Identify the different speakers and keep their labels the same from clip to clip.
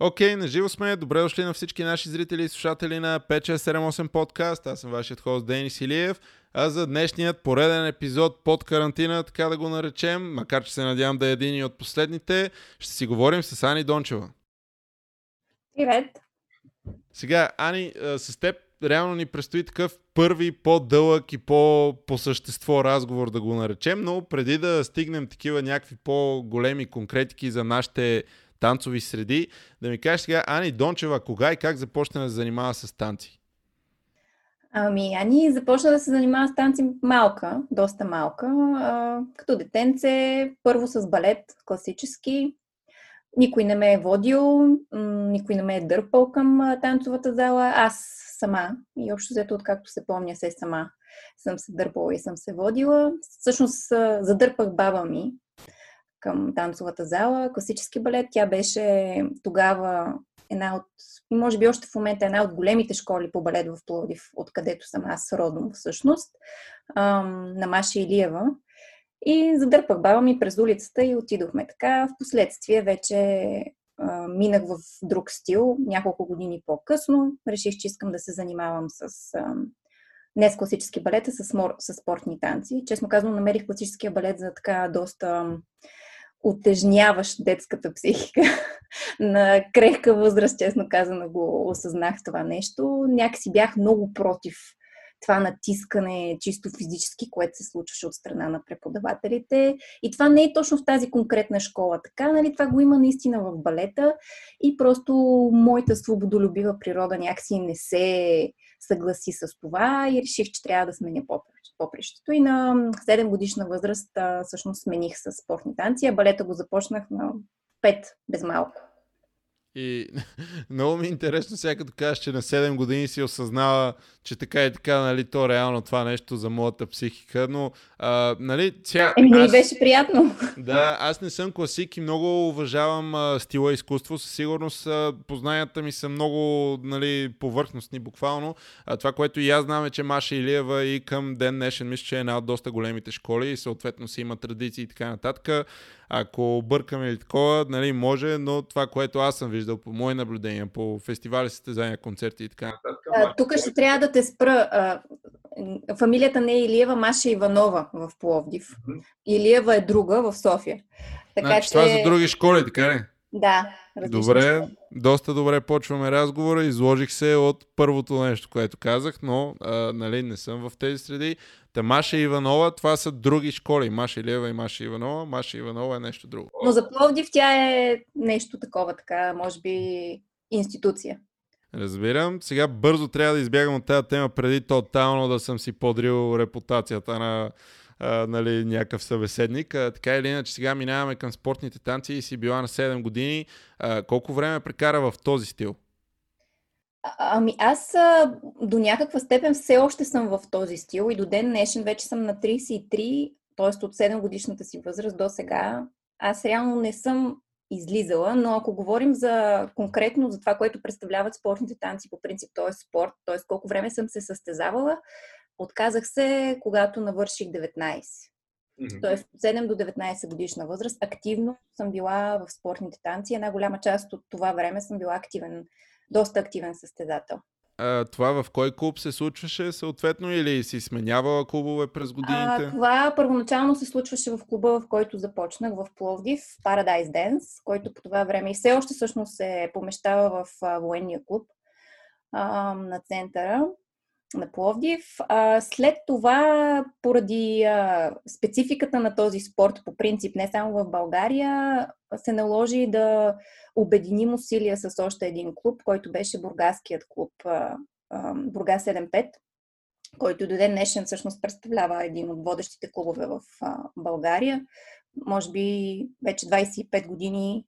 Speaker 1: Окей, okay, наживо сме. Добре дошли на всички наши зрители и слушатели на 5678 подкаст. Аз съм вашият хост Денис Илиев. А за днешният пореден епизод под карантина, така да го наречем, макар че се надявам да е един и от последните, ще си говорим с Ани Дончева.
Speaker 2: Привет!
Speaker 1: Сега, Ани, с теб реално ни предстои такъв първи по-дълъг и по, същество разговор да го наречем, но преди да стигнем такива някакви по-големи конкретики за нашите танцови среди, да ми кажеш сега, Ани Дончева, кога и как започна да се занимава с танци?
Speaker 2: Ами, Ани започна да се занимава с танци малка, доста малка. А, като детенце, първо с балет, класически. Никой не ме е водил, никой не ме е дърпал към танцовата зала. Аз сама и общо взето, откакто се помня, се сама съм се дърпала и съм се водила. Всъщност задърпах баба ми към танцовата зала, класически балет. Тя беше тогава една от, може би още в момента една от големите школи по балет в Пловдив, откъдето съм аз родом всъщност, на Маша Илиева. И задърпах баба ми през улицата и отидохме така. В последствие вече минах в друг стил няколко години по-късно. Реших, че искам да се занимавам с не с класически балет, а с, спортни танци. Честно казвам, намерих класическия балет за така доста утежняващ детската психика. На крехка възраст, честно казано, го осъзнах това нещо. Някакси бях много против това натискане чисто физически, което се случваше от страна на преподавателите. И това не е точно в тази конкретна школа. Така, нали, това го има наистина в балета и просто моята свободолюбива природа някакси не се съгласи с това и реших, че трябва да сменя попрището. И на 7 годишна възраст всъщност смених с спортни танци, а балета го започнах на 5 без малко.
Speaker 1: И много ми е интересно сега като кажеш, че на 7 години си осъзнава, че така и така, нали, то реално това нещо за моята психика, но, а, нали,
Speaker 2: сега... Еми, аз... беше приятно.
Speaker 1: Да, аз не съм класик и много уважавам а, стила изкуство. Със сигурност а, познанията ми са много, нали, повърхностни, буквално. А, това, което и аз знам е, че Маша Илиева и към ден днешен мисля, че е една от доста големите школи и съответно си има традиции и така нататък. Ако бъркаме или такова, нали, може, но това, което аз съм виждал по мои наблюдения, по фестивали, състезания, концерти и така нататък.
Speaker 2: Тук ще трябва да те спра. А, фамилията не е Илиева, Маша Иванова в Пловдив. Илиева е друга в София.
Speaker 1: Така, значи, че... Това са други школи, така ли?
Speaker 2: Да.
Speaker 1: Добре, школи. доста добре почваме разговора. Изложих се от първото нещо, което казах, но а, нали, не съм в тези среди. Та Маша Иванова, това са други школи. Маша Илева и Маша Иванова. Маша Иванова е нещо друго.
Speaker 2: Но за Пловдив тя е нещо такова, така, може би институция.
Speaker 1: Разбирам. Сега бързо трябва да избягам от тази тема, преди тотално да съм си подрил репутацията на а, нали, някакъв събеседник. А, така или иначе, сега минаваме към спортните танци и си била на 7 години. А, колко време прекара в този стил?
Speaker 2: Ами аз а, до някаква степен все още съм в този стил и до ден днешен вече съм на 33, т.е. от 7 годишната си възраст до сега. Аз реално не съм излизала, но ако говорим за конкретно за това, което представляват спортните танци по принцип, т.е. спорт, т.е. колко време съм се състезавала, отказах се, когато навърших 19. Mm-hmm. Тоест от 7 до 19 годишна възраст активно съм била в спортните танци. Една голяма част от това време съм била активен, доста активен състезател.
Speaker 1: А, това в кой клуб се случваше съответно или си сменявала клубове през годините? А,
Speaker 2: това първоначално се случваше в клуба, в който започнах в Пловдив, Paradise Dance, който по това време и все още всъщност се помещава в военния клуб а, на центъра на Пловдив. А, след това, поради а, спецификата на този спорт, по принцип, не само в България, се наложи да обединим усилия с още един клуб, който беше Бургаският клуб а, а, Бургас 75, който до ден днешен всъщност представлява един от водещите клубове в а, България. Може би вече 25 години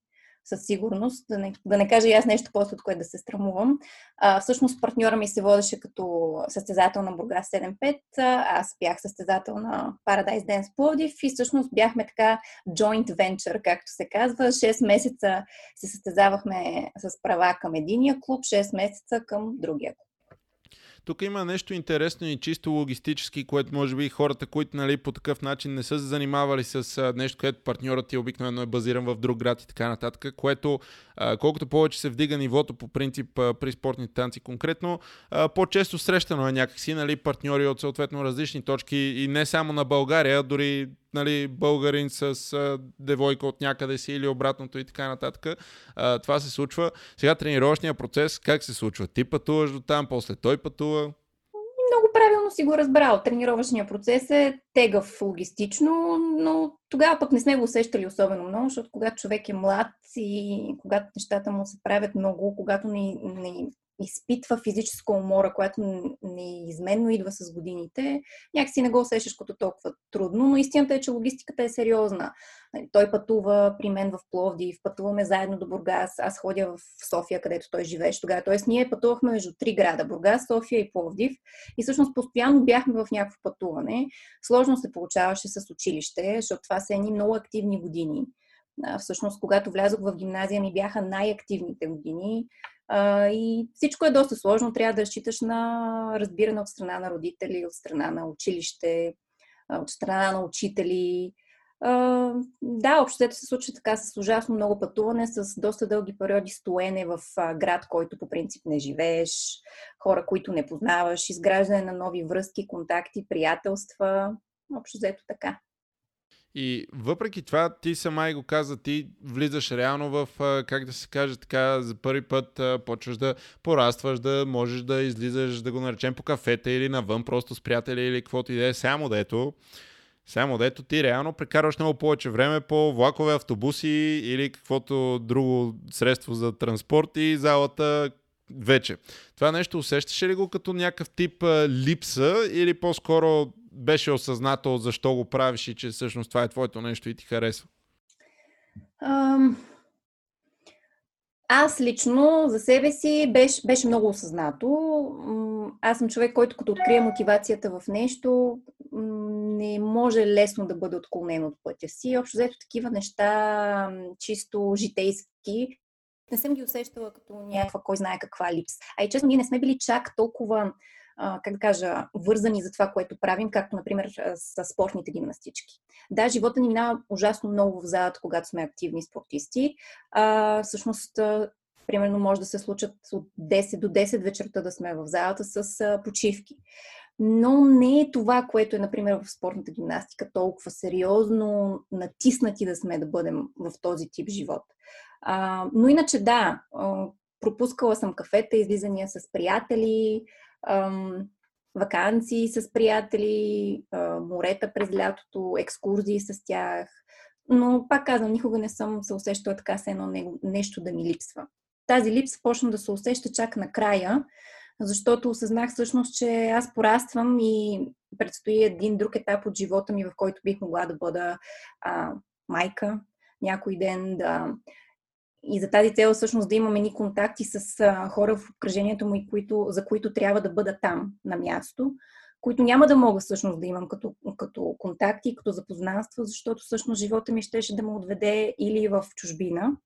Speaker 2: със сигурност, да не, да не кажа и аз нещо после, от което да се страмувам. А, всъщност партньора ми се водеше като състезател на Бургас 7-5, аз бях състезател на Paradise Dance Пловдив и всъщност бяхме така joint venture, както се казва. 6 месеца се състезавахме с права към единия клуб, 6 месеца към другия клуб.
Speaker 1: Тук има нещо интересно и чисто логистически, което може би хората, които нали, по такъв начин не са се занимавали с нещо, което партньорът ти обикновено е базиран в друг град и така нататък, което колкото повече се вдига нивото по принцип при спортните танци конкретно, по-често срещано е някакси нали, партньори от съответно различни точки и не само на България, дори нали, българин с а, девойка от някъде си или обратното и така нататък. А, това се случва. Сега тренировъчния процес как се случва? Ти пътуваш до там, после той пътува?
Speaker 2: Много правилно си го разбрал. Тренировъчният процес е тегъв логистично, но тогава пък не сме го усещали особено много, защото когато човек е млад и когато нещата му се правят много, когато не, не изпитва физическа умора, която неизменно идва с годините, някакси не го усещаш като толкова трудно, но истината е, че логистиката е сериозна. Нали, той пътува при мен в Пловдив, пътуваме заедно до Бургас, аз ходя в София, където той живееше тогава. Тоест ние пътувахме между три града Бургас, София и Пловдив и всъщност постоянно бяхме в някакво пътуване. Сложно се получаваше с училище, защото това са едни много активни години. Всъщност, когато влязох в гимназия, ми бяха най-активните години. И всичко е доста сложно. Трябва да разчиташ на разбиране от страна на родители, от страна на училище, от страна на учители. Да, общото се случва така с ужасно много пътуване, с доста дълги периоди стоене в град, който по принцип не живееш, хора, които не познаваш, изграждане на нови връзки, контакти, приятелства. Общо взето така.
Speaker 1: И въпреки това, ти сама и го каза, ти влизаш реално в, как да се каже така, за първи път почваш да порастваш, да можеш да излизаш, да го наречем по кафета или навън, просто с приятели или каквото и да е. Само дето, само дето ти реално прекарваш много повече време по влакове, автобуси или каквото друго средство за транспорт и залата вече. Това нещо усещаше ли го като някакъв тип липса или по-скоро беше осъзнато защо го правиш и че всъщност това е твоето нещо и ти харесва?
Speaker 2: Um, аз лично за себе си беше, беше много осъзнато. Аз съм човек, който като открие мотивацията в нещо, не може лесно да бъде отклонен от пътя си. Общо взето такива неща, чисто житейски, не съм ги усещала като някаква кой знае каква липс. А и честно, ние не сме били чак толкова как да кажа, вързани за това, което правим, както, например, с спортните гимнастички. Да, живота ни минава ужасно много в залата, когато сме активни спортисти. А, всъщност, примерно, може да се случат от 10 до 10 вечерта да сме в залата с а, почивки. Но не е това, което е, например, в спортната гимнастика, толкова сериозно натиснати да сме да бъдем в този тип живот. А, но иначе да, пропускала съм кафета, излизания с приятели, ам, вакансии с приятели, а, морета през лятото, екскурзии с тях. Но пак казвам, никога не съм се усещала така с едно нещо да ми липсва. Тази липса почна да се усеща чак накрая, защото осъзнах всъщност, че аз пораствам и предстои един друг етап от живота ми, в който бих могла да бъда а, майка някой ден, да и за тази цел всъщност да имаме ни контакти с хора в обкръжението му, които, за които трябва да бъда там на място, които няма да мога всъщност да имам като, като контакти, като запознанства, защото всъщност живота ми щеше да ме отведе или в чужбина,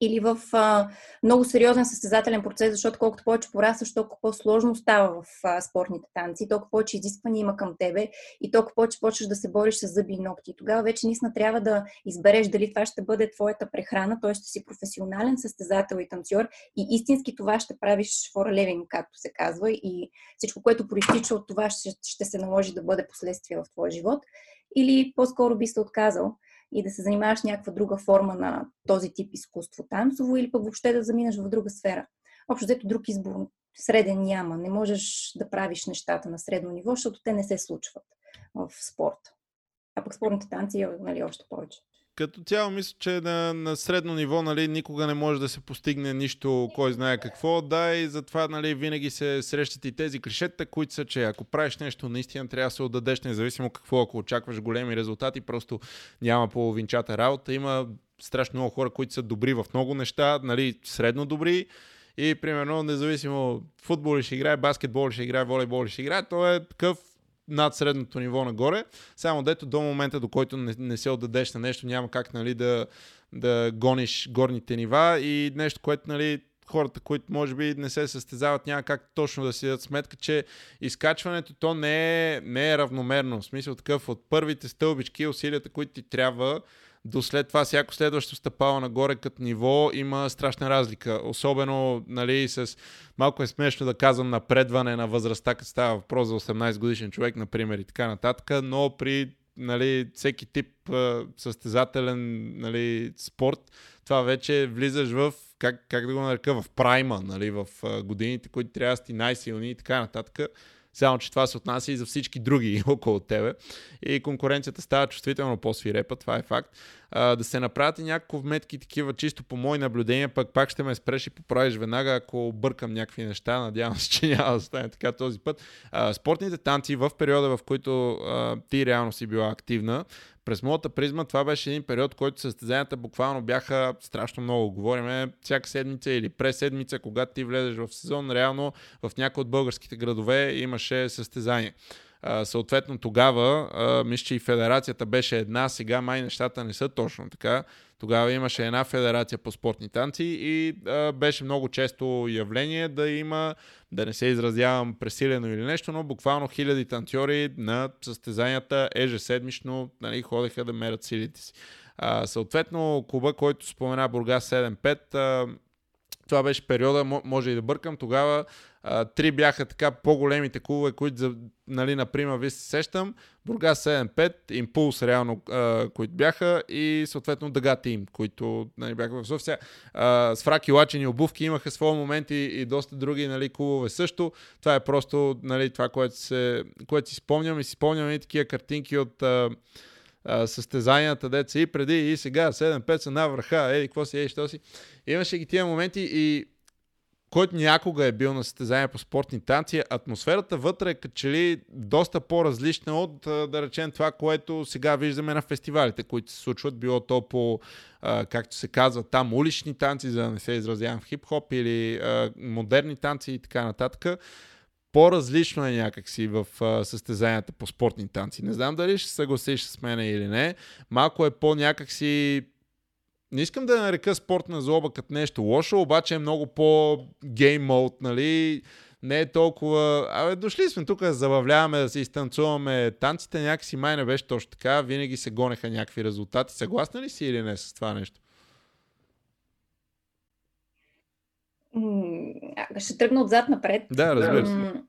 Speaker 2: или в а, много сериозен състезателен процес, защото колкото повече порасваш, толкова по-сложно става в а, спортните танци, толкова повече изисквания има към тебе и толкова повече почваш да се бориш с зъби и ногти. Тогава вече наистина трябва да избереш дали това ще бъде твоята прехрана, т.е. ще си професионален състезател и танцор и истински това ще правиш for living, както се казва, и всичко, което проистича от това ще, ще се наложи да бъде последствие в твоя живот. Или по-скоро би се отказал и да се занимаваш някаква друга форма на този тип изкуство танцово или пък въобще да заминеш в друга сфера. Общо взето друг избор среден няма. Не можеш да правиш нещата на средно ниво, защото те не се случват в спорт. А пък спортните танци нали, още повече
Speaker 1: като цяло мисля, че на, на средно ниво нали, никога не може да се постигне нищо, кой знае какво. Да, и затова нали, винаги се срещат и тези клишета, които са, че ако правиш нещо, наистина трябва да се отдадеш, независимо какво, ако очакваш големи резултати, просто няма половинчата работа. Има страшно много хора, които са добри в много неща, нали, средно добри. И примерно, независимо футбол ли ще играе, баскетбол ли ще играе, волейбол ли ще играе, то е такъв над средното ниво нагоре. Само дето до момента, до който не, не се отдадеш на нещо, няма как нали, да, да гониш горните нива и нещо, което нали, хората, които може би не се състезават, няма как точно да си дадат сметка, че изкачването то не е, не е равномерно. В смисъл такъв от първите стълбички, усилията, които ти трябва, до след това всяко следващо стъпало нагоре като ниво има страшна разлика. Особено нали, с малко е смешно да казвам напредване на възрастта, като става въпрос за 18 годишен човек, например, и така нататък, но при нали, всеки тип а, състезателен нали, спорт, това вече влизаш в, как, как да го нарека, в прайма, нали, в а, годините, които трябва да сти най-силни и така нататък. Само, че това се отнася и за всички други около тебе. И конкуренцията става чувствително по-свирепа, това е факт. А, да се направят и някакво вметки такива, чисто по мои наблюдения, пък пак ще ме спреш и поправиш веднага, ако бъркам някакви неща. Надявам се, че няма да стане така този път. А, спортните танци в периода, в който а, ти реално си била активна, през моята призма това беше един период, който състезанията буквално бяха страшно много. Говориме всяка седмица или през седмица, когато ти влезеш в сезон, реално в някои от българските градове имаше състезание. Съответно тогава, мисля, че и федерацията беше една, сега май нещата не са точно така. Тогава имаше една федерация по спортни танци и а, беше много често явление да има, да не се изразявам пресилено или нещо, но буквално хиляди танцори на състезанията ежеседмично нали, ходеха да мерят силите си. А, съответно, клуба, който спомена Бургас 7-5, а, това беше периода, може и да бъркам, тогава три бяха така по-големите клубове, които, нали, например, ви се сещам, Бургас 7-5, Импулс реално, а, които бяха и съответно Дъга Тим, които нали, бяха в София. С фраки, лачени обувки имаха свои моменти и доста други нали, клубове също. Това е просто нали, това, което, се, което си спомням и си спомням и такива картинки от а, състезанията, деца и преди и сега 7-5 са на върха, еди, какво си, еди, що си. Имаше ги тия моменти и който някога е бил на състезание по спортни танци, атмосферата вътре е като че ли доста по-различна от, да речем, това, което сега виждаме на фестивалите, които се случват, било то по, както се казва, там улични танци, за да не се изразявам в хип-хоп или модерни танци и така нататък. По-различно е някакси в състезанията по спортни танци. Не знам дали ще съгласиш с мен или не. Малко е по-някакси не искам да нарека спортна злоба като нещо лошо, обаче е много по-гейм мод, нали? Не е толкова... Абе, дошли сме тук да забавляваме, да се изтанцуваме. Танците някакси май не беше точно така. Винаги се гонеха някакви резултати. Съгласна ли си или не с това нещо?
Speaker 2: Ще тръгна отзад напред.
Speaker 1: Да, разбира се.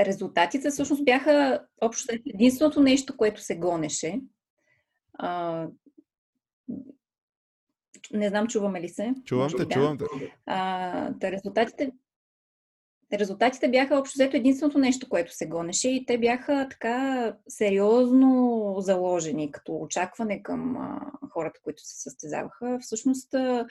Speaker 2: Резултатите всъщност бяха общо единственото нещо, което се гонеше. Не знам, чуваме ли се?
Speaker 1: Чувам те, да. чувам те.
Speaker 2: А, да, резултатите, резултатите бяха общо взето единственото нещо, което се гонеше и те бяха така сериозно заложени като очакване към а, хората, които се състезаваха. Всъщност а,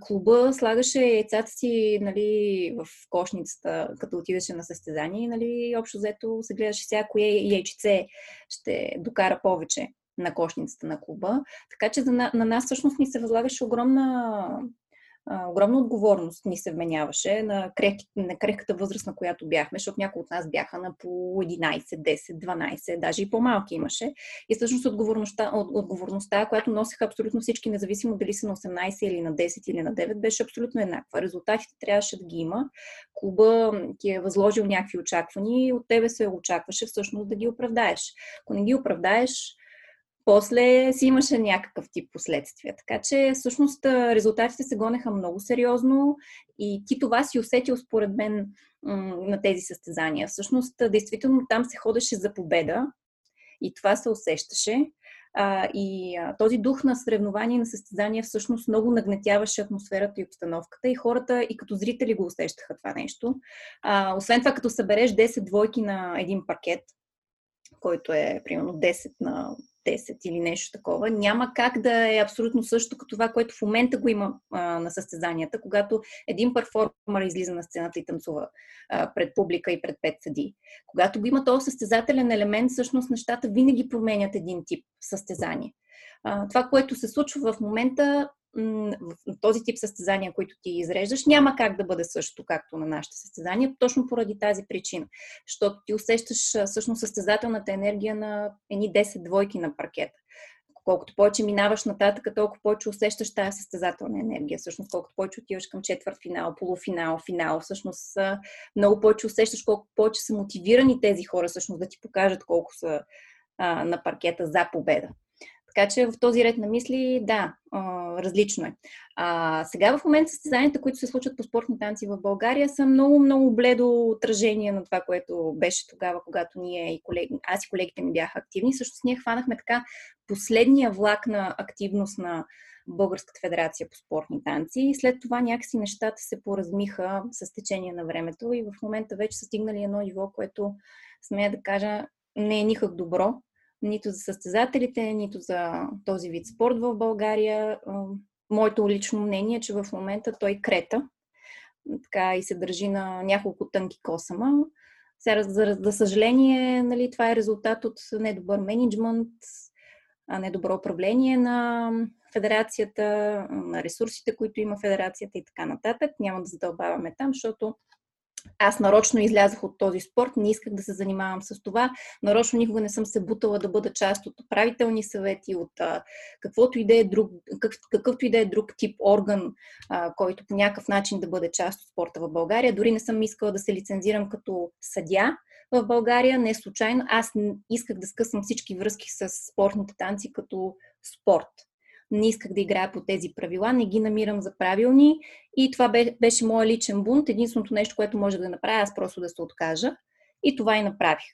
Speaker 2: клуба слагаше яйцата си нали, в кошницата, като отидеше на състезание нали, общо взето се гледаше сега кое яйчице ще докара повече на кошницата на клуба. Така че на, на нас всъщност ни се възлагаше огромна, огромна отговорност ни се вменяваше на, крехки, на крехката възраст, на която бяхме, защото някои от нас бяха на по 11, 10, 12, даже и по-малки имаше. И всъщност отговорността, от, отговорността, която носеха абсолютно всички, независимо дали са на 18 или на 10 или на 9, беше абсолютно еднаква. Резултатите трябваше да ги има. Клуба ти е възложил някакви очаквания и от тебе се очакваше всъщност да ги оправдаеш. Ако не ги оправдаеш, после си имаше някакъв тип последствия. Така че всъщност резултатите се гонеха много сериозно и ти това си усетил според мен на тези състезания. Всъщност, действително там се ходеше за победа и това се усещаше. И този дух на съревнование на състезания всъщност много нагнетяваше атмосферата и обстановката и хората и като зрители го усещаха това нещо. Освен това, като събереш 10 двойки на един пакет, който е примерно 10 на 10 или нещо такова, няма как да е абсолютно също като това, което в момента го има а, на състезанията, когато един перформер излиза на сцената и танцува а, пред публика и пред пет съди. Когато го има този състезателен елемент, всъщност нещата винаги променят един тип състезание. А, това, което се случва в момента, този тип състезания, които ти изреждаш, няма как да бъде също както на нашите състезания, точно поради тази причина. Защото ти усещаш всъщност състезателната енергия на едни 10 двойки на паркета. Колкото повече минаваш нататък, толкова повече усещаш тази състезателна енергия. Всъщност, колкото повече отиваш към четвърт финал, полуфинал, финал, всъщност много повече усещаш колко повече са мотивирани тези хора всъщност да ти покажат колко са а, на паркета за победа. Така че в този ред на мисли, да, различно е. А, сега в момента състезанията, които се случват по спортни танци в България, са много, много бледо отражение на това, което беше тогава, когато ние и колеги, аз и колегите ми бяха активни. Също ние хванахме така последния влак на активност на Българската федерация по спортни танци. И след това някакси нещата се поразмиха с течение на времето и в момента вече са стигнали едно ниво, което, смея да кажа, не е никак добро нито за състезателите, нито за този вид спорт в България. Моето лично мнение е, че в момента той крета така и се държи на няколко тънки косама. Сега, за, за съжаление, нали, това е резултат от недобър менеджмент, недобро управление на федерацията, на ресурсите, които има федерацията и така нататък. Няма да задълбаваме там, защото аз нарочно излязох от този спорт, не исках да се занимавам с това. Нарочно никога не съм се бутала да бъда част от управителни съвети, от а, каквото и да е друг, как, какъвто и да е друг тип орган, а, който по някакъв начин да бъде част от спорта в България. Дори не съм искала да се лицензирам като съдя в България. Не случайно. Аз исках да скъсам всички връзки с спортните танци като спорт не исках да играя по тези правила, не ги намирам за правилни и това беше моят личен бунт. Единственото нещо, което може да направя, аз просто да се откажа и това и направих.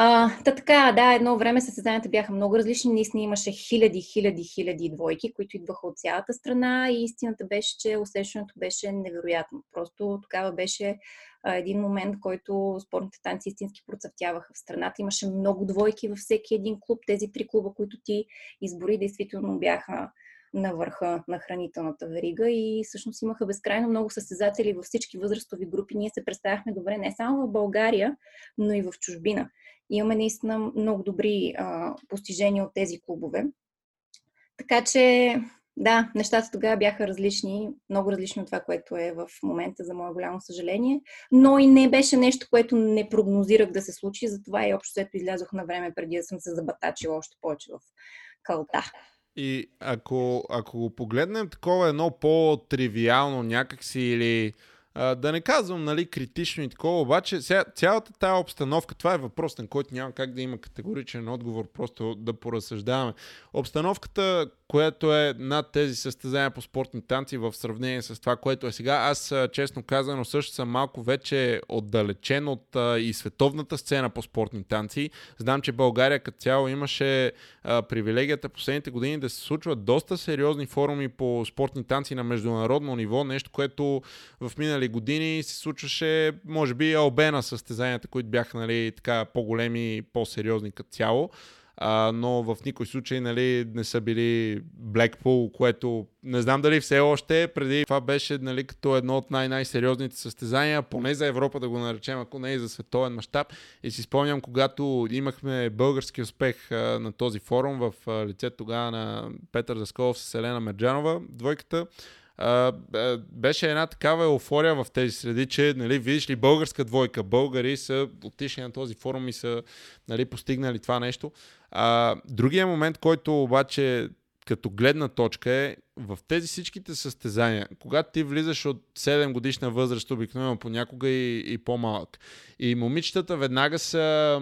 Speaker 2: А, та така, да, едно време състезанията бяха много различни. Наистина имаше хиляди, хиляди, хиляди двойки, които идваха от цялата страна и истината беше, че усещането беше невероятно. Просто тогава беше един момент, който спортните танци истински процъфтяваха в страната. Имаше много двойки във всеки един клуб. Тези три клуба, които ти избори, действително бяха на върха на хранителната верига и всъщност имаха безкрайно много състезатели във всички възрастови групи. Ние се представяхме добре не само в България, но и в чужбина. Имаме наистина много добри а, постижения от тези клубове. Така че, да, нещата тогава бяха различни, много различни от това, което е в момента, за мое голямо съжаление. Но и не беше нещо, което не прогнозирах да се случи, затова и общо след излязох на време, преди да съм се забатачила още повече в кълта.
Speaker 1: И ако, ако го погледнем такова едно по-тривиално някакси или да не казвам, нали, критично и такова, обаче сега, цялата тази обстановка, това е въпрос, на който няма как да има категоричен отговор, просто да поразсъждаваме. Обстановката, което е над тези състезания по спортни танци в сравнение с това, което е сега. Аз, честно казано, също съм малко вече отдалечен от а, и световната сцена по спортни танци. Знам, че България като цяло имаше а, привилегията последните години да се случват доста сериозни форуми по спортни танци на международно ниво, нещо, което в минали години се случваше, може би, албена състезанията, които бяха нали, така, по-големи, по-сериозни като цяло а, но в никой случай нали, не са били Blackpool, което не знам дали все още. Преди това беше нали, като едно от най-най-сериозните състезания, поне за Европа да го наречем, ако не и за световен мащаб. И си спомням, когато имахме български успех а, на този форум в а, лице тогава на Петър Засколов с Елена Мерджанова, двойката, беше една такава еуфория в тези среди, че нали, видиш ли българска двойка, българи са отишли на този форум и са нали, постигнали това нещо. А, другия момент, който обаче като гледна точка е в тези всичките състезания, когато ти влизаш от 7 годишна възраст, обикновено понякога и, и по-малък, и момичетата веднага са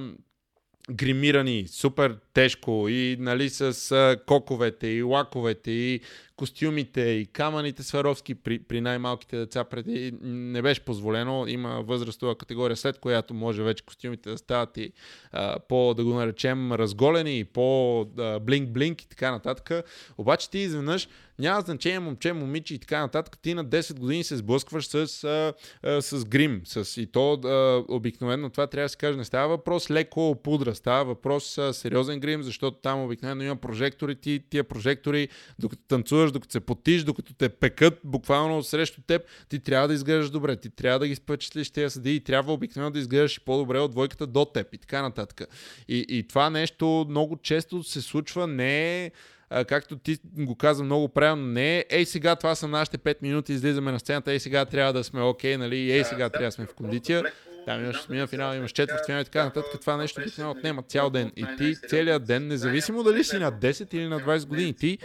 Speaker 1: гримирани супер тежко и нали с коковете и лаковете и костюмите и камъните Сваровски при, при най-малките деца преди не беше позволено. Има възрастова категория, след която може вече костюмите да стават и а, по, да го наречем, разголени и по-блинк-блинк и така нататък. Обаче ти изведнъж няма значение момче, момиче и така нататък. Ти на 10 години се сблъскваш с, а, а, с грим. С, и то а, обикновено това трябва да се каже. Не става въпрос леко пудра, става въпрос а, сериозен грим, защото там обикновено има прожектори. Ти, тия прожектори, докато танцуваш, докато се потиш, докато те пекат буквално срещу теб, ти трябва да изглеждаш добре. Ти трябва да ги спечелиш тези съди и трябва обикновено да изглеждаш по-добре от двойката до теб и така нататък. И, и това нещо много често се случва не е а, както ти го каза много правилно, не е, ей сега това са нашите 5 минути, излизаме на сцената, ей сега трябва да сме окей, okay, нали, ей сега трябва да сме в кондиция. там имаш смина финал, имаш четвърт финал и така нататък. Това нещо обикновено отнема цял ден. И ти целият ден, независимо дали си на 10 или на 20 години, ти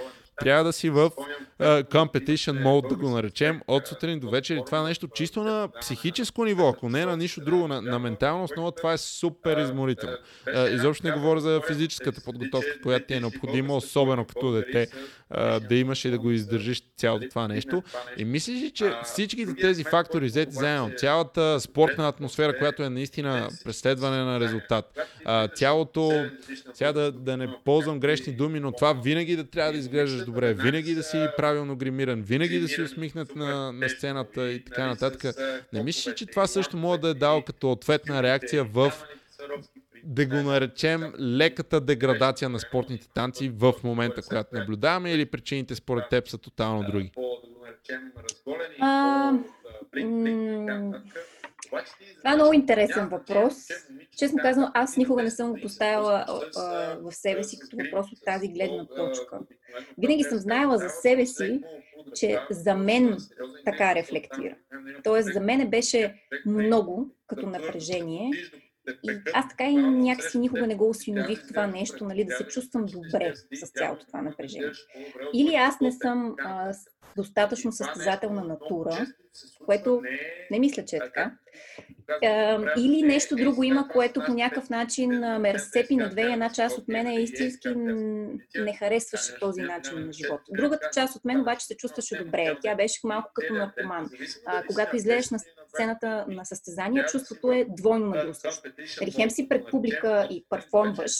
Speaker 1: трябва да си в uh, competition mode, да го наречем, от сутрин до вечер. И това нещо чисто на психическо ниво, ако не на нищо друго, на, на ментална основа, това е супер изморително. Uh, изобщо не говоря за физическата подготовка, която ти е необходима, особено като дете, uh, да имаш и да го издържиш цялото това нещо. И мислиш ли, че всичките тези фактори, взети заедно, цялата спортна атмосфера, която е наистина преследване на резултат, цялото, сега да, да не ползвам грешни думи, но това винаги да трябва да изглеждаш добре, винаги да си правилно гримиран, винаги да си усмихнат на, на сцената и така нататък. Не мислиш ли, че това също може да е дал като ответна реакция в да го наречем леката деградация на спортните танци в момента, която наблюдаваме или причините според теб са тотално други?
Speaker 2: А, това е много интересен въпрос. Честно казвам, аз никога не съм го поставила а, в себе си като въпрос от тази гледна точка. Винаги съм знаела за себе си, че за мен така рефлектира. Тоест, за мен беше много като напрежение и аз така и някакси никога не го осинових това нещо, нали, да се чувствам добре с цялото това напрежение. Или аз не съм а, достатъчно състезателна натура, което не мисля, че е така. Или нещо друго има, което по някакъв начин ме разцепи на две и една част от мен е истински не харесваше този начин на живота. Другата част от мен обаче се чувстваше добре. Тя беше малко като наркоман. А, когато излезеш на сцената на състезание, чувството е двойно нагрузващо. Нали, хем си пред публика и перформваш,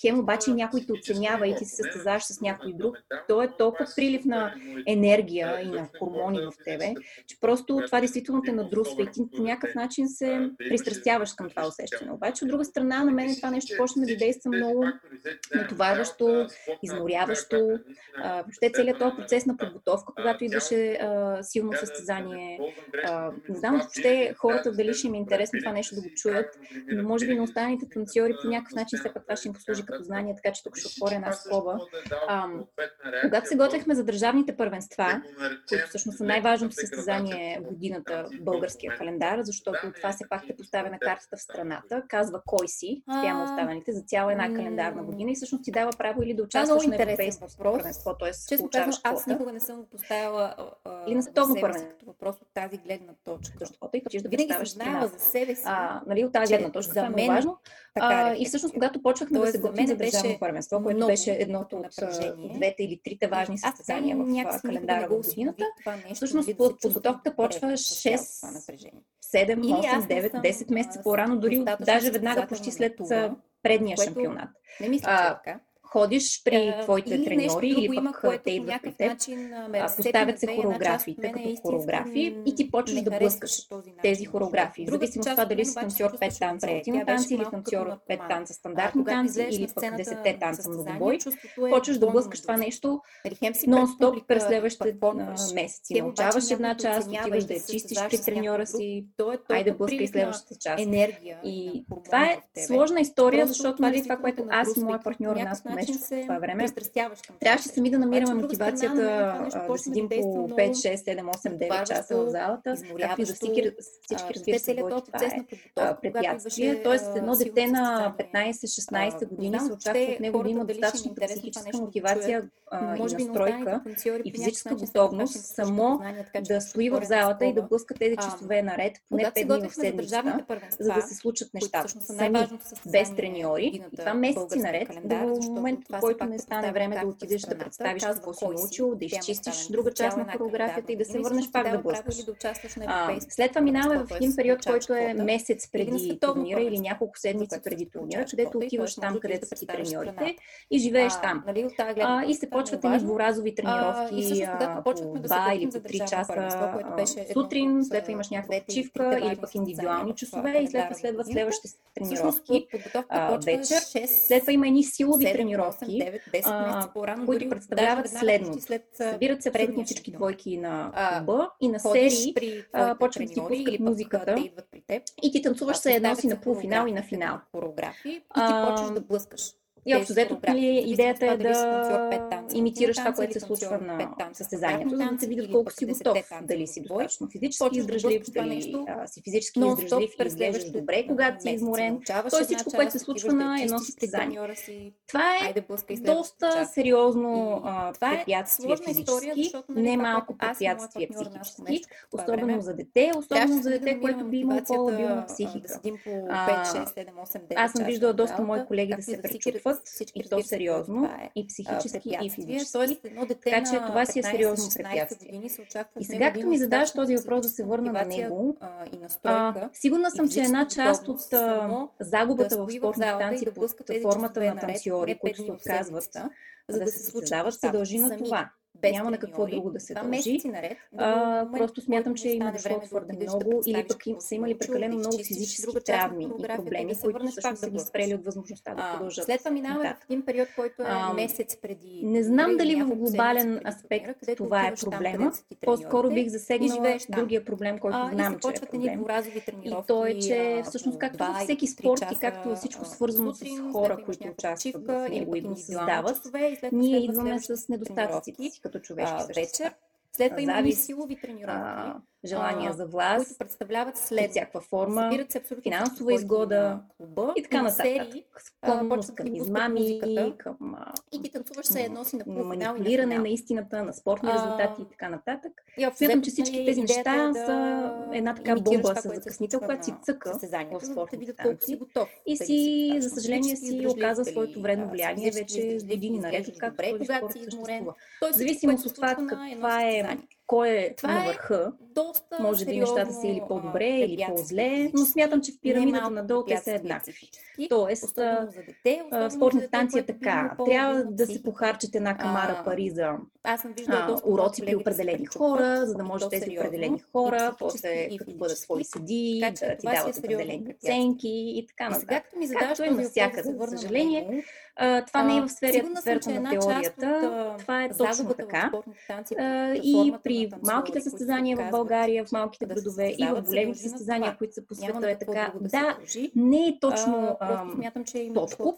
Speaker 2: хем обаче някой те оценява и ти се състезаваш с някой друг. То е толкова прилив на енергия и на хормони в тебе, че просто това действително те надрусва и ти по някакъв начин се пристрастяваш към това усещане. Обаче, от друга страна, на мен това нещо почна да действа много натоварващо, изморяващо. Въобще целият този процес на подготовка, когато идваше а, силно състезание. А, не знам въобще хората дали ще им е интересно това нещо да го чуят, но може би на останалите танцори по някакъв начин все пак това ще им послужи като знание, така че тук ще отворя една скоба. А, когато се готвихме за държавните първенства, които всъщност са най-важното състезание годината в българския календар, защото това се пак те поставя на картата в страната, казва кой си, спрямо останалите, за цяла една календарна година и всъщност ти дава право или да участваш на европейско първенство, т.е. получаваш
Speaker 3: аз никога не съм го поставила
Speaker 2: или на световно първенство.
Speaker 3: Като въпрос от тази гледна точка.
Speaker 2: Защото и да
Speaker 3: Винаги съм знаела за себе си.
Speaker 2: А, нали, от тази гледна точка,
Speaker 3: за
Speaker 2: е
Speaker 3: мен
Speaker 2: важно.
Speaker 3: Така
Speaker 2: а,
Speaker 3: е
Speaker 2: и всъщност, когато почнахме да се готвим за държавно първенство, което беше едното от двете или трите важни състезания в календара
Speaker 3: нещо,
Speaker 2: всъщност подготовката почва
Speaker 3: добре с цялото
Speaker 2: 6
Speaker 3: това напрежение.
Speaker 2: 7,
Speaker 3: Или
Speaker 2: 8,
Speaker 3: аз не
Speaker 2: 9,
Speaker 3: съм,
Speaker 2: 10 месеца по-рано, дори даже веднага почти след предния шампионат.
Speaker 3: Не мисля, че е така.
Speaker 2: Ходиш при
Speaker 3: А,
Speaker 2: твоите
Speaker 3: нещо
Speaker 2: треньори или
Speaker 3: има,
Speaker 2: пък
Speaker 3: което
Speaker 2: те идват при теб,
Speaker 3: начин ме
Speaker 2: поставят се
Speaker 3: част
Speaker 2: хореографиите като хореографии
Speaker 3: м,
Speaker 2: и ти почваш да блъскаш тези хореографии.
Speaker 3: Живота.
Speaker 2: зависимост от това дали си танцор
Speaker 3: обаче
Speaker 2: 5
Speaker 3: се
Speaker 2: танца.
Speaker 3: Тя
Speaker 2: танци или танцор
Speaker 3: като
Speaker 2: 5
Speaker 3: наркоман.
Speaker 2: танца стандартни
Speaker 3: когато
Speaker 2: танци или пък
Speaker 3: сцената
Speaker 2: 10
Speaker 3: на
Speaker 2: танца многобой,
Speaker 3: е
Speaker 2: почваш да блъскаш това нещо нон-стоп през следващите месеци. Научаваш една част, отиваш
Speaker 3: и
Speaker 2: да я чистиш при треньора си,
Speaker 3: е
Speaker 2: айде блъскай следващата част. И
Speaker 3: и
Speaker 2: това е сложна история, защото това,
Speaker 3: действително
Speaker 2: което
Speaker 3: те
Speaker 2: аз и
Speaker 3: нагрузва
Speaker 2: моя
Speaker 3: ти
Speaker 2: партньор нас нещо
Speaker 3: се
Speaker 2: това време,
Speaker 3: към
Speaker 2: трябваше сами да намираме
Speaker 3: Обаче, страна,
Speaker 2: мотивацията
Speaker 3: на мен това нещо
Speaker 2: а, да
Speaker 3: да
Speaker 2: седим
Speaker 3: действа
Speaker 2: по
Speaker 3: много
Speaker 2: 5, 6, 7, 8, 9 часа в залата, както и за всички, всички разбира се,
Speaker 3: този
Speaker 2: това е препятствие. Тоест, едно дете на
Speaker 3: състезание.
Speaker 2: 15-16
Speaker 3: А,
Speaker 2: години се очаква от него да има достатъчната
Speaker 3: това
Speaker 2: психическа
Speaker 3: да
Speaker 2: мотивация и настройка и физическа готовност само да стои в залата и да блъска тези часове наред, поне
Speaker 3: Когато се
Speaker 2: 5 дни в седмицата, за да се случат нещата. Сами, без треньори, и това месеци наред, до момента,
Speaker 3: това
Speaker 2: в който не стане време да отидеш да представиш какво си научил, да
Speaker 3: тема
Speaker 2: изчистиш друга част на хореографията и да се върнеш пак да блъскаш. след това минаваме в един период, който е месец преди турнира или няколко седмици преди турнира, където отиваш там,
Speaker 3: можеш
Speaker 2: където са ти треньорите и живееш там.
Speaker 3: нали,
Speaker 2: и се
Speaker 3: е
Speaker 2: почват едни дворазови тренировки по
Speaker 3: почнахме да се
Speaker 2: 2
Speaker 3: готвим
Speaker 2: или по 3
Speaker 3: държавно
Speaker 2: часа сутрин, след това имаш някаква почивка или пък индивидуални часове и след това следват следващите тренировки вечер.
Speaker 3: 6,
Speaker 2: След това има едни силови
Speaker 3: 7,
Speaker 2: тренировки,
Speaker 3: 8, 9, 10
Speaker 2: а,
Speaker 3: месеца по-рано,
Speaker 2: които
Speaker 3: дори
Speaker 2: представляват
Speaker 3: веднага
Speaker 2: следното.
Speaker 3: след
Speaker 2: Събират се
Speaker 3: предния
Speaker 2: всички двойки на клуба и на серии
Speaker 3: при
Speaker 2: почват да ти пускат музиката
Speaker 3: те идват при теб.
Speaker 2: и ти танцуваш се едно си на полуфинал и на финал.
Speaker 3: Хореографии и ти почваш да блъскаш.
Speaker 2: И общо взето, нали, идеята е да имитираш това, което се случва на състезанието, за да се видят
Speaker 3: или
Speaker 2: колко си
Speaker 3: 10
Speaker 2: готов. Дали си достатъчно физически издръжлив, дали си физически издръжлив и изглеждаш добре, когато си изморен.
Speaker 3: научаваш
Speaker 2: То
Speaker 3: една
Speaker 2: всичко, което се случва на едно състезание. Това е доста сериозно
Speaker 3: е
Speaker 2: препятствие физически,
Speaker 3: нали,
Speaker 2: не малко препятствие психически, особено за дете, особено за
Speaker 3: да
Speaker 2: дете, което би имало по-лабилна психика.
Speaker 3: Да седим по 5,
Speaker 2: А,
Speaker 3: 6, 7, 8, 9
Speaker 2: Аз съм виждала доста мои колеги да се
Speaker 3: и за всички-
Speaker 2: и то сериозно,
Speaker 3: е,
Speaker 2: и
Speaker 3: а,
Speaker 2: психически, и физически.
Speaker 3: Тоест, едно дете
Speaker 2: Така че това си е
Speaker 3: 15,
Speaker 2: сериозно
Speaker 3: 16
Speaker 2: препятствие.
Speaker 3: се
Speaker 2: И сега, като ми
Speaker 3: достатъчно
Speaker 2: този въпрос да се върна на него,
Speaker 3: а, и
Speaker 2: а,
Speaker 3: настройка,
Speaker 2: сигурна
Speaker 3: и
Speaker 2: съм, че една част от а, загубата в
Speaker 3: стои в
Speaker 2: спортните
Speaker 3: залата и
Speaker 2: танци под формата на танцори, които се отказват
Speaker 3: седмицата,
Speaker 2: да, се състезават, се дължи на това.
Speaker 3: Без
Speaker 2: Няма на какво друго да се дължи.
Speaker 3: наред.
Speaker 2: А, просто смятам, че има дошло твърде
Speaker 3: отидеш да
Speaker 2: много или пък им, са имали прекалено много физически травми и проблеми,
Speaker 3: да
Speaker 2: които всъщност са ги спрели от възможността да продължат
Speaker 3: след това минава в един период, който е месец преди.
Speaker 2: Не знам
Speaker 3: турнира
Speaker 2: дали в глобален
Speaker 3: преди
Speaker 2: аспект това е проблема. По-скоро бих засегнала другия проблем, който знам, че е проблем. И то е, че всъщност както във всеки спорт и както всичко свързано с хора, които участват в него и го създават, ние идваме с недостатъците като човешки
Speaker 3: А, вечер. След това имаме
Speaker 2: Завист,
Speaker 3: силови тренировки,
Speaker 2: а, желания
Speaker 3: а,
Speaker 2: за
Speaker 3: които
Speaker 2: власт,
Speaker 3: представляват
Speaker 2: под
Speaker 3: след
Speaker 2: всякаква форма,
Speaker 3: Събират се абсолютно
Speaker 2: финансова изгода
Speaker 3: клуба
Speaker 2: и така
Speaker 3: на
Speaker 2: нататък.
Speaker 3: серии,
Speaker 2: Склонност към измами, към
Speaker 3: и ти танцуваш се едно си на
Speaker 2: на манипулиране на истината, на спортни резултати и така нататък.
Speaker 3: И
Speaker 2: Смятам, че всички
Speaker 3: нали,
Speaker 2: тези неща
Speaker 3: е
Speaker 2: са една така бомба с закъснител, която си цъка в спортните танци. И си, за съжаление, си оказа своето вредно влияние вече години наред, откакто
Speaker 3: добре,
Speaker 2: този спорт съществува.
Speaker 3: Което
Speaker 2: от това каква е. Кой е
Speaker 3: Това
Speaker 2: на
Speaker 3: е
Speaker 2: върха,
Speaker 3: доста
Speaker 2: може би нещата са или по-добре, или по-зле, но смятам, че в пирамидата надолу те са еднакви. Тоест,
Speaker 3: за дете,
Speaker 2: а,
Speaker 3: особено
Speaker 2: в
Speaker 3: за
Speaker 2: спортните
Speaker 3: дете,
Speaker 2: танци е
Speaker 3: би
Speaker 2: така. Трябва да се похарчат една камара пари за
Speaker 3: Аз съм виждала
Speaker 2: а, уроци при определени хора, за да може тези определени хора, после като бъдат
Speaker 3: Така че
Speaker 2: да ти
Speaker 3: е
Speaker 2: дават определени оценки и така нататък. Както
Speaker 3: да
Speaker 2: навсякъде, за съжаление, а, това не е
Speaker 3: а,
Speaker 2: в сферата, сферата на теорията.
Speaker 3: от, а,
Speaker 2: Това е точно така.
Speaker 3: танци
Speaker 2: А, И при
Speaker 3: танцори,
Speaker 2: малките състезания в България, в малките градове и в големите състезания, които са по света е така.
Speaker 3: да
Speaker 2: не е точно
Speaker 3: А, просто
Speaker 2: ам,
Speaker 3: смятам, че има
Speaker 2: подкуп,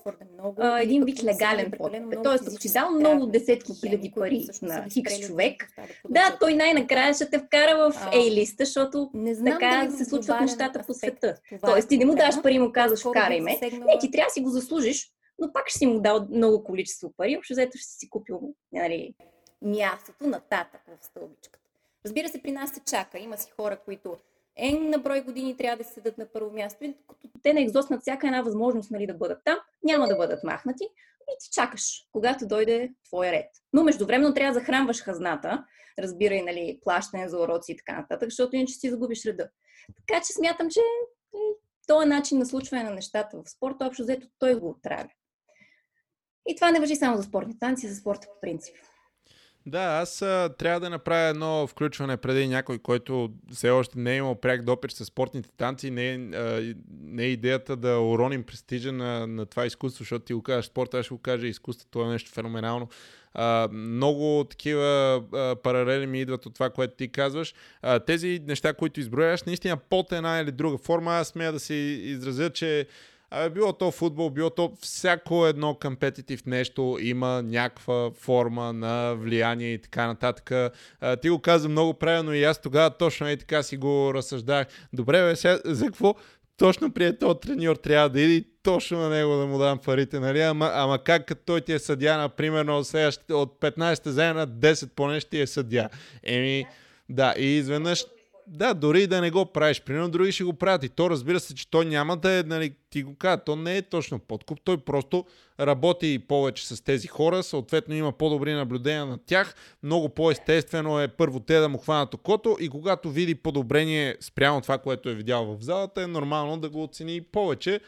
Speaker 2: а, един вид легален подкуп. Тоест, ако си дал много десетки хиляди пари на хикс човек,
Speaker 3: да
Speaker 2: той най-накрая ще те вкара в
Speaker 3: А,
Speaker 2: A-листа, защото така
Speaker 3: в
Speaker 2: се случват нещата по света.
Speaker 3: е
Speaker 2: Тоест, ти не му
Speaker 3: проблема.
Speaker 2: пари и му казваш, вкарай ме. Не, ти трябва да си го заслужиш, но пак ще си му дал много количество пари, общо взето ще си купил нали,
Speaker 3: мястото нататък в стълбичката. Разбира се, при нас се чака. Има си хора, които е на брой години трябва да седат на първо място. И като
Speaker 2: те не екзостнат всяка една възможност нали, да бъдат там, няма да бъдат махнати и ти чакаш, когато дойде твой ред. Но междувременно трябва да захранваш хазната, разбирай, нали, плащане за уроци и така нататък, защото иначе си загубиш реда. Така че смятам, че нали, този начин на случване на нещата в спорта, общо взето той го отравя. И това не въжи само за спортни танци, за спорта по принцип.
Speaker 1: Да, аз а, трябва да направя едно включване преди някой, който все още не е имал пряк допир с спортните танци. Не а, не е идеята да уроним престижа на, на това изкуство, защото ти го кажеш спорта, аз ще го кажа изкуството, е нещо феноменално. А, много такива а, паралели ми идват от това, което ти казваш. А, тези неща, които изброяваш, наистина под една или друга форма, аз смея да се изразя, че Абе, било то футбол, било то всяко едно компетитив нещо има някаква форма на влияние и така нататък. А, ти го каза много правилно и аз тогава точно и така си го разсъждах. Добре, бе, сега, за какво точно при този треньор трябва да иде и точно на него да му дам парите, нали? Ама, ама как като той ти е съдя, например, от, следващите- от 15 заедно на 10 поне ще ти е съдя. Еми, да, и изведнъж да, дори да не го правиш, примерно други ще го правят. И то разбира се, че той няма да е, нали, ти го казва, то не е точно подкуп, той просто работи повече с тези хора, съответно има по-добри наблюдения на тях, много по-естествено е първо те да му хванат окото и когато види подобрение спрямо това, което е видял в залата, е нормално да го оцени повече,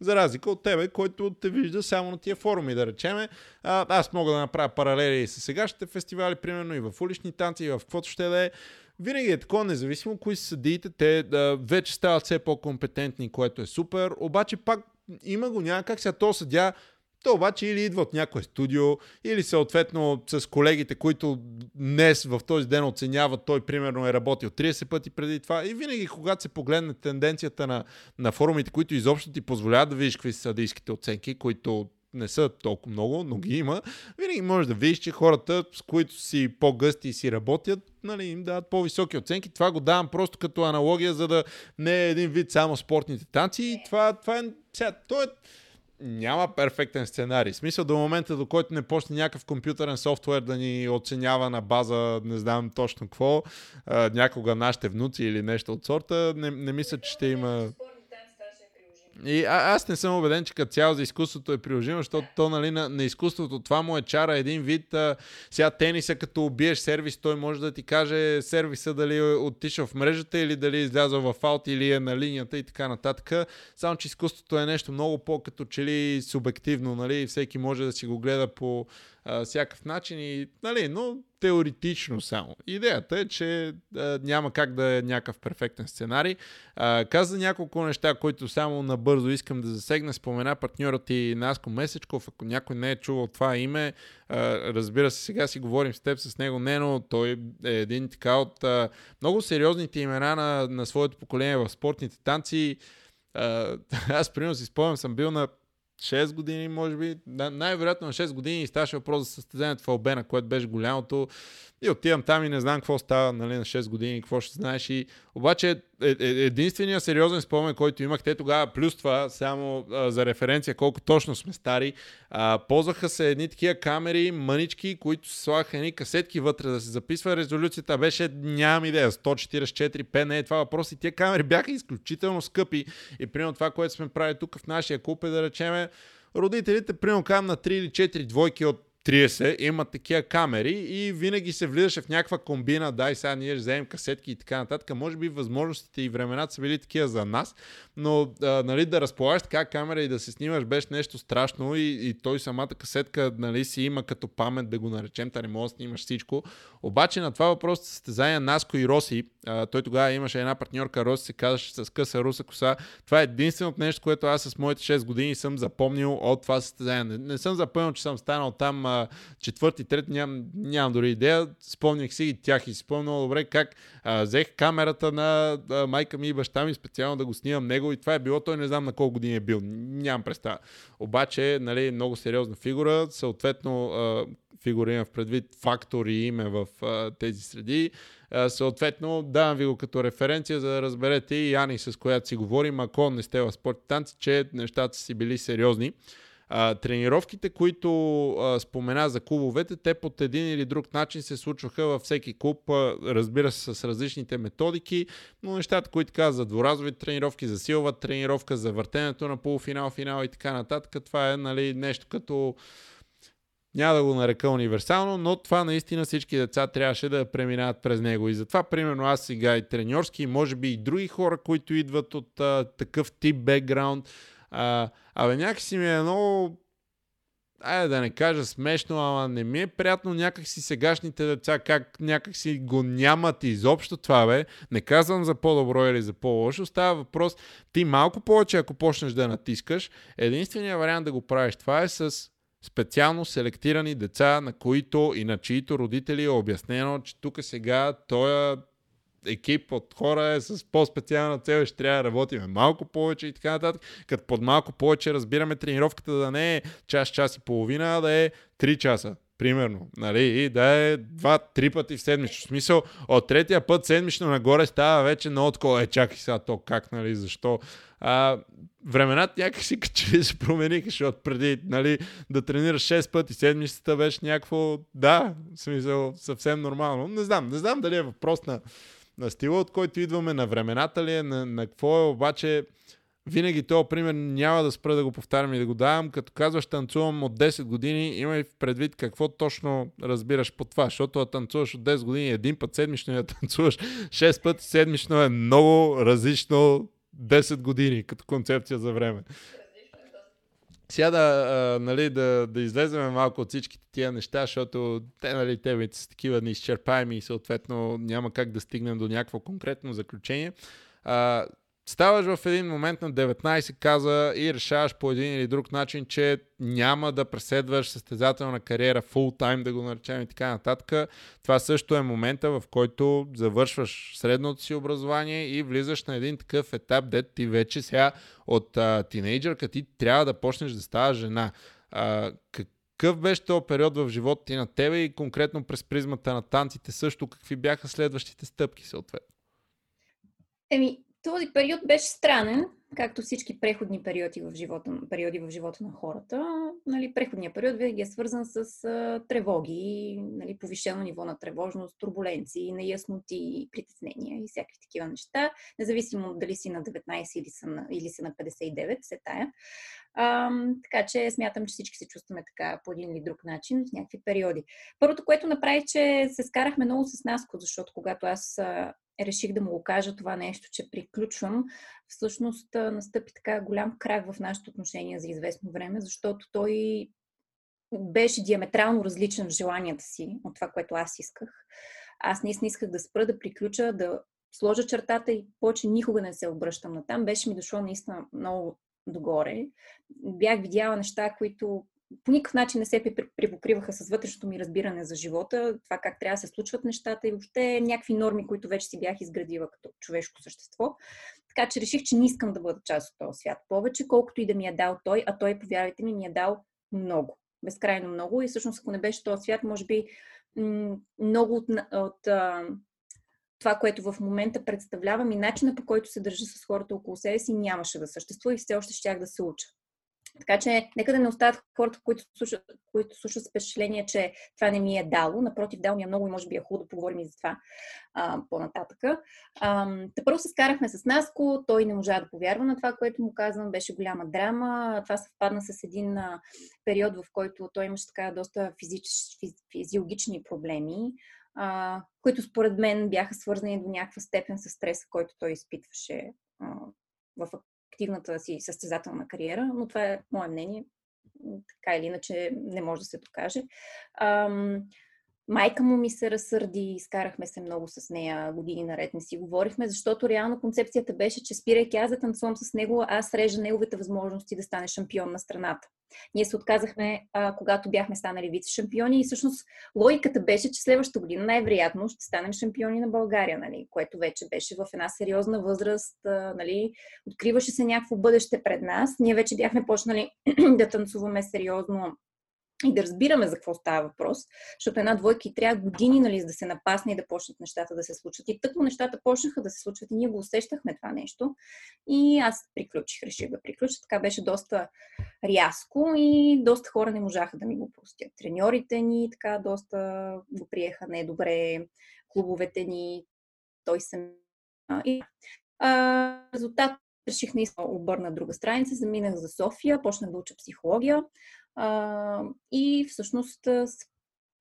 Speaker 1: за разлика от тебе, който те вижда само на тия форуми, да речеме. А, аз мога да направя паралели и с сегашните фестивали, примерно и в улични танци, и в каквото ще да е. Винаги е такова, независимо кои са съдиите, те да, вече стават все по-компетентни, което е супер, обаче пак има го някак сега то съдя, то обаче или идва от някое студио, или съответно с колегите, които днес в този ден оценяват, той примерно е работил 30 пъти преди това. И винаги, когато се погледне тенденцията на, на форумите, които изобщо ти позволяват да видиш какви са съдийските оценки, които не са толкова много, но ги има, винаги можеш да видиш, че хората, с които си по-гъсти и си работят, нали, им дават по-високи оценки. Това го давам просто като аналогия, за да не е един вид само спортните танци. Това, това е... Сега, то е няма перфектен сценарий. В смисъл до момента, до който не почне някакъв компютърен софтуер да ни оценява на база, не знам точно какво, някога нашите внуци или нещо от сорта, не, не мисля, че ще има... И а, аз не съм убеден, че като цяло за изкуството е приложимо, защото то нали, на, на изкуството това му е чара един вид. А, сега тениса, като убиеш сервис, той може да ти каже сервиса дали е отишъл в мрежата или дали е излязъл в аут или е на линията и така нататък. Само, че изкуството е нещо много по-като че ли субективно, нали, всеки може да си го гледа по а, всякакъв начин, и, нали, но теоретично само. Идеята е, че а, няма как да е някакъв перфектен сценарий. А, каза няколко неща, които само набързо искам да засегна. Спомена партньорът и Наско Месечков. Ако някой не е чувал това име, а, разбира се, сега си говорим с теб с него, не, но той е един така от а, много сериозните имена на, на своето поколение в спортните танци. А, аз, примерно, си спомням, съм бил на 6 години, може би, най-вероятно на 6 години и ставаше въпрос за състезанието в Албена, което беше голямото. И отивам там и не знам какво става нали, на 6 години, какво ще знаеш. И... Обаче е, е, единственият сериозен спомен, който имах, те тогава, плюс това, само а, за референция, колко точно сме стари, а, ползваха се едни такива камери, мънички, които слагаха едни касетки вътре да се записва. Резолюцията беше, нямам идея, 144 п, не е това въпрос. И тия камери бяха изключително скъпи. И примерно това, което сме правили тук в нашия клуб е да речеме, родителите, примерно, кам на 3 или 4 двойки от 30 имат такива камери и винаги се влизаше в някаква комбина, дай сега ние ще вземем касетки и така нататък. Може би възможностите и времената са били такива за нас, но а, нали, да разполагаш така камера и да се снимаш беше нещо страшно и, и той самата касетка нали, си има като памет да го наречем, та не може да снимаш всичко. Обаче на това въпрос състезания Наско и Роси, а, той тогава имаше една партньорка Роси, се казваше с къса руса коса. Това е единственото нещо, което аз с моите 6 години съм запомнил от това състезание. Не, не съм запомнил, че съм станал там а, четвърти, трети, ням, нямам дори идея. Спомних си и тях и си спомнил добре как а, взех камерата на а, майка ми и баща ми специално да го снимам него и това е било, той не знам на колко години е бил, нямам представа. Обаче, нали, много сериозна фигура, съответно а, фигура има в предвид фактор и име в а, тези среди. А, съответно, давам ви го като референция, за да разберете и Яни, с която си говорим, ако не сте в спорт танци, че нещата си били сериозни. Тренировките, които а, спомена за клубовете, те под един или друг начин се случваха във всеки клуб, а, разбира се, с различните методики, но нещата, които казват за дворазови тренировки, за силова тренировка, за въртенето на полуфинал, финал и така нататък, това е нали, нещо като няма да го нарека универсално, но това наистина всички деца трябваше да преминават през него. И затова, примерно, аз сега и треньорски, може би и други хора, които идват от а, такъв тип бекграунд, а, абе, някакси ми е много айде да не кажа смешно, ама не ми е приятно някакси сегашните деца, как някакси го нямат изобщо това, бе. Не казвам за по-добро или за по-лошо, става въпрос ти малко повече, ако почнеш да натискаш, единственият вариант да го правиш това е с специално селектирани деца, на които и на чието родители е обяснено, че тук сега той екип от хора е с по-специална цел ще трябва да работиме малко повече и така нататък. Като под малко повече разбираме тренировката да не е час, час и половина, а да е 3 часа. Примерно, нали, и да е два-три пъти в седмично. В смисъл, от третия път седмично нагоре става вече много такова. Е, чакай сега то как, нали, защо? А, времената някакси качели се промениха, защото преди нали, да тренираш 6 пъти седмицата беше някакво, да, в смисъл, съвсем нормално. Не знам, не знам дали е въпрос на на стила, от който идваме, на времената ли е, на, на какво е, обаче винаги този пример няма да спра да го повтарям и да го давам. Като казваш танцувам от 10 години, имай предвид какво точно разбираш по това, защото да танцуваш от 10 години един път седмично и да танцуваш 6 пъти седмично е много различно 10 години като концепция за време. Сега да, а, нали, да, да излеземе малко от всичките тия неща, защото те, нали, темите са такива неизчерпаеми и съответно няма как да стигнем до някакво конкретно заключение. А, ставаш в един момент на 19, каза и решаваш по един или друг начин, че няма да преследваш състезателна кариера full time, да го наречем и така нататък. Това също е момента, в който завършваш средното си образование и влизаш на един такъв етап, дет ти вече сега от а, тинейджърка ти трябва да почнеш да ставаш жена. А, какъв беше този период в живота ти на тебе и конкретно през призмата на танците също, какви бяха следващите стъпки съответно?
Speaker 2: Еми, този период беше странен, както всички преходни периоди в живота, периоди в живота на хората. Нали, преходният период винаги е свързан с а, тревоги, нали, повишено ниво на тревожност, турбуленции, неясноти, притеснения и всякакви такива неща, независимо дали си на 19 или си на, или си на 59, се тая. А, така че смятам, че всички се чувстваме така по един или друг начин в някакви периоди. Първото, което направих, че се скарахме много с Наско, защото когато аз реших да му го кажа това нещо, че приключвам, всъщност настъпи така голям крак в нашето отношение за известно време, защото той беше диаметрално различен в желанията си от това, което аз исках. Аз наистина исках да спра, да приключа, да сложа чертата и повече никога не се обръщам на там. Беше ми дошло наистина много догоре. Бях видяла неща, които по никакъв начин не се припокриваха с вътрешното ми разбиране за живота, това как трябва да се случват нещата и въобще някакви норми, които вече си бях изградила като човешко същество. Така че реших, че не искам да бъда част от този свят повече, колкото и да ми е дал той, а той, повярвайте ми, ми е дал много. Безкрайно много. И всъщност, ако не беше този свят, може би много от, от това, което в момента представлявам и начина по който се държа с хората около себе си, нямаше да съществува и все още щях да се уча. Така че нека да не остават хората, които слушат, които слушат с впечатление, че това не ми е дало. Напротив, дал ми е много и може би е хубаво да поговорим и за това а, по-нататъка. Та първо се скарахме с Наско, той не можа да повярва на това, което му казвам, беше голяма драма. Това съвпадна с един а, период, в който той имаше така доста физич, физ, физиологични проблеми, а, които според мен бяха свързани до някаква степен с стреса, който той изпитваше а, в активната си състезателна кариера, но това е мое мнение. Така или иначе не може да се докаже. Ам, майка му ми се разсърди, изкарахме се много с нея, години наред не си говорихме, защото реално концепцията беше, че спирайки аз да танцувам с него, аз режа неговите възможности да стане шампион на страната. Ние се отказахме, а, когато бяхме станали вице-шампиони и всъщност логиката беше, че следващата година най-вероятно ще станем шампиони на България, нали, което вече беше в една сериозна възраст, а, нали, откриваше се някакво бъдеще пред нас. Ние вече бяхме почнали да танцуваме сериозно и да разбираме за какво става въпрос, защото една двойка и трябва години, нали, за да се напасне и да почнат нещата да се случват. И тъкмо нещата почнаха да се случват и ние го усещахме това нещо. И аз приключих, реших да приключа. Така беше доста рязко и доста хора не можаха да ми го простят. Треньорите ни така доста го приеха недобре, клубовете ни, той съм. И а, резултат реших наистина обърна друга страница, заминах за София, почнах да уча психология. А, и всъщност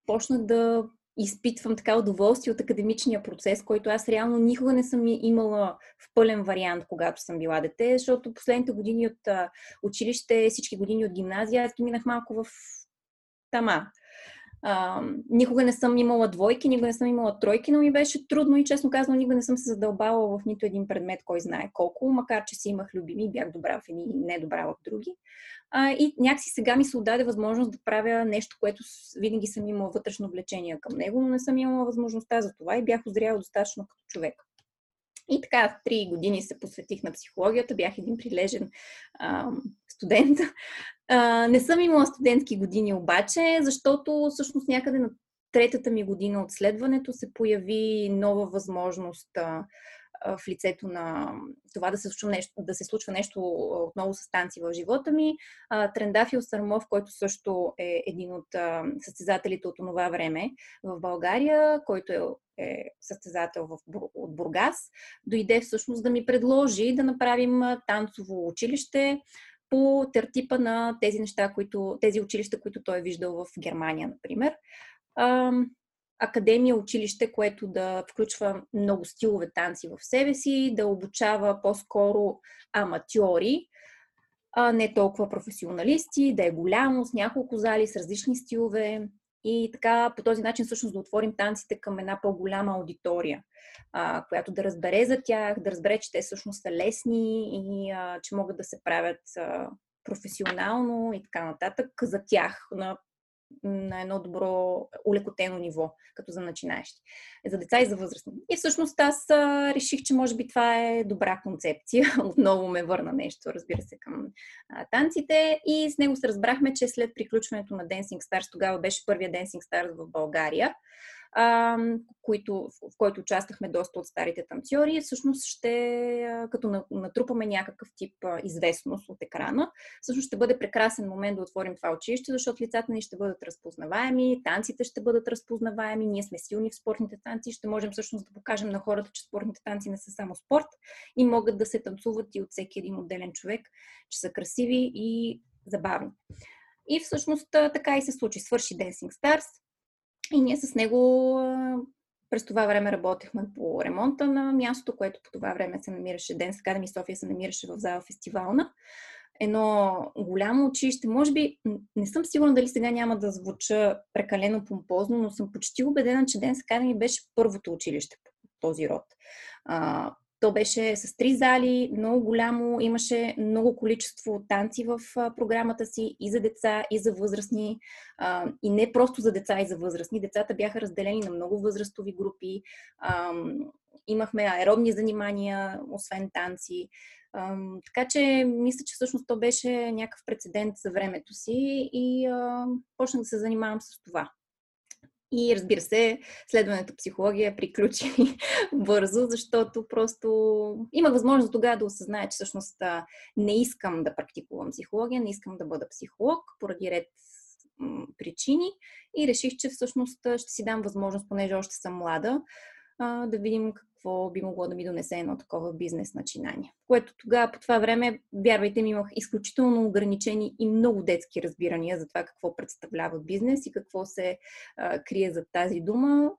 Speaker 2: почнах да изпитвам така удоволствие от академичния процес, който аз реално никога не съм имала в пълен вариант, когато съм била дете, защото последните години от училище, всички години от гимназия, аз ги минах малко в тама. А, никога не съм имала двойки, никога не съм имала тройки, но ми беше трудно и честно казано никога не съм се задълбала в нито един предмет, кой знае колко, макар че си имах любими бях добра в едни и не добра в други. А, и някакси сега ми се отдаде възможност да правя нещо, което винаги съм имала вътрешно влечение към него, но не съм имала възможността за това и бях озряла достатъчно като човек. И така, три години се посветих на психологията, бях един прилежен а, студент. А, не съм имала студентски години обаче, защото всъщност някъде на третата ми година от следването се появи нова възможност а, в лицето на това да се случва нещо, да се случва нещо отново с танци в живота ми. Трендафил Сармов, който също е един от състезателите от това време в България, който е, е състезател в, от Бургас, дойде всъщност да ми предложи да направим танцово училище по тертипа на тези неща, които, тези училища, които той е виждал в Германия, например. Академия, училище, което да включва много стилове танци в себе си, да обучава по-скоро аматьори, а не толкова професионалисти, да е голямо, с няколко зали, с различни стилове и така по този начин всъщност да отворим танците към една по-голяма аудитория, а, която да разбере за тях, да разбере, че те всъщност са лесни и а, че могат да се правят а, професионално и така нататък за тях на на едно добро, улекотено ниво, като за начинаещи. За деца и за възрастни. И всъщност аз реших, че може би това е добра концепция. Отново ме върна нещо, разбира се, към танците. И с него се разбрахме, че след приключването на Dancing Stars, тогава беше първия Dancing Stars в България, а, които, в който участвахме доста от старите танцори, всъщност ще, като натрупаме някакъв тип известност от екрана, всъщност ще бъде прекрасен момент да отворим това училище, защото лицата ни ще бъдат разпознаваеми, танците ще бъдат разпознаваеми, ние сме силни в спортните танци, ще можем всъщност да покажем на хората, че спортните танци не са само спорт и могат да се танцуват и от всеки един отделен човек, че са красиви и забавни. И всъщност така и се случи. Свърши Dancing Stars, и ние с него през това време работехме по ремонта на мястото, което по това време се намираше, Ден Academy София се намираше в зала фестивална. Едно голямо училище. Може би, не съм сигурна дали сега няма да звуча прекалено помпозно, но съм почти убедена, че Ден Academy беше първото училище по този род. То беше с три зали, много голямо, имаше много количество танци в програмата си и за деца, и за възрастни. И не просто за деца и за възрастни. Децата бяха разделени на много възрастови групи. Имахме аеробни занимания, освен танци. Така че мисля, че всъщност то беше някакъв прецедент за времето си и почнах да се занимавам с това. И разбира се, следването психология приключи бързо, защото просто имах възможност тогава да осъзная, че всъщност не искам да практикувам психология, не искам да бъда психолог поради ред причини и реших, че всъщност ще си дам възможност, понеже още съм млада, да видим какво би могло да ми донесе едно такова бизнес начинание. Което тогава по това време, вярвайте ми, имах изключително ограничени и много детски разбирания за това какво представлява бизнес и какво се а, крие за тази дума.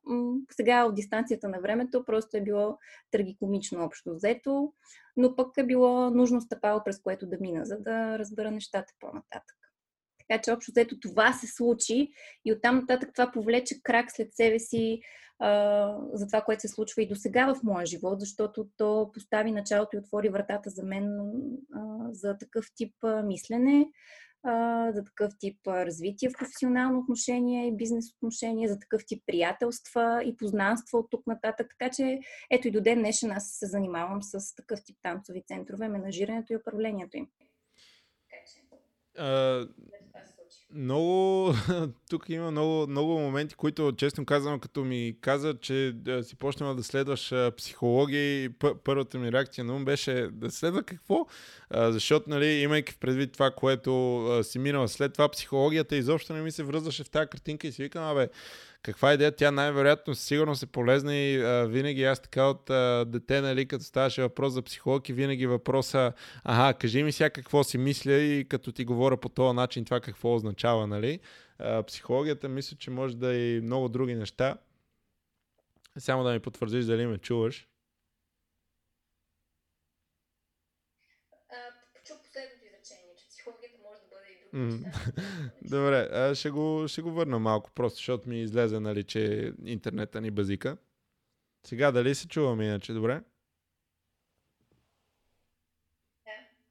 Speaker 2: Сега от дистанцията на времето просто е било трагикомично общо взето, но пък е било нужно стъпало, през което да мина, за да разбера нещата по-нататък. Така че общо взето това се случи и оттам нататък това повлече крак след себе си а, за това, което се случва и до сега в моя живот, защото то постави началото и отвори вратата за мен а, за такъв тип а, мислене, а, за такъв тип а, развитие в професионално отношение и бизнес отношение, за такъв тип приятелства и познанства от тук нататък. Така че ето и до ден днешен аз се занимавам с такъв тип танцови центрове, менажирането и управлението им.
Speaker 1: Uh, много, тук има много, много моменти, които честно казвам, като ми каза, че да си почнем да следваш психология и първата ми реакция на ум беше да следва какво, защото, нали, имайки в предвид това, което си минала след това, психологията изобщо не ми се връзваше в тази картинка и си викам, абе, каква идея? Тя най-вероятно сигурно се полезна и а, винаги аз така от а, дете, нали, като ставаше въпрос за психолог и винаги въпроса, ага, кажи ми сега какво си мисля и като ти говоря по този начин това какво означава, нали? А, психологията мисля, че може да е и много други неща. Само да ми потвърдиш дали ме чуваш. Добре, а ще, го, ще го върна малко, просто защото ми излезе, нали, че интернета ни базика. Сега дали се чуваме иначе, добре?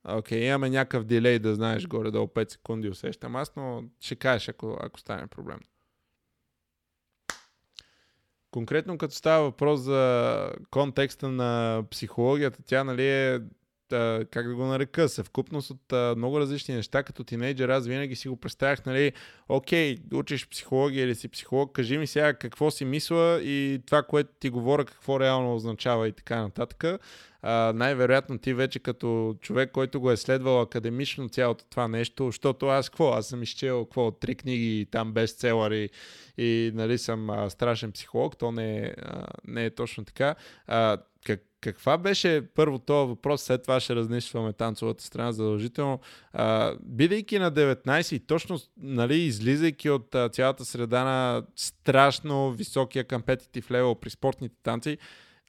Speaker 1: Окей, okay, имаме някакъв дилей да знаеш горе-долу 5 секунди усещам аз, но ще кажеш, ако, ако стане проблем. Конкретно като става въпрос за контекста на психологията, тя нали е как да го нарека, съвкупност от много различни неща. Като тинейджер аз винаги си го представях, нали, окей, учиш психология или си психолог, кажи ми сега какво си мисля и това, което ти говоря, какво реално означава и така нататък. А, най-вероятно ти вече като човек, който го е следвал академично цялото това нещо, защото аз какво? Аз съм изчел какво? Три книги там бестселъри и нали съм а, страшен психолог, то не е, а, не е точно така. А, каква беше първо този въпрос, след това ще разнищваме танцовата страна задължително. А, бидейки на 19 и точно нали, излизайки от а, цялата среда на страшно високия компетитив левел при спортните танци,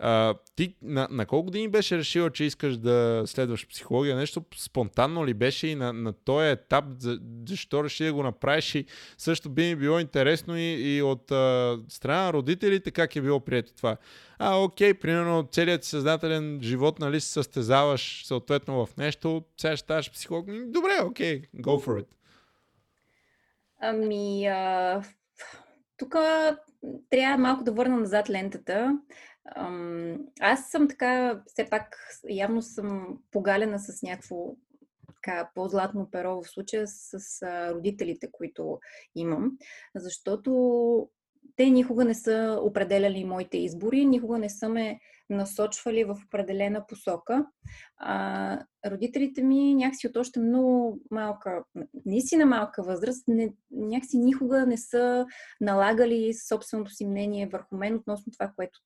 Speaker 1: а, ти на, на колко години беше решила, че искаш да следваш психология? Нещо спонтанно ли беше и на, на този етап, за, защо реши да го направиш? И също би ми било интересно и, и от а, страна на родителите как е било прието това. А, окей, примерно целият съзнателен живот, нали, се състезаваш съответно в нещо, сега ще ставаш психолог. Добре, окей, go for it.
Speaker 2: Ами, а, тук трябва малко да върна назад лентата. Аз съм така, все пак, явно съм погалена с някакво така, по-златно перо в случая с родителите, които имам, защото те никога не са определяли моите избори, никога не са ме насочвали в определена посока. А, родителите ми някакси от още много малка, наистина малка възраст, не, някакси никога не са налагали собственото си мнение върху мен относно това, което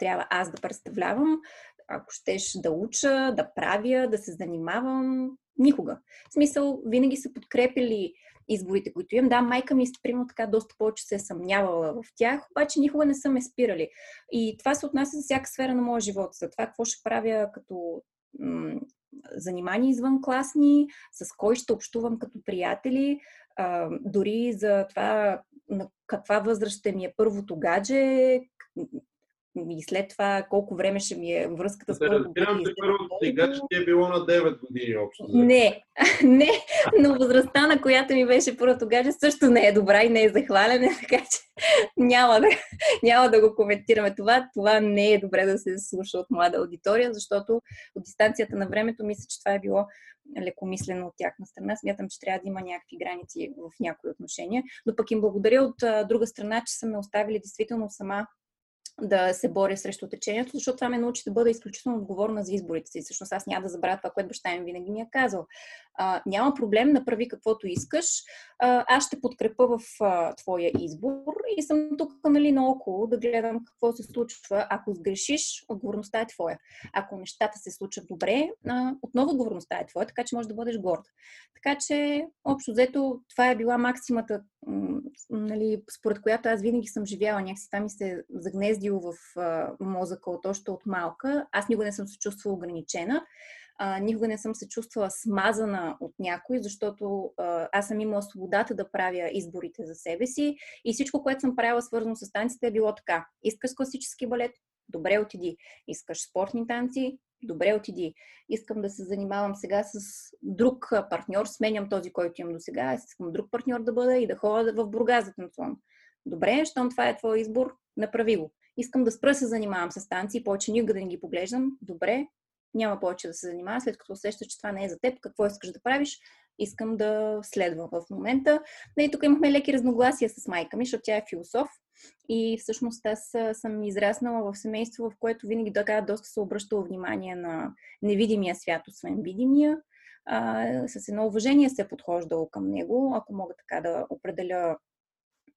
Speaker 2: трябва аз да представлявам, ако щеш да уча, да правя, да се занимавам. Никога. В смисъл, винаги са подкрепили изборите, които имам. Да, майка ми, примерно така, доста повече се е съмнявала в тях, обаче никога не са ме спирали. И това се отнася за всяка сфера на моя живот. За това какво ще правя като м- занимания извън класни, с кой ще общувам като приятели, а, дори за това на каква възраст ще ми е първото гадже, и след това колко време ще ми е връзката
Speaker 1: с първото Разбирам, че първото сега, че ти е било на 9 години общо.
Speaker 2: Не, не, но възрастта, на която ми беше първото гадже, също не е добра и не е захвалене, така че няма да, няма да го коментираме това. Това не е добре да се слуша от млада аудитория, защото от дистанцията на времето мисля, че това е било лекомислено от тяхна страна. Смятам, че трябва да има някакви граници в някои отношения. Но пък им благодаря от друга страна, че са ме оставили действително сама да се боря срещу течението, защото това ме научи да бъда изключително отговорна за изборите си. Всъщност аз няма да забравя това, което баща ми винаги ми е казал. А, няма проблем, направи каквото искаш. А, аз ще подкрепа в а, твоя избор и съм тук нали, наоколо да гледам какво се случва. Ако сгрешиш, отговорността е твоя. Ако нещата се случат добре, а, отново отговорността е твоя, така че можеш да бъдеш горд. Така че, общо взето, това е била максимата, нали, според която аз винаги съм живяла. Някакси там ми се загнездил в а, мозъка от още от малка. Аз никога не съм се чувствала ограничена. А, никога не съм се чувствала смазана от някой, защото а, аз съм имала свободата да правя изборите за себе си и всичко, което съм правила свързано с танците е било така. Искаш класически балет? Добре отиди. Искаш спортни танци? Добре отиди. Искам да се занимавам сега с друг партньор, сменям този, който имам до сега, искам друг партньор да бъда и да ходя в Бургас да танцувам. Добре, щом това е твой избор, направи го. Искам да спра се занимавам с танци, повече никога да не ги поглеждам. Добре, няма повече да се занимава, след като усещаш, че това не е за теб, какво искаш да правиш, искам да следвам в момента. И тук имахме леки разногласия с майка ми, защото тя е философ и всъщност аз съм израснала в семейство, в което винаги така доста се обръщала внимание на невидимия свят, освен видимия. А, с едно уважение се е подхождало към него, ако мога така да определя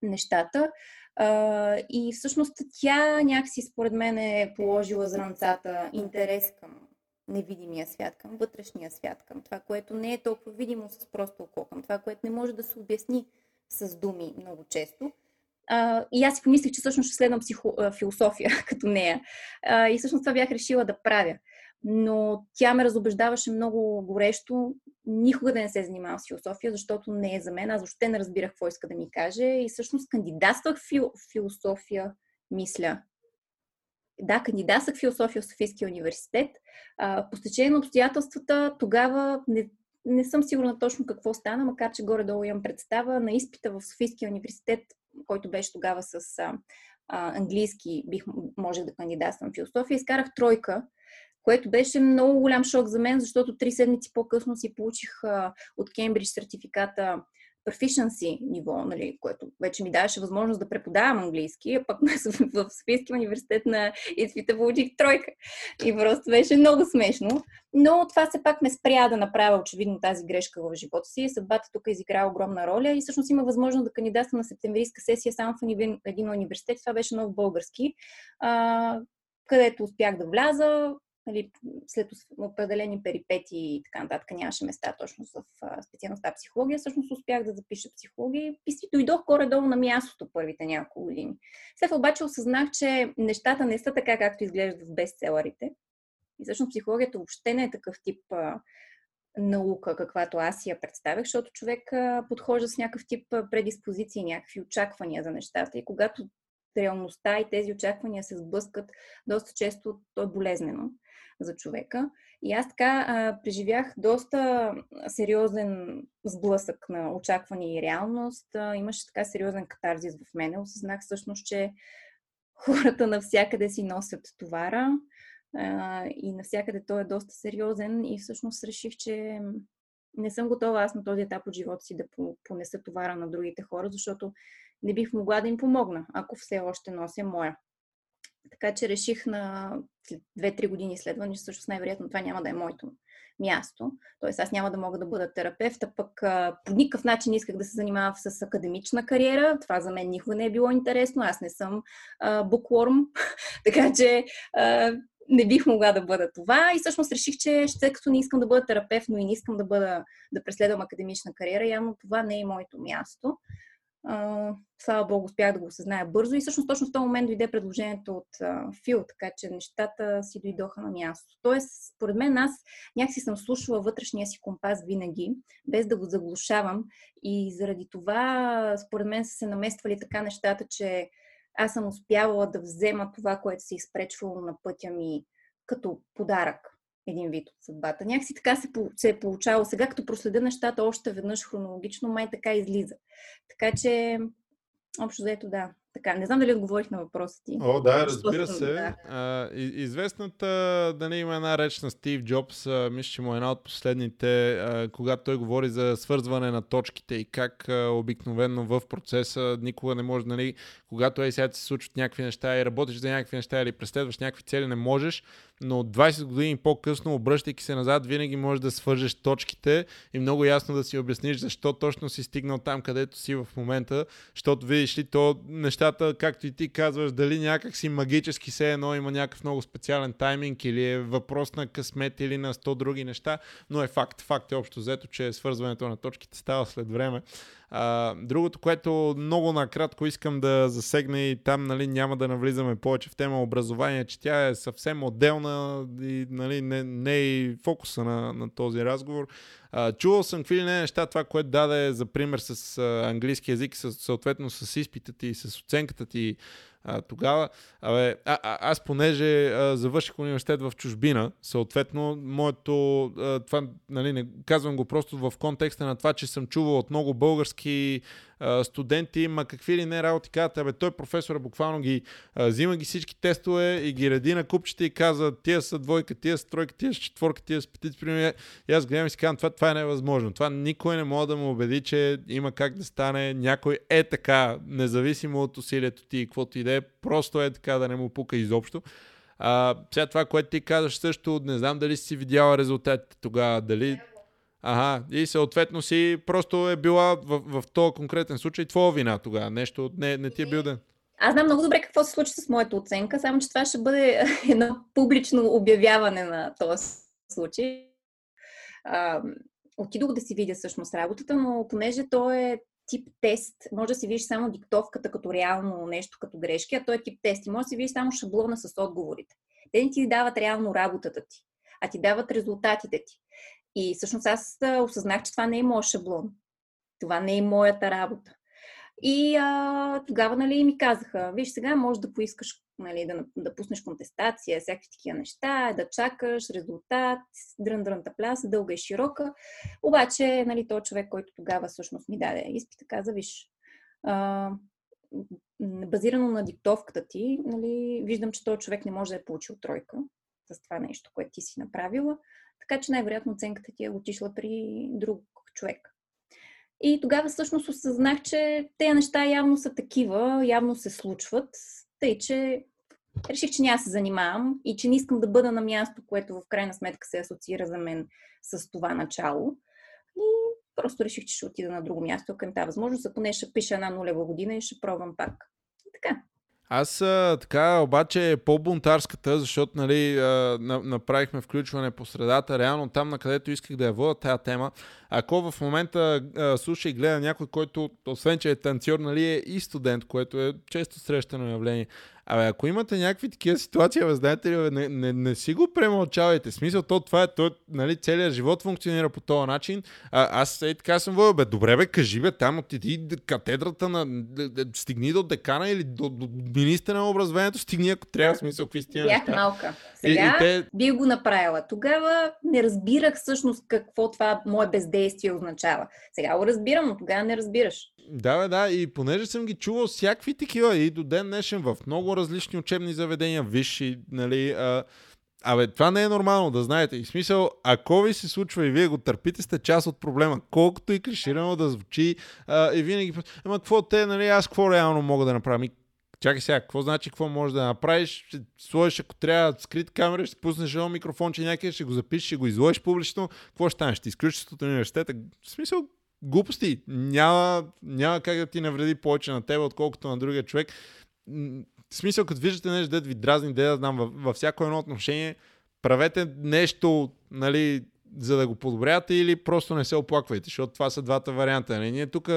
Speaker 2: нещата. А, и всъщност тя някакси според мен е положила зранцата интерес към невидимия свят, към вътрешния свят, към това, което не е толкова видимо с просто око, към това, което не може да се обясни с думи много често. А, и аз си помислих, че всъщност ще следвам психо, а, философия като нея. А, и всъщност това бях решила да правя. Но тя ме разобеждаваше много горещо. Никога да не се занимавам с философия, защото не е за мен. Аз въобще не разбирах какво иска да ми каже. И всъщност кандидатствах в фил, философия, мисля, да, кандидатствах философия в Софийския университет. А, по стечение на обстоятелствата тогава не, не съм сигурна точно какво стана, макар че горе-долу имам представа. На изпита в Софийския университет, който беше тогава с а, английски, бих, можех да кандидатствам философия, изкарах тройка, което беше много голям шок за мен, защото три седмици по-късно си получих а, от Кембридж сертификата proficiency ниво, нали, което вече ми даваше възможност да преподавам английски, а пък в Софийския университет на изпита получих тройка. И просто беше много смешно. Но това все пак ме спря да направя очевидно тази грешка в живота си. Съдбата тук изигра огромна роля и всъщност има възможност да кандидатствам на септемврийска сесия само в един университет. Това беше нов български, където успях да вляза нали, след определени перипети и така нататък нямаше места точно в специалността психология, всъщност успях да запиша психология и дойдох горе-долу на мястото първите няколко години. След обаче осъзнах, че нещата не са така, както изглеждат в бестселърите. И всъщност психологията въобще не е такъв тип наука, каквато аз си я представях, защото човек а, подхожда с някакъв тип предиспозиции, някакви очаквания за нещата. И когато реалността и тези очаквания се сблъскат, доста често то е болезнено. За човека. И аз така а, преживях доста сериозен сблъсък на очакване и реалност. А, имаше така сериозен катарзис в мене. Осъзнах всъщност, че хората навсякъде си носят товара а, и навсякъде той е доста сериозен и всъщност реших, че не съм готова аз на този етап от живота си да понеса товара на другите хора, защото не бих могла да им помогна, ако все още нося моя. Така че реших на 2-3 години изследване, че всъщност най-вероятно това няма да е моето място. Тоест аз няма да мога да бъда терапевт, а пък по никакъв начин исках да се занимавам с академична кариера. Това за мен никога не е било интересно. Аз не съм букворм, така че а, не бих могла да бъда това. И всъщност реших, че след като не искам да бъда терапевт, но и не искам да, бъда, да преследвам академична кариера, явно това не е моето място. Слава Богу, успях да го осъзная бързо и всъщност точно в този момент дойде предложението от Фил, така че нещата си дойдоха на място. Тоест, според мен аз някакси съм слушала вътрешния си компас винаги, без да го заглушавам и заради това, според мен са се намествали така нещата, че аз съм успявала да взема това, което се изпречвало на пътя ми като подарък един вид от съдбата. Някакси така се, се е получавало. Сега, като проследя нещата още веднъж хронологично, май така излиза. Така че, общо заето да. Така, не знам дали отговорих на въпроса ти.
Speaker 1: О, да, разбира се. Да. А, известната, да не има една реч на Стив Джобс, а, мисля, че му е една от последните, а, когато той говори за свързване на точките и как а, обикновено в процеса никога не може, нали, когато е сега се случват някакви неща и работиш за някакви неща или преследваш някакви цели, не можеш, но 20 години по-късно, обръщайки се назад, винаги можеш да свържеш точките и много ясно да си обясниш защо точно си стигнал там, където си в момента, защото видиш ли то нещата, както и ти казваш, дали някак си магически се едно има някакъв много специален тайминг или е въпрос на късмет или на 100 други неща, но е факт. Факт е общо взето, че свързването на точките става след време. Другото, което много накратко искам да засегна и там нали, няма да навлизаме повече в тема образование, че тя е съвсем отделна и нали, не, не е и фокуса на, на този разговор. А, чувал съм какви ли не неща, това, което даде за пример с английски язик, съответно с изпита ти, с оценката ти а, тогава. Абе, а, а, аз понеже а, завърших университет в чужбина, съответно, моето, а, това, нали, не казвам го просто в контекста на това, че съм чувал от много български студенти, ма какви ли не работи казват, абе той професора буквално ги а, взима ги всички тестове и ги реди на купчета и казва, тия са двойка, тия са тройка, тия са четворка, тия са петица, примерно. И аз гледам и си казвам, това, това е невъзможно. Това никой не може да му убеди, че има как да стане някой е така, независимо от усилието ти и каквото и да е, просто е така да не му пука изобщо. А, сега това, което ти казваш също, не знам дали си видяла резултатите тогава, дали Ага, и съответно си просто е била в, в този конкретен случай твоя вина тогава. Нещо не, не ти е бил ден.
Speaker 2: Аз знам много добре какво се случи с моята оценка, само че това ще бъде едно публично обявяване на този случай. А, отидох да си видя всъщност работата, но понеже то е тип тест, може да си видиш само диктовката като реално нещо, като грешки, а то е тип тест и може да си видиш само шаблона с отговорите. Те не ти дават реално работата ти, а ти дават резултатите ти. И всъщност аз осъзнах, че това не е моят шаблон. Това не е моята работа. И а, тогава нали, ми казаха, виж сега може да поискаш нали, да, да пуснеш контестация, всякакви такива неща, да чакаш резултат, дрън-дрънта пляса, дълга и широка. Обаче, нали, той човек, който тогава всъщност ми даде изпита, каза, виж, а, базирано на диктовката ти, нали, виждам, че този човек не може да е получил тройка с това нещо, което ти си направила. Така че най-вероятно оценката ти е отишла при друг човек. И тогава всъщност осъзнах, че тези неща явно са такива, явно се случват, тъй че реших, че няма се занимавам и че не искам да бъда на място, което в крайна сметка се асоциира за мен с това начало. И просто реших, че ще отида на друго място, ако им тази възможност, а поне ще пиша една нулева година и ще пробвам пак. И така.
Speaker 1: Аз а, така, обаче по-бунтарската, защото нали, а, направихме включване по средата, реално там, на където исках да я вода тази тема. Ако в момента а, слуша и гледа някой, който, освен че е танцор, нали, е и студент, което е често срещано явление. Абе, ако имате някакви такива ситуации, бе, знаете ли, не, не, не, си го премълчавайте. Смисъл, то това е, то, нали, целият живот функционира по този начин. А, аз и така съм водил, бе, добре, бе, кажи, бе, там отиди катедрата на, стигни до декана или до, до министра на образованието, стигни, ако трябва, смисъл, какви сте
Speaker 2: Бях малка. Сега и, и те... бих го направила. Тогава не разбирах всъщност какво това мое бездействие означава. Сега го разбирам, но тогава не разбираш.
Speaker 1: Да, бе, да, и понеже съм ги чувал всякакви такива и до ден днешен в много различни учебни заведения, висши, нали, а, Абе, това не е нормално да знаете. И смисъл, ако ви се случва и вие го търпите, сте част от проблема. Колкото и клиширано да звучи, а, и винаги. Ама какво те, нали, аз какво реално мога да направя? Чакай сега, какво значи, какво можеш да направиш? Ще сложиш, ако трябва, скрит камера, ще пуснеш едно микрофонче някъде, ще го запишеш, ще го изложиш публично. Какво ще стане? Ще изключиш от университета? В смисъл, глупости. Няма, няма как да ти навреди повече на теб, отколкото на другия човек. В смисъл, като виждате нещо, да ви дразни, да знам, във, във всяко едно отношение, правете нещо, нали, за да го подобрявате или просто не се оплаквайте, защото това са двата варианта. Нали? Ние тук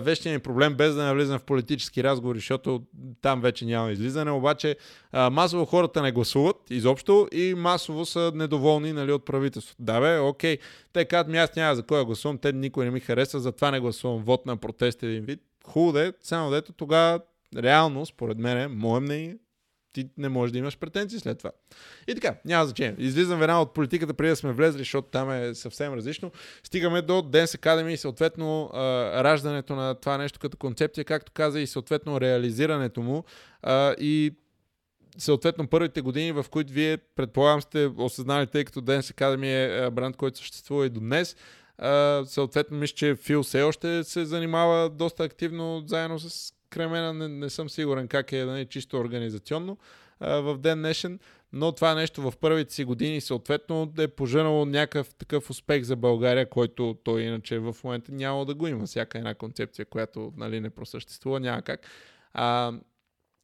Speaker 1: вечният ни проблем, без да навлизам в политически разговори, защото там вече няма излизане, обаче а, масово хората не гласуват изобщо и масово са недоволни нали, от правителството. Да бе, окей, те казват ми аз няма за кой да гласувам, те никой не ми харесва, затова не гласувам вод на протест един вид. Хубаво де, само дето тогава реално, според мен, мое мнение, ти не можеш да имаш претенции след това. И така, няма значение. Излизам веднага от политиката, преди да сме влезли, защото там е съвсем различно. Стигаме до Dance Academy и съответно раждането на това нещо като концепция, както каза, и съответно реализирането му. и съответно първите години, в които вие, предполагам, сте осъзнали, тъй като Dance Academy е бранд, който съществува и до днес, съответно мисля, че Фил все още се занимава доста активно заедно с Кремена не, не съм сигурен как е нали, чисто организационно в ден днешен, но това нещо в първите си години съответно е поженало някакъв такъв успех за България, който той иначе в момента няма да го има. Всяка една концепция, която нали, не просъществува, няма как. А,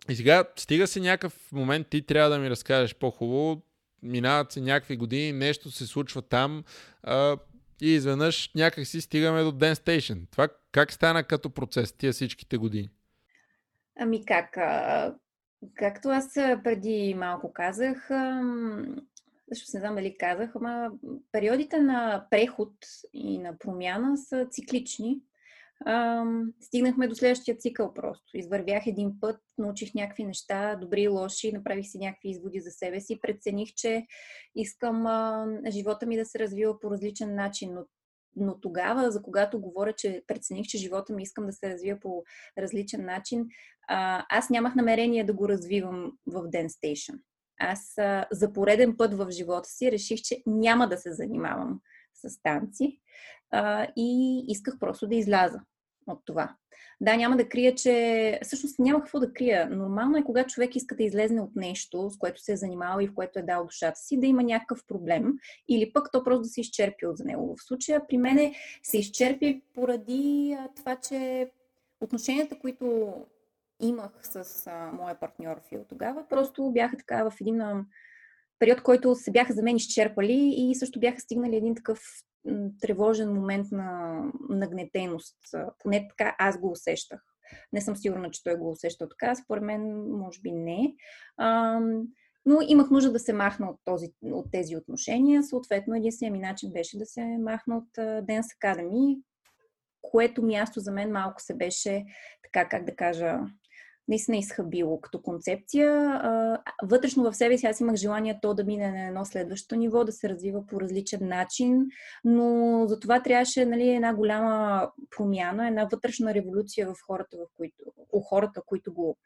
Speaker 1: и сега стига се някакъв момент, ти трябва да ми разкажеш по-хубаво, минават се някакви години, нещо се случва там а, и изведнъж някак си стигаме до Dance Station. Това как стана като процес тия всичките години?
Speaker 2: Ами как? Както аз преди малко казах, също не знам дали казах, ама периодите на преход и на промяна са циклични. стигнахме до следващия цикъл просто. Извървях един път, научих някакви неща, добри и лоши, направих си някакви изводи за себе си, прецених, че искам живота ми да се развива по различен начин, но но тогава, за когато говоря, че прецених, че живота ми искам да се развия по различен начин, аз нямах намерение да го развивам в Dance Station. Аз за пореден път в живота си реших, че няма да се занимавам с танци и исках просто да изляза от това. Да, няма да крия, че... Всъщност няма какво да крия. Нормално е, когато човек иска да излезне от нещо, с което се е занимавал и в което е дал душата си, да има някакъв проблем. Или пък то просто да се изчерпи от за него. В случая при мене се изчерпи поради това, че отношенията, които имах с а, моя партньор Фил тогава, просто бяха така в един период, който се бяха за мен изчерпали и също бяха стигнали един такъв тревожен момент на нагнетеност. Поне така аз го усещах. Не съм сигурна, че той го усеща така. Според мен, може би не. Но имах нужда да се махна от, този, от тези отношения. Съответно, единственият ми начин беше да се махна от Dance Academy, което място за мен малко се беше, така как да кажа, наистина изхабило като концепция. Вътрешно в себе си аз имах желание то да мине на едно следващо ниво, да се развива по различен начин, но за това трябваше нали, една голяма промяна, една вътрешна революция в хората, в които, у хората, които го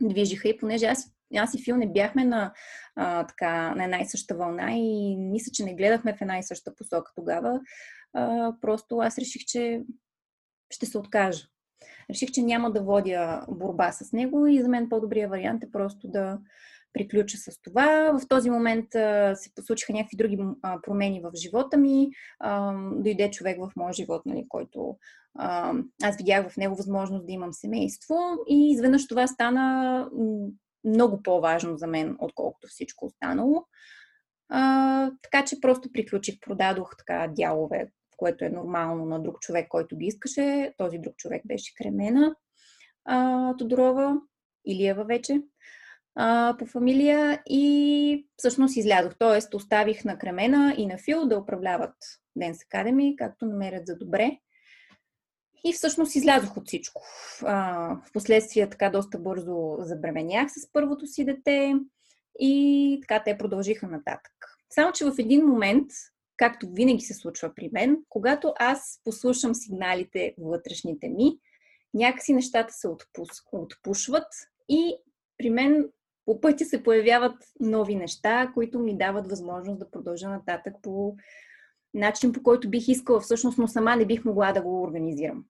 Speaker 2: движиха. И понеже аз, аз и Фил не бяхме на, а, така, на една и съща вълна и мисля, че не гледахме в една и съща посока тогава, а, просто аз реших, че ще се откажа реших, че няма да водя борба с него и за мен по-добрият вариант е просто да приключа с това. В този момент се посучиха някакви други промени в живота ми. Дойде човек в моя живот, нали, който аз видях в него възможност да имам семейство и изведнъж това стана много по-важно за мен, отколкото всичко останало. А, така че просто приключих, продадох така дялове което е нормално на друг човек, който ги искаше. Този друг човек беше Кремена а, Тодорова, Илиева вече. а, по фамилия и всъщност излязох. Тоест оставих на Кремена и на Фил да управляват Dance Academy, както намерят за добре. И всъщност излязох от всичко. А, впоследствие така доста бързо забременях с първото си дете и така те продължиха нататък. Само, че в един момент, както винаги се случва при мен, когато аз послушам сигналите вътрешните ми, някакси нещата се отпус, отпушват и при мен по пътя се появяват нови неща, които ми дават възможност да продължа нататък по начин, по който бих искала всъщност, но сама не бих могла да го организирам.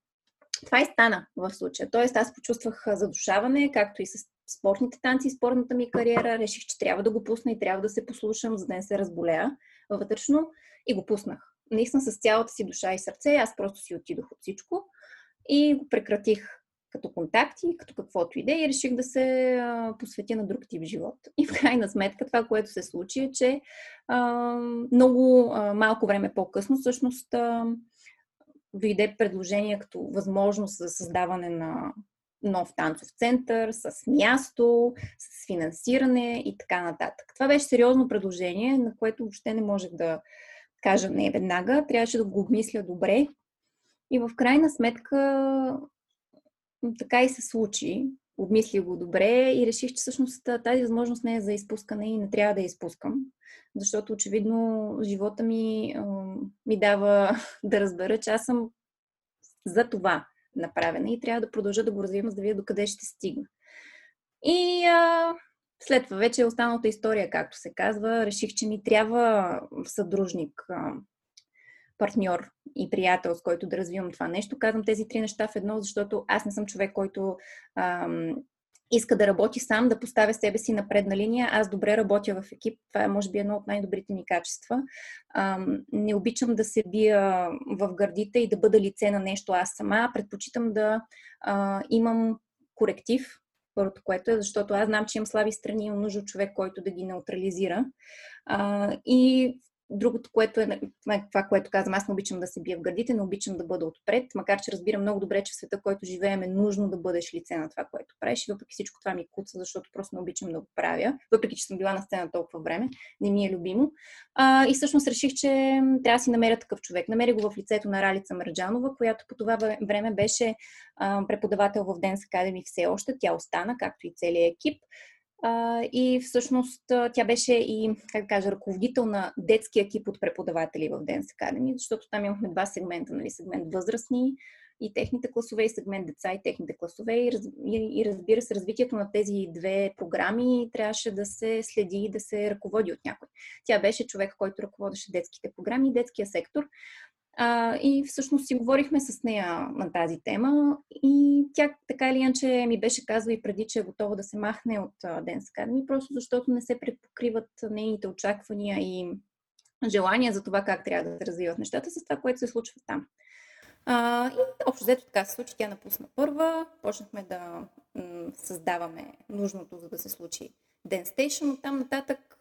Speaker 2: Това и стана в случая. Тоест аз почувствах задушаване, както и с спортните танци, спортната ми кариера. Реших, че трябва да го пусна и трябва да се послушам, за да не се разболея вътрешно и го пуснах. Наистина с цялата си душа и сърце, аз просто си отидох от всичко и го прекратих като контакти, като каквото иде и реших да се а, посветя на друг тип живот. И в крайна сметка това, което се случи е, че а, много а, малко време по-късно всъщност а, дойде предложение като възможност за създаване на нов танцов център, с място, с финансиране и така нататък. Това беше сериозно предложение, на което въобще не можех да кажа не веднага. Трябваше да го обмисля добре. И в крайна сметка така и се случи. Обмислих го добре и реших, че всъщност тази възможност не е за изпускане и не трябва да я изпускам. Защото очевидно живота ми ми дава да разбера, че аз съм за това направена и трябва да продължа да го развивам, за да видя докъде ще стигна. И а, след това вече останалата история, както се казва. Реших, че ми трябва съдружник, партньор и приятел, с който да развивам това нещо. Казвам тези три неща в едно, защото аз не съм човек, който ам, иска да работи сам, да поставя себе си на предна линия. Аз добре работя в екип. Това е, може би, едно от най-добрите ми качества. Ам, не обичам да се бия в гърдите и да бъда лице на нещо аз сама. Предпочитам да а, имам коректив, първото, което е, защото аз знам, че имам слаби страни имам нужда човек, който да ги неутрализира. А, и Другото, което е, това, което казвам, аз не обичам да се бия в гърдите, не обичам да бъда отпред, макар че разбирам много добре, че в света, който живеем, е нужно да бъдеш лице на това, което правиш. И въпреки всичко това ми куца, защото просто не обичам да го правя, въпреки че съм била на сцена толкова време, не ми е любимо. А, и всъщност реших, че трябва да си намеря такъв човек. Намеря го в лицето на Ралица Марджанова, която по това време беше а, преподавател в Dance Academy все още. Тя остана, както и целият екип. И всъщност тя беше и, как да кажа, ръководител на детския екип от преподаватели в Dance Academy, защото там имахме два сегмента, нали, сегмент възрастни и техните класове, и сегмент деца и техните класове. И, и, и разбира се, развитието на тези две програми трябваше да се следи и да се ръководи от някой. Тя беше човек, който ръководеше детските програми и детския сектор. А, и всъщност си говорихме с нея на тази тема и тя така или иначе ми беше казала и преди, че е готова да се махне от Dance Academy, просто защото не се предпокриват нейните очаквания и желания за това как трябва да се развиват нещата с това, което се случва там. А, и общо взето така се случи, тя напусна първа, почнахме да м- създаваме нужното, за да се случи Dance Station, от там нататък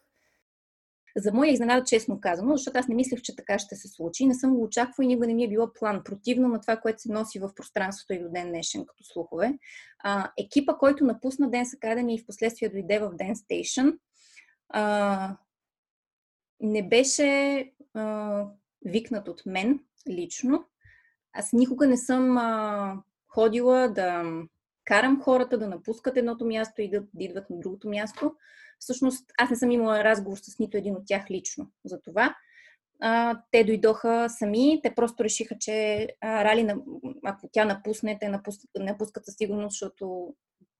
Speaker 2: за моя изненада, честно казано, защото аз не мислех, че така ще се случи. Не съм го очаквала и никога не ми е било план. Противно на това, което се носи в пространството и до ден днешен като слухове. А, екипа, който напусна Dance Academy и в последствие дойде в Dance Station, а, не беше а, викнат от мен лично. Аз никога не съм а, ходила да карам хората да напускат едното място и да идват на другото място. Всъщност, аз не съм имала разговор с нито един от тях лично за това. А, те дойдоха сами, те просто решиха, че а, Рали, ако тя напусне, те напускат, напускат със сигурност, защото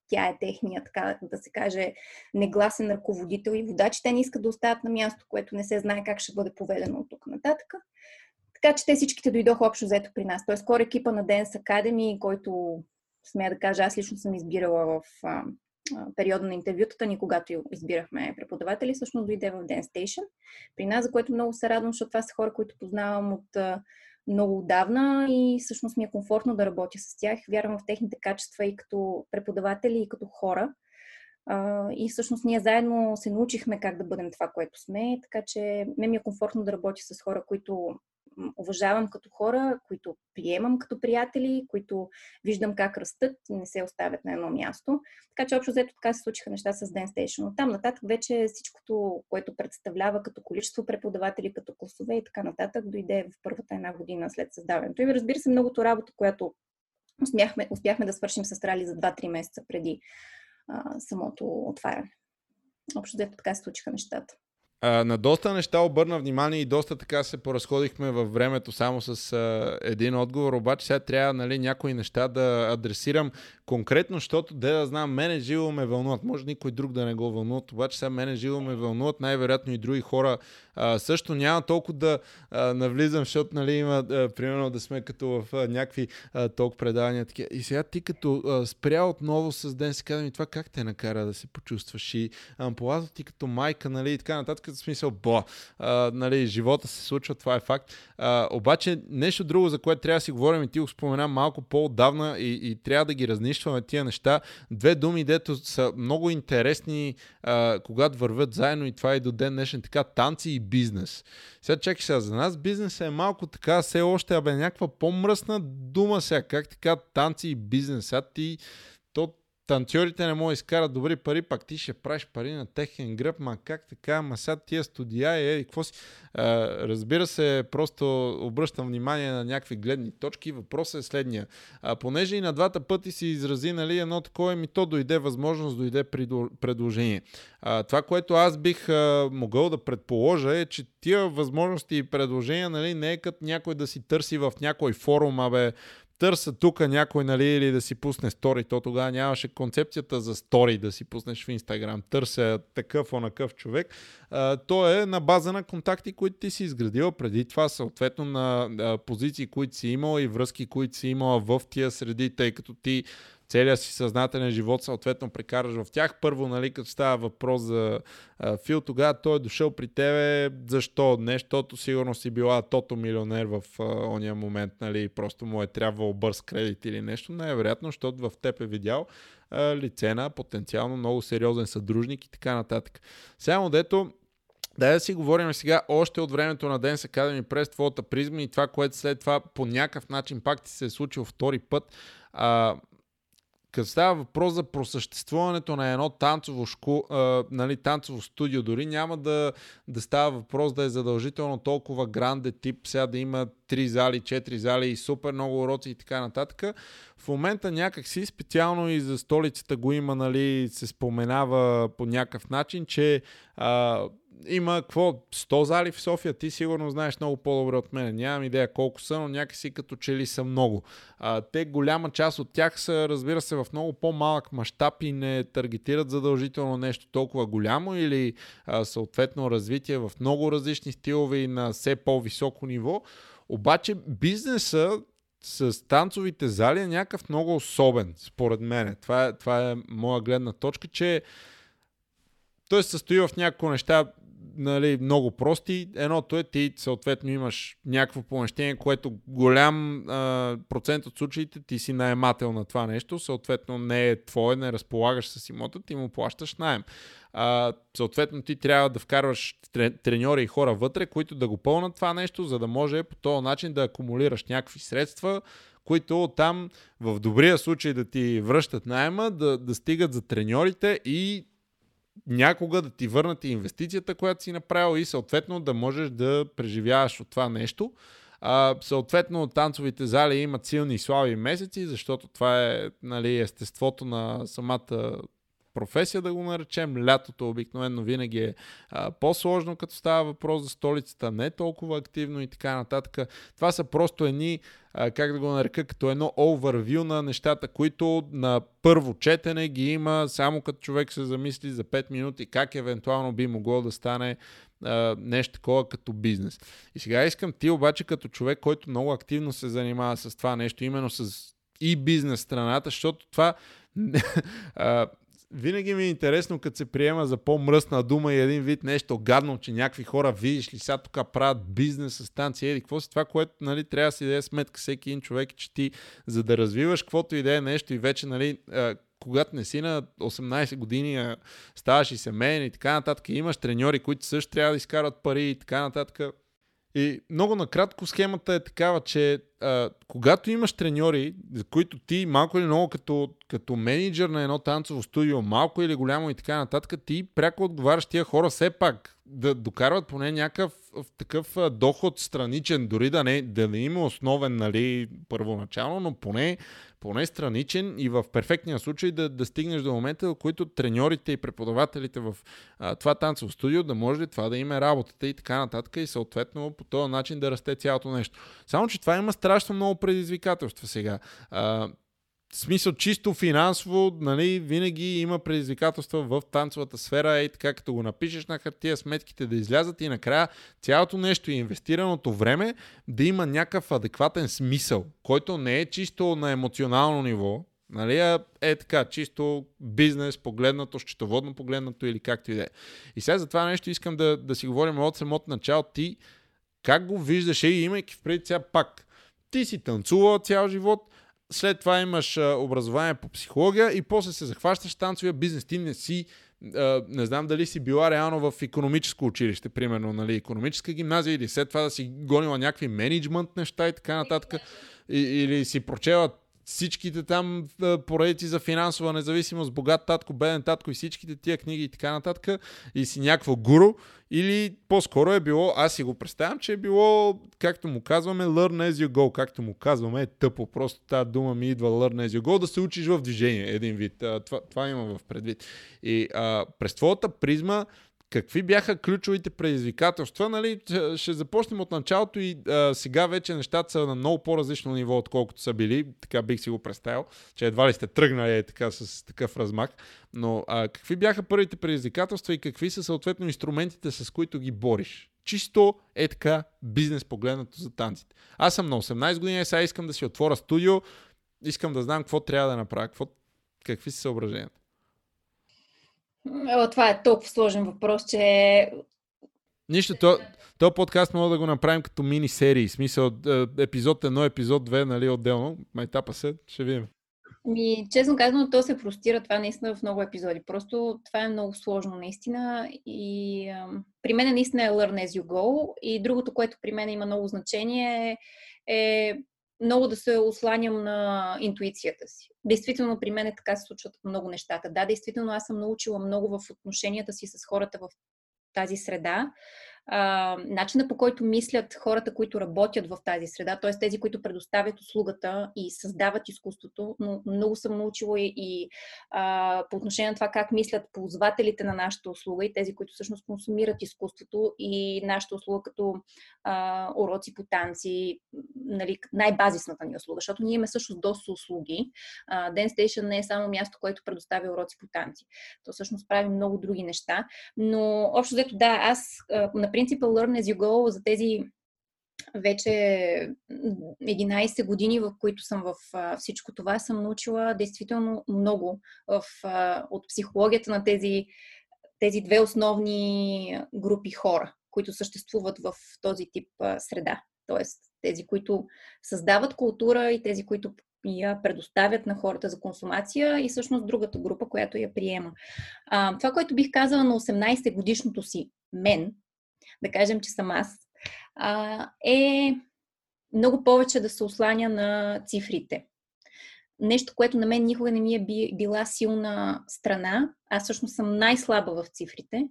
Speaker 2: тя е техния, така да се каже, негласен ръководител и водач. Те не искат да остават на място, което не се знае как ще бъде поведено от тук нататък. Така че те всичките дойдоха общо взето при нас. Тоест, скоро екипа на Dance Academy, който, смея да кажа, аз лично съм избирала в периода на интервютата ни, когато избирахме преподаватели, всъщност дойде в Dance Station при нас, за което много се радвам, защото това са хора, които познавам от много отдавна и всъщност ми е комфортно да работя с тях. Вярвам в техните качества и като преподаватели, и като хора. и всъщност ние заедно се научихме как да бъдем това, което сме, така че ме ми е комфортно да работя с хора, които уважавам като хора, които приемам като приятели, които виждам как растат и не се оставят на едно място. Така че общо взето така се случиха неща с Dance Station. Там нататък вече всичкото, което представлява като количество преподаватели, като класове и така нататък, дойде в първата една година след създаването. И разбира се, многото работа, която успяхме, успяхме да свършим с Рали за 2-3 месеца преди а, самото отваряне. Общо взето така се случиха нещата.
Speaker 1: А, на доста неща обърна внимание и доста така се поразходихме във времето само с а, един отговор, обаче сега трябва нали, някои неща да адресирам конкретно, защото да да знам, мене живо ме вълнуват. Може никой друг да не го вълнуват, обаче сега мене живо ме вълнуват, най-вероятно и други хора а, също няма толкова да а, навлизам, защото нали, има а, примерно да сме като в а, някакви а, толк предавания. Такива. И сега ти като а, спря отново с ден си казвам и това как те накара да се почувстваш и ампулата ти като майка нали, и така нататък. В смисъл, бо, а, нали, живота се случва, това е факт. А, обаче нещо друго, за което трябва да си говорим и ти го спомена малко по-отдавна и, и трябва да ги разнищваме тия неща. Две думи, дето са много интересни, а, когато вървят заедно и това е до ден днешен така, танци и бизнес. Сега чакай сега, за нас бизнес е малко така, все още, абе, някаква по-мръсна дума сега, как така танци и бизнес. Сега ти, танцорите не могат да изкарат добри пари, пак ти ще правиш пари на техен гръб, ма как така, ма сега тия студия е, и какво си. А, разбира се, просто обръщам внимание на някакви гледни точки. Въпросът е следния. А, понеже и на двата пъти си изрази нали, едно такова, ми то дойде възможност, дойде предложение. А, това, което аз бих а, могъл да предположа е, че тия възможности и предложения нали, не е като някой да си търси в някой форум, абе, търса тук някой, нали, или да си пусне стори, то тогава нямаше концепцията за стори да си пуснеш в Инстаграм. Търся такъв онакъв човек. А, то е на база на контакти, които ти си изградила преди това, съответно на а, позиции, които си имала и връзки, които си имала в тия среди, тъй като ти целият си съзнателен живот съответно прекараш в тях. Първо, нали, като става въпрос за а, Фил, тогава той е дошъл при тебе. Защо? Не, защото сигурно си била тото милионер в а, ония момент, нали, просто му е трябвало бърз кредит или нещо. Най-вероятно, защото в теб е видял а, лице на потенциално много сериозен съдружник и така нататък. Само дето да, да си говорим сега още от времето на Dance Academy през твоята призма и това, което след това по някакъв начин пак ти се е случило втори път. А, като става въпрос за просъществуването на едно танцово, шку, а, нали, танцово студио, дори няма да, да става въпрос да е задължително толкова гранде тип, сега да има 3 зали, 4 зали и супер много уроци и така нататък. В момента някакси специално и за столицата го има, нали, се споменава по някакъв начин, че а, има какво, 100 зали в София, ти сигурно знаеш много по-добре от мен. Нямам идея колко са, но някакси като че ли са много. А, те голяма част от тях са, разбира се, в много по-малък мащаб и не таргетират задължително нещо толкова голямо или а, съответно развитие в много различни стилове и на все по-високо ниво. Обаче бизнеса с танцовите зали е някакъв много особен, според мен. Това е, това е моя гледна точка, че той се състои в някакво неща нали, много прости. Едното е ти съответно имаш някакво помещение, което голям а, процент от случаите ти си наемател на това нещо, съответно не е твое, не разполагаш с имота, ти му плащаш найем. А, съответно ти трябва да вкарваш треньори и хора вътре, които да го пълнат това нещо, за да може по този начин да акумулираш някакви средства, които там в добрия случай да ти връщат найема, да, да стигат за треньорите и някога да ти върнат инвестицията, която си направил и съответно да можеш да преживяваш от това нещо. А, съответно, танцовите зали имат силни и слаби месеци, защото това е нали, естеството на самата професия, да го наречем. Лятото обикновено винаги е а, по-сложно, като става въпрос за столицата, не толкова активно и така нататък. Това са просто едни, а, как да го нарека, като едно overview на нещата, които на първо четене ги има, само като човек се замисли за 5 минути как евентуално би могло да стане нещо такова като бизнес. И сега искам ти обаче като човек, който много активно се занимава с това нещо, именно с и бизнес страната, защото това винаги ми е интересно, като се приема за по-мръсна дума и един вид нещо гадно, че някакви хора, видиш ли, сега тук правят бизнес с станция, еди, какво си това, което нали, трябва да си даде сметка всеки един човек, че ти, за да развиваш каквото и да е нещо и вече, нали, когато не си на 18 години, ставаш и семейен и така нататък, имаш треньори, които също трябва да изкарат пари и така нататък. И много накратко схемата е такава, че а, когато имаш треньори, за които ти малко или много като, като менеджер на едно танцово студио, малко или голямо и така нататък, ти пряко отговаряш тия хора все пак да докарват поне някакъв такъв доход страничен, дори да не, да не има основен, нали, първоначално, но поне, поне страничен и в перфектния случай да, да стигнеш до момента, в който треньорите и преподавателите в а, това танцово студио да може това да има работата и така нататък и съответно по този начин да расте цялото нещо. Само, че това има страшно много предизвикателства сега. А, в смисъл чисто финансово, нали, винаги има предизвикателства в танцовата сфера, и така като го напишеш на хартия, сметките да излязат и накрая цялото нещо и инвестираното време да има някакъв адекватен смисъл, който не е чисто на емоционално ниво, нали, а е така, чисто бизнес погледнато, счетоводно погледнато или както и да е. И сега за това нещо искам да, да си говорим от самото начало. Ти как го виждаш, и имайки впред сега пак, ти си танцувал цял живот, след това имаш а, образование по психология и после се захващаш танцовия бизнес. Ти не си, а, не знам дали си била реално в економическо училище, примерно, нали, економическа гимназия или след това да си гонила някакви менеджмент неща и така нататък. И, или си прочела всичките там поредици за финансова независимост, богат татко, беден татко и всичките тия книги и така нататък и си някакво гуру или по-скоро е било, аз си го представям, че е било, както му казваме, learn as you go, както му казваме, е тъпо, просто тази дума ми идва learn as you go, да се учиш в движение, един вид. Това, това има в предвид. И а, през твоята призма, Какви бяха ключовите предизвикателства? Нали, ще започнем от началото и а, сега вече нещата са на много по-различно ниво, отколкото са били. Така бих си го представил, че едва ли сте тръгнали е, така с такъв размах. Но а, какви бяха първите предизвикателства и какви са съответно инструментите, с които ги бориш? Чисто е така бизнес погледнато за танците. Аз съм на 18 години, сега искам да си отворя студио, искам да знам какво трябва да направя, какво, какви са съображенията.
Speaker 2: О, това е толкова сложен въпрос, че...
Speaker 1: Нищо, то, то подкаст мога да го направим като мини серии. Смисъл, е, епизод 1, епизод 2, нали, отделно. Майтапа се, ще видим.
Speaker 2: Ми, честно казано, то се простира това наистина в много епизоди. Просто това е много сложно наистина и а, при мен наистина е learn as you go и другото, което при мен има много значение е много да се осланям на интуицията си. Действително, при мен е така се случват много нещата. Да, действително, аз съм научила много в отношенията си с хората в тази среда, а, начина по който мислят хората, които работят в тази среда, т.е. тези, които предоставят услугата и създават изкуството, но много съм научила и, а, по отношение на това как мислят ползвателите на нашата услуга и тези, които всъщност консумират изкуството и нашата услуга като а, уроци по танци, нали, най-базисната ни услуга, защото ние имаме също доста услуги. А, Dance Station не е само място, което предоставя уроци по танци. То всъщност прави много други неща, но общо взето да, аз на принципа Learn as you go за тези вече 11 години, в които съм в всичко това, съм научила действително много в, от психологията на тези, тези две основни групи хора, които съществуват в този тип среда. Тоест, тези, които създават култура и тези, които я предоставят на хората за консумация и всъщност другата група, която я приема. А, това, което бих казала на 18 годишното си мен, да кажем, че съм аз, а, е много повече да се осланя на цифрите. Нещо, което на мен никога не ми е била силна страна. Аз всъщност съм най-слаба в цифрите.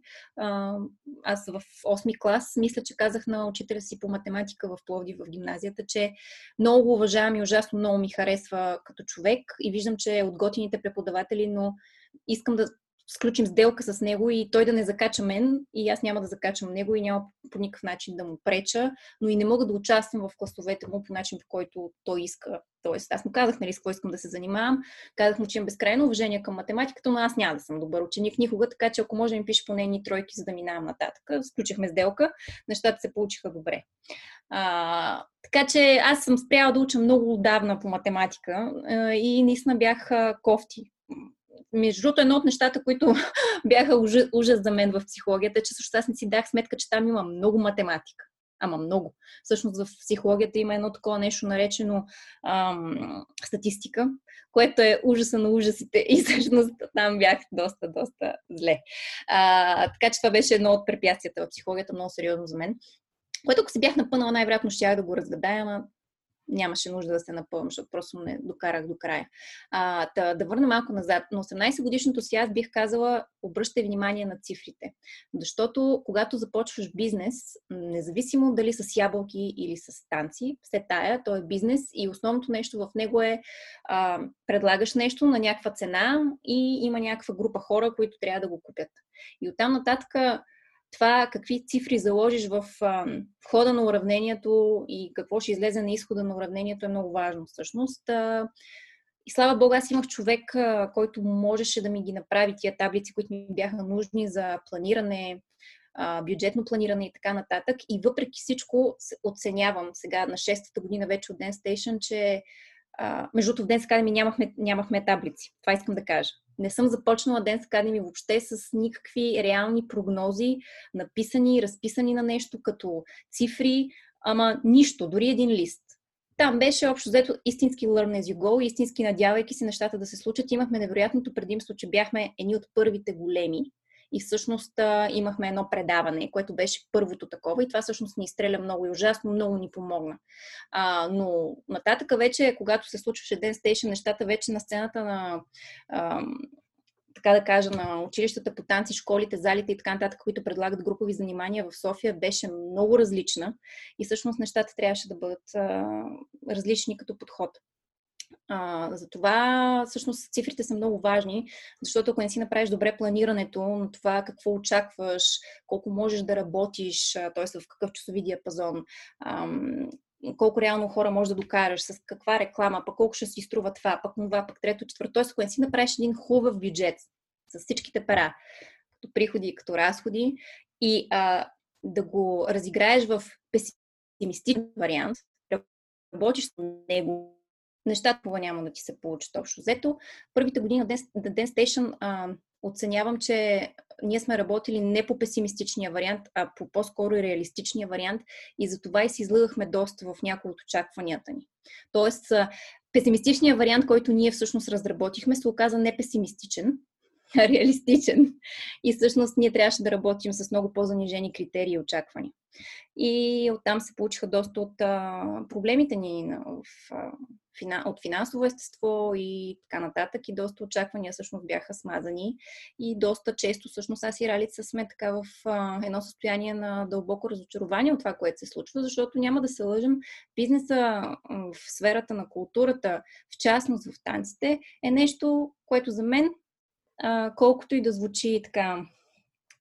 Speaker 2: Аз в 8 клас, мисля, че казах на учителя си по математика в Пловди в гимназията, че много уважавам и ужасно много ми харесва като човек и виждам, че е от готините преподаватели, но искам да сключим сделка с него и той да не закача мен и аз няма да закачам него и няма по никакъв начин да му преча, но и не мога да участвам в класовете му по начин, по който той иска. Тоест, аз му казах, нали, с какво искам да се занимавам. Казах му, че имам безкрайно уважение към математиката, но аз няма да съм добър ученик никога, така че ако може да ми пише поне едни тройки, за да минавам нататък. Сключихме сделка, нещата се получиха добре. А, така че аз съм спряла да уча много отдавна по математика и наистина бях кофти между другото, едно от нещата, които бяха ужас, ужас за мен в психологията, е, че също аз не си дах сметка, че там има много математика. Ама много. Всъщност в психологията има едно такова нещо наречено ам, статистика, което е ужаса на ужасите и всъщност там бях доста, доста зле. А, така че това беше едно от препятствията в психологията, много сериозно за мен. Което ако се бях напънала, най-вероятно ще да го разгадая, ама нямаше нужда да се напълвам, защото просто не докарах до края. А, да, да върна малко назад. На 18 годишното си аз бих казала, обръщай внимание на цифрите. Защото когато започваш бизнес, независимо дали с ябълки или с танци, все тая, то е бизнес и основното нещо в него е а, предлагаш нещо на някаква цена и има някаква група хора, които трябва да го купят. И оттам нататък това какви цифри заложиш в а, хода на уравнението и какво ще излезе на изхода на уравнението е много важно всъщност. И слава Бога, аз имах човек, който можеше да ми ги направи тия таблици, които ми бяха нужни за планиране, бюджетно планиране и така нататък. И въпреки всичко оценявам сега на 6-та година вече от Dance Station, че между другото в Dance Academy нямахме, нямахме таблици. Това искам да кажа не съм започнала Dance Academy въобще с никакви реални прогнози, написани, разписани на нещо като цифри, ама нищо, дори един лист. Там беше общо взето истински learn as you go, истински надявайки се нещата да се случат. Имахме невероятното предимство, че бяхме едни от първите големи и всъщност имахме едно предаване, което беше първото такова и това всъщност ни изстреля много и ужасно, много ни помогна. А, но нататъка вече, когато се случваше Dance Station, нещата вече на сцената на а, така да кажа, на училищата по танци, школите, залите и така нататък, които предлагат групови занимания в София, беше много различна и всъщност нещата трябваше да бъдат а, различни като подход. А, затова всъщност цифрите са много важни, защото ако не си направиш добре планирането на това какво очакваш, колко можеш да работиш, т.е. в какъв часови диапазон, ам, колко реално хора можеш да докараш, с каква реклама, пък колко ще си струва това, пък това, пък трето, четвърто. Тоест, ако не си направиш един хубав бюджет с всичките пара, като приходи и като разходи, и а, да го разиграеш в песимистичен вариант, работиш с него нещата няма да ти се получат общо взето. Първите години на Dance Station а, оценявам, че ние сме работили не по песимистичния вариант, а по по-скоро и реалистичния вариант и за това и си излъгахме доста в някои от очакванията ни. Тоест, песимистичният вариант, който ние всъщност разработихме, се оказа не песимистичен, реалистичен. И всъщност ние трябваше да работим с много по-занижени критерии и очаквания. И оттам се получиха доста от а, проблемите ни в, а, от финансово естество и така нататък. И доста очаквания всъщност бяха смазани. И доста често всъщност аз и Ралица сме така в а, едно състояние на дълбоко разочарование от това, което се случва, защото няма да се лъжим. Бизнеса в сферата на културата, в частност в танците, е нещо, което за мен, колкото и да звучи така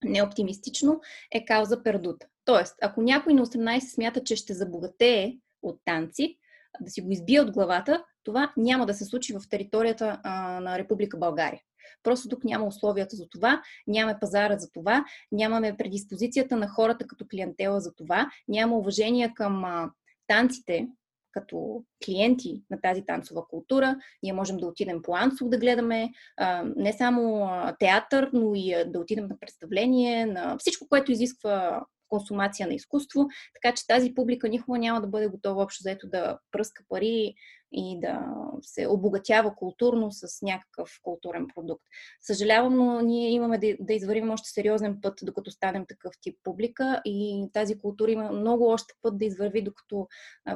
Speaker 2: неоптимистично, е кауза пердута. Тоест, ако някой на 18 смята, че ще забогатее от танци, да си го избие от главата, това няма да се случи в територията а, на Република България. Просто тук няма условията за това, нямаме пазара за това, нямаме предиспозицията на хората като клиентела за това, няма уважение към а, танците като клиенти на тази танцова култура. Ние можем да отидем по Ансов да гледаме а, не само а, театър, но и а, да отидем на представление, на всичко, което изисква консумация на изкуство, така че тази публика никога няма да бъде готова общо заето да пръска пари и да се обогатява културно с някакъв културен продукт. Съжалявам, но ние имаме да, да извървим още сериозен път, докато станем такъв тип публика и тази култура има много още път да извърви, докато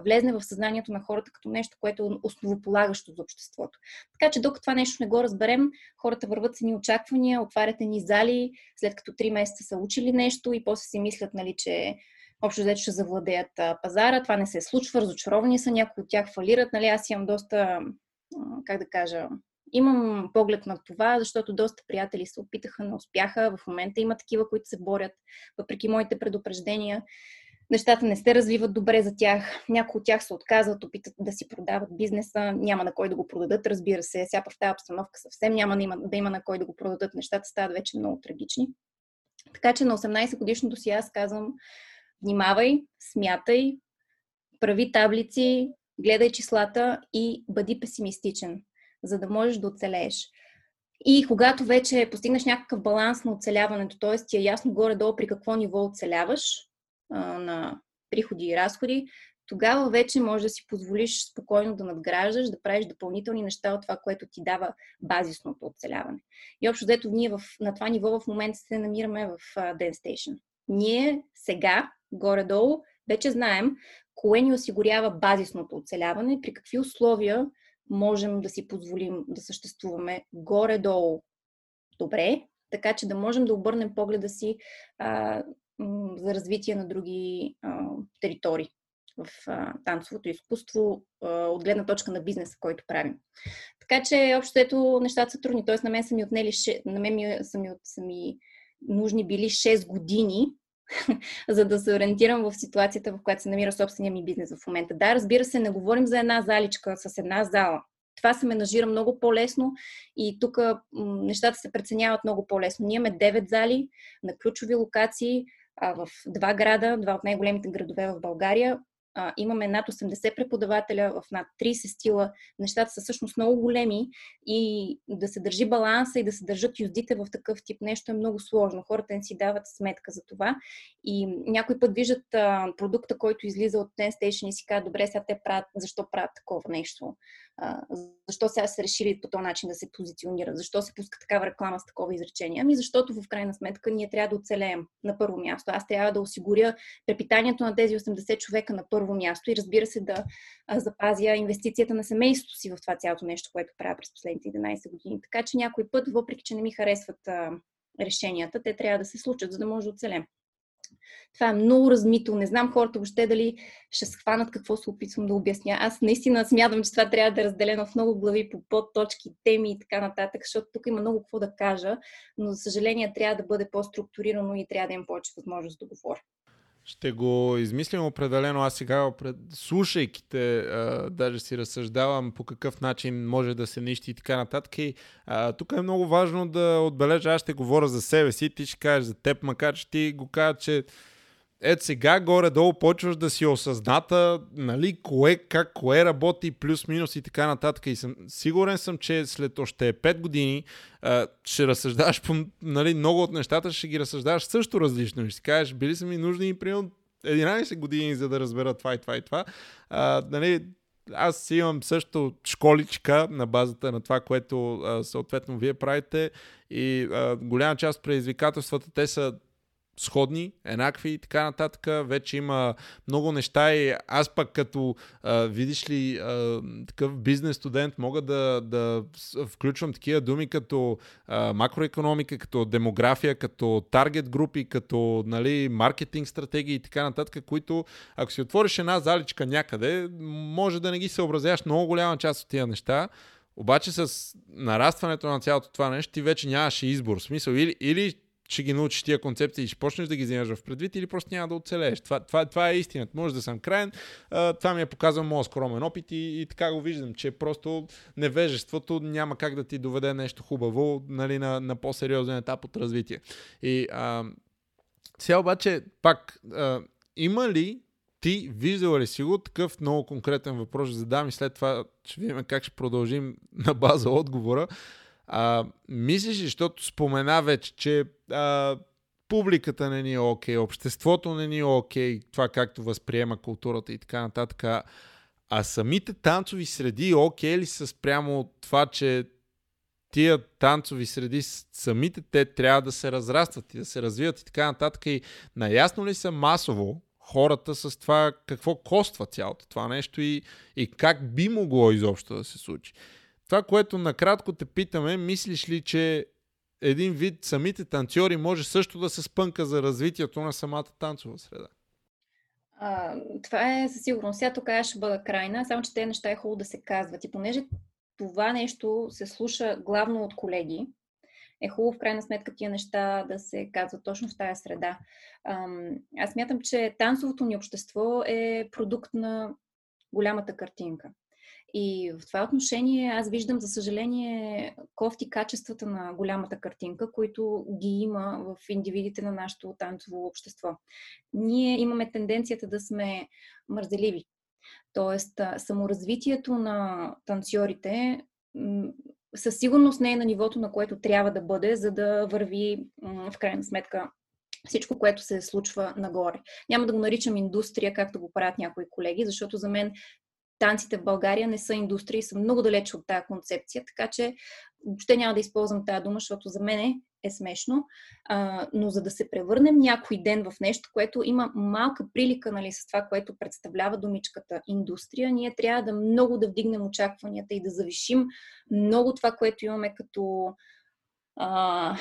Speaker 2: влезне в съзнанието на хората като нещо, което е основополагащо за обществото. Така че докато това нещо не го разберем, хората върват с ни очаквания, отварят ни зали, след като три месеца са учили нещо и после си мислят, нали, че общо взето ще завладеят пазара. Това не се случва, разочаровани са, някои от тях фалират. Нали, аз имам доста, как да кажа, имам поглед на това, защото доста приятели се опитаха, не успяха. В момента има такива, които се борят, въпреки моите предупреждения. Нещата не се развиват добре за тях. Някои от тях се отказват, опитат да си продават бизнеса, няма на кой да го продадат, разбира се. Сега в тази обстановка съвсем няма да има, да има на кой да го продадат. Нещата стават вече много трагични. Така че на 18 годишното си аз казвам, внимавай, смятай, прави таблици, гледай числата и бъди песимистичен, за да можеш да оцелееш. И когато вече постигнеш някакъв баланс на оцеляването, т.е. ти е ясно горе-долу при какво ниво оцеляваш а, на приходи и разходи, тогава вече можеш да си позволиш спокойно да надграждаш, да правиш допълнителни неща от това, което ти дава базисното оцеляване. И общо взето ние в, на това ниво в момента се намираме в uh, Dance Station. Ние сега горе-долу Вече знаем кое ни осигурява базисното оцеляване, при какви условия можем да си позволим да съществуваме горе-долу добре, така че да можем да обърнем погледа си а, за развитие на други а, територии в а, танцовото изкуство а, от гледна точка на бизнеса, който правим. Така че, общо ето, нещата са трудни. Тоест, на мен са ми отнели, на мен са, ми, са ми нужни били 6 години, за да се ориентирам в ситуацията, в която се намира собствения ми бизнес в момента. Да, разбира се, не говорим за една заличка с една зала. Това се менажира много по-лесно и тук нещата се преценяват много по-лесно. Ние имаме 9 зали на ключови локации в два града, два от най-големите градове в България имаме над 80 преподавателя в над 30 стила. Нещата са всъщност много големи и да се държи баланса и да се държат юздите в такъв тип нещо е много сложно. Хората не си дават сметка за това и някой път виждат продукта, който излиза от Ten Station и си казват, добре, сега те правят, защо правят такова нещо? Защо сега са решили по този начин да се позиционират? Защо се пуска такава реклама с такова изречение? Ами защото в крайна сметка ние трябва да оцелеем на първо място. Аз трябва да осигуря препитанието на тези 80 човека на първо място и разбира се да запазя инвестицията на семейството си в това цялото нещо, което правя през последните 11 години. Така че някой път, въпреки че не ми харесват решенията, те трябва да се случат, за да може да оцелем. Това е много размито. Не знам хората въобще дали ще схванат какво се опитвам да обясня. Аз наистина смятам, че това трябва да е разделено в много глави по подточки, теми и така нататък, защото тук има много какво да кажа, но за съжаление трябва да бъде по-структурирано и трябва да имам повече възможност да говоря.
Speaker 1: Ще го измислим определено. Аз сега, слушайки те, даже си разсъждавам по какъв начин може да се нищи и така нататък. И, а, тук е много важно да отбележа, аз ще говоря за себе си, ти ще кажеш за теб, макар че ти го кажа, че ето сега горе-долу почваш да си осъзната, нали, кое, как, кое работи, плюс-минус и така нататък. И съм, сигурен съм, че след още 5 години а, ще разсъждаваш по, нали, много от нещата, ще ги разсъждаваш също различно. Ще си кажеш, били са ми нужни примерно 11 години, за да разбера това и това и това. А, нали, аз имам също школичка на базата на това, което а, съответно вие правите и а, голяма част от предизвикателствата, те са сходни, еднакви и така нататък. Вече има много неща и аз пък като а, видиш ли а, такъв бизнес студент мога да, да включвам такива думи като а, макроекономика, като демография, като таргет групи, като нали, маркетинг стратегии и така нататък, които ако си отвориш една заличка някъде, може да не ги съобразяваш много голяма част от тия неща. Обаче с нарастването на цялото това нещо ти вече нямаше избор. В смисъл или, или ще ги научиш тия концепции и ще почнеш да ги вземеш в предвид или просто няма да оцелееш. Това, това, това е истината. Може да съм крайен. Това ми е показал моят скромен опит и, и така го виждам, че просто невежеството няма как да ти доведе нещо хубаво нали, на, на по-сериозен етап от развитие. И а, сега обаче пак а, има ли ти виждала ли си го такъв много конкретен въпрос, ще задам и след това ще видим как ще продължим на база отговора. А, мислиш ли, защото спомена вече, че а, публиката не ни е окей, обществото не ни е окей, това както възприема културата и така нататък. А самите танцови среди окей okay ли са спрямо това, че тия танцови среди, самите те трябва да се разрастват и да се развиват и така нататък. И наясно ли са масово хората с това какво коства цялото това нещо и, и как би могло изобщо да се случи? Това, което накратко те питаме, мислиш ли, че един вид самите танцори може също да се спънка за развитието на самата танцова среда?
Speaker 2: А, това е със сигурност. Сега тук ще бъда крайна, само че те неща е хубаво да се казват. И понеже това нещо се слуша главно от колеги, е хубаво в крайна сметка тия неща да се казват точно в тази среда. Аз мятам, че танцовото ни общество е продукт на голямата картинка. И в това отношение аз виждам, за съжаление, кофти качествата на голямата картинка, които ги има в индивидите на нашето танцово общество. Ние имаме тенденцията да сме мързеливи. Тоест, саморазвитието на танцорите със сигурност не е на нивото, на което трябва да бъде, за да върви в крайна сметка всичко, което се случва нагоре. Няма да го наричам индустрия, както го правят някои колеги, защото за мен танците в България не са индустрия и са много далече от тази концепция, така че въобще няма да използвам тази дума, защото за мен е смешно, а, но за да се превърнем някой ден в нещо, което има малка прилика нали, с това, което представлява думичката индустрия, ние трябва да много да вдигнем очакванията и да завишим много това, което имаме като а,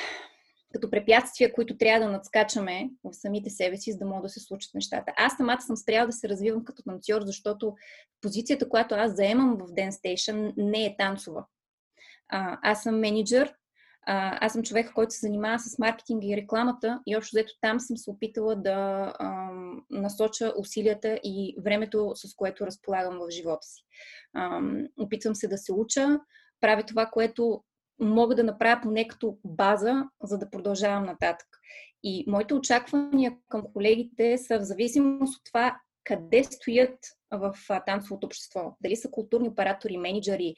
Speaker 2: като препятствия, които трябва да надскачаме в самите себе си, за да могат да се случат нещата. Аз самата съм спряла да се развивам като танцор, защото позицията, която аз заемам в Dance Station, не е танцова. А, аз съм менеджер, а, аз съм човек, който се занимава с маркетинга и рекламата и общо взето там съм се опитала да а, насоча усилията и времето, с което разполагам в живота си. А, опитвам се да се уча, правя това, което мога да направя поне като база, за да продължавам нататък. И моите очаквания към колегите са в зависимост от това къде стоят в танцовото общество. Дали са културни оператори, менеджери,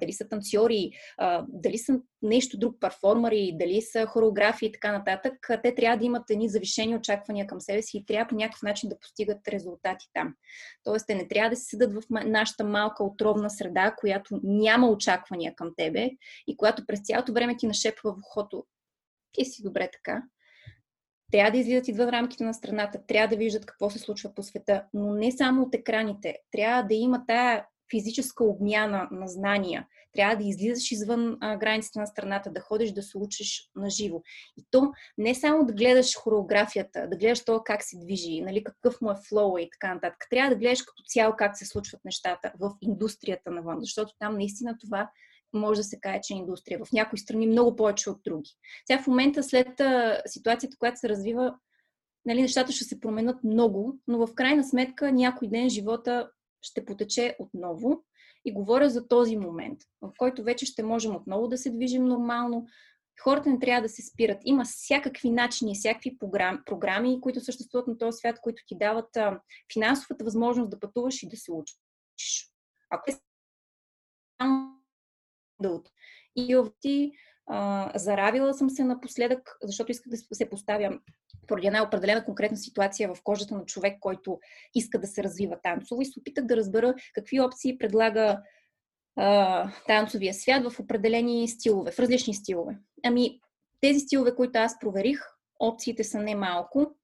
Speaker 2: дали са танцори, дали са нещо друг, перформери, дали са хореографи и така нататък. Те трябва да имат едни завишени очаквания към себе си и трябва по някакъв начин да постигат резултати там. Тоест, те не трябва да се седат в нашата малка отровна среда, която няма очаквания към тебе и която през цялото време ти нашепва в ухото. Ти си добре така трябва да излизат извън рамките на страната, трябва да виждат какво се случва по света, но не само от екраните. Трябва да има тая физическа обмяна на знания. Трябва да излизаш извън а, границите на страната, да ходиш да се учиш на живо. И то не само да гледаш хореографията, да гледаш това как се движи, нали, какъв му е флоу и така нататък. Трябва да гледаш като цяло как се случват нещата в индустрията навън, защото там наистина това може да се каже, че е индустрия. В някои страни много повече от други. Сега в момента, след а, ситуацията, която се развива, нали, нещата ще се променят много, но в крайна сметка някой ден живота ще потече отново. И говоря за този момент, в който вече ще можем отново да се движим нормално. Хората не трябва да се спират. Има всякакви начини, всякакви програми, които съществуват на този свят, които ти дават а, финансовата възможност да пътуваш и да се учиш. Ако е да И ти а, заравила съм се напоследък, защото исках да се поставя поради една определена конкретна ситуация в кожата на човек, който иска да се развива танцово и се опитах да разбера какви опции предлага а, танцовия свят в определени стилове, в различни стилове. Ами, тези стилове, които аз проверих, опциите са немалко.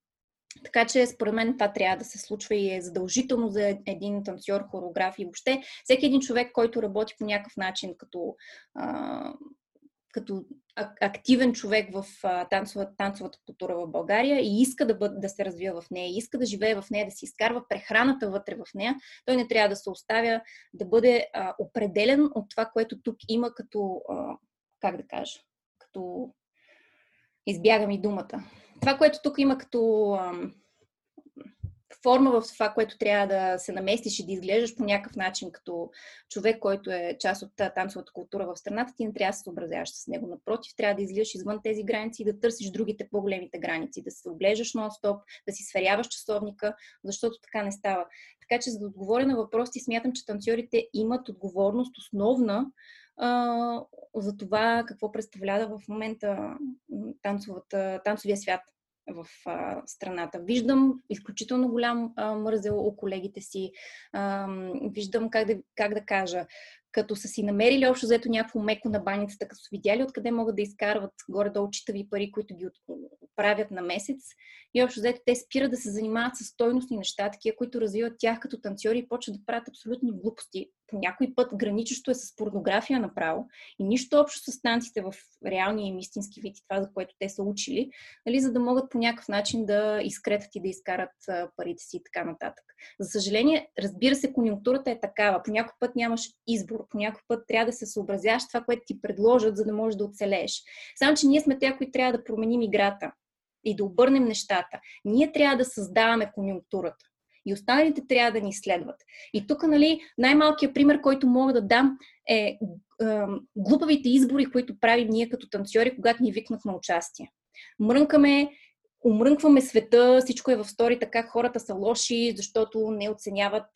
Speaker 2: Така че, според мен, това трябва да се случва и е задължително за един танцор, хореограф и въобще всеки един човек, който работи по някакъв начин като, а, като активен човек в танцовата, танцовата култура в България и иска да, бъд, да се развива в нея, иска да живее в нея, да си изкарва прехраната вътре в нея, той не трябва да се оставя да бъде а, определен от това, което тук има като, а, как да кажа, като избягам и думата това, което тук има като форма в това, което трябва да се наместиш и да изглеждаш по някакъв начин като човек, който е част от танцовата култура в страната, ти не трябва да се съобразяваш с него. Напротив, трябва да излизаш извън тези граници и да търсиш другите по-големите граници, да се оглеждаш нон-стоп, да си сверяваш часовника, защото така не става. Така че, за да отговоря на въпросите, смятам, че танцорите имат отговорност основна а, за това какво представлява в момента танцовия свят в а, страната. Виждам изключително голям а, мързел у колегите си. А, виждам как да, как да кажа, като са си намерили общо взето някакво меко на баницата, като са видяли откъде могат да изкарват горе-долу читави пари, които ги правят на месец. И общо взето те спират да се занимават с стойностни неща, такива, които развиват тях като танцори и почват да правят абсолютни глупости. По някой път граничещо е с порнография направо и нищо общо с танците в реалния им истински вид и това, за което те са учили, нали, за да могат по някакъв начин да изкретат и да изкарат парите си и така нататък. За съжаление, разбира се, конъюнктурата е такава. По някой път нямаш избор, по някой път трябва да се съобразяваш това, което ти предложат, за да можеш да оцелееш. Само, че ние сме те, които трябва да променим играта и да обърнем нещата. Ние трябва да създаваме конюнктурата. И останалите трябва да ни следват. И тук, нали, най-малкият пример, който мога да дам е, е глупавите избори, които правим ние като танцори, когато ни викнат на участие. Мрънкаме умрънкваме света, всичко е в стори, така хората са лоши, защото не оценяват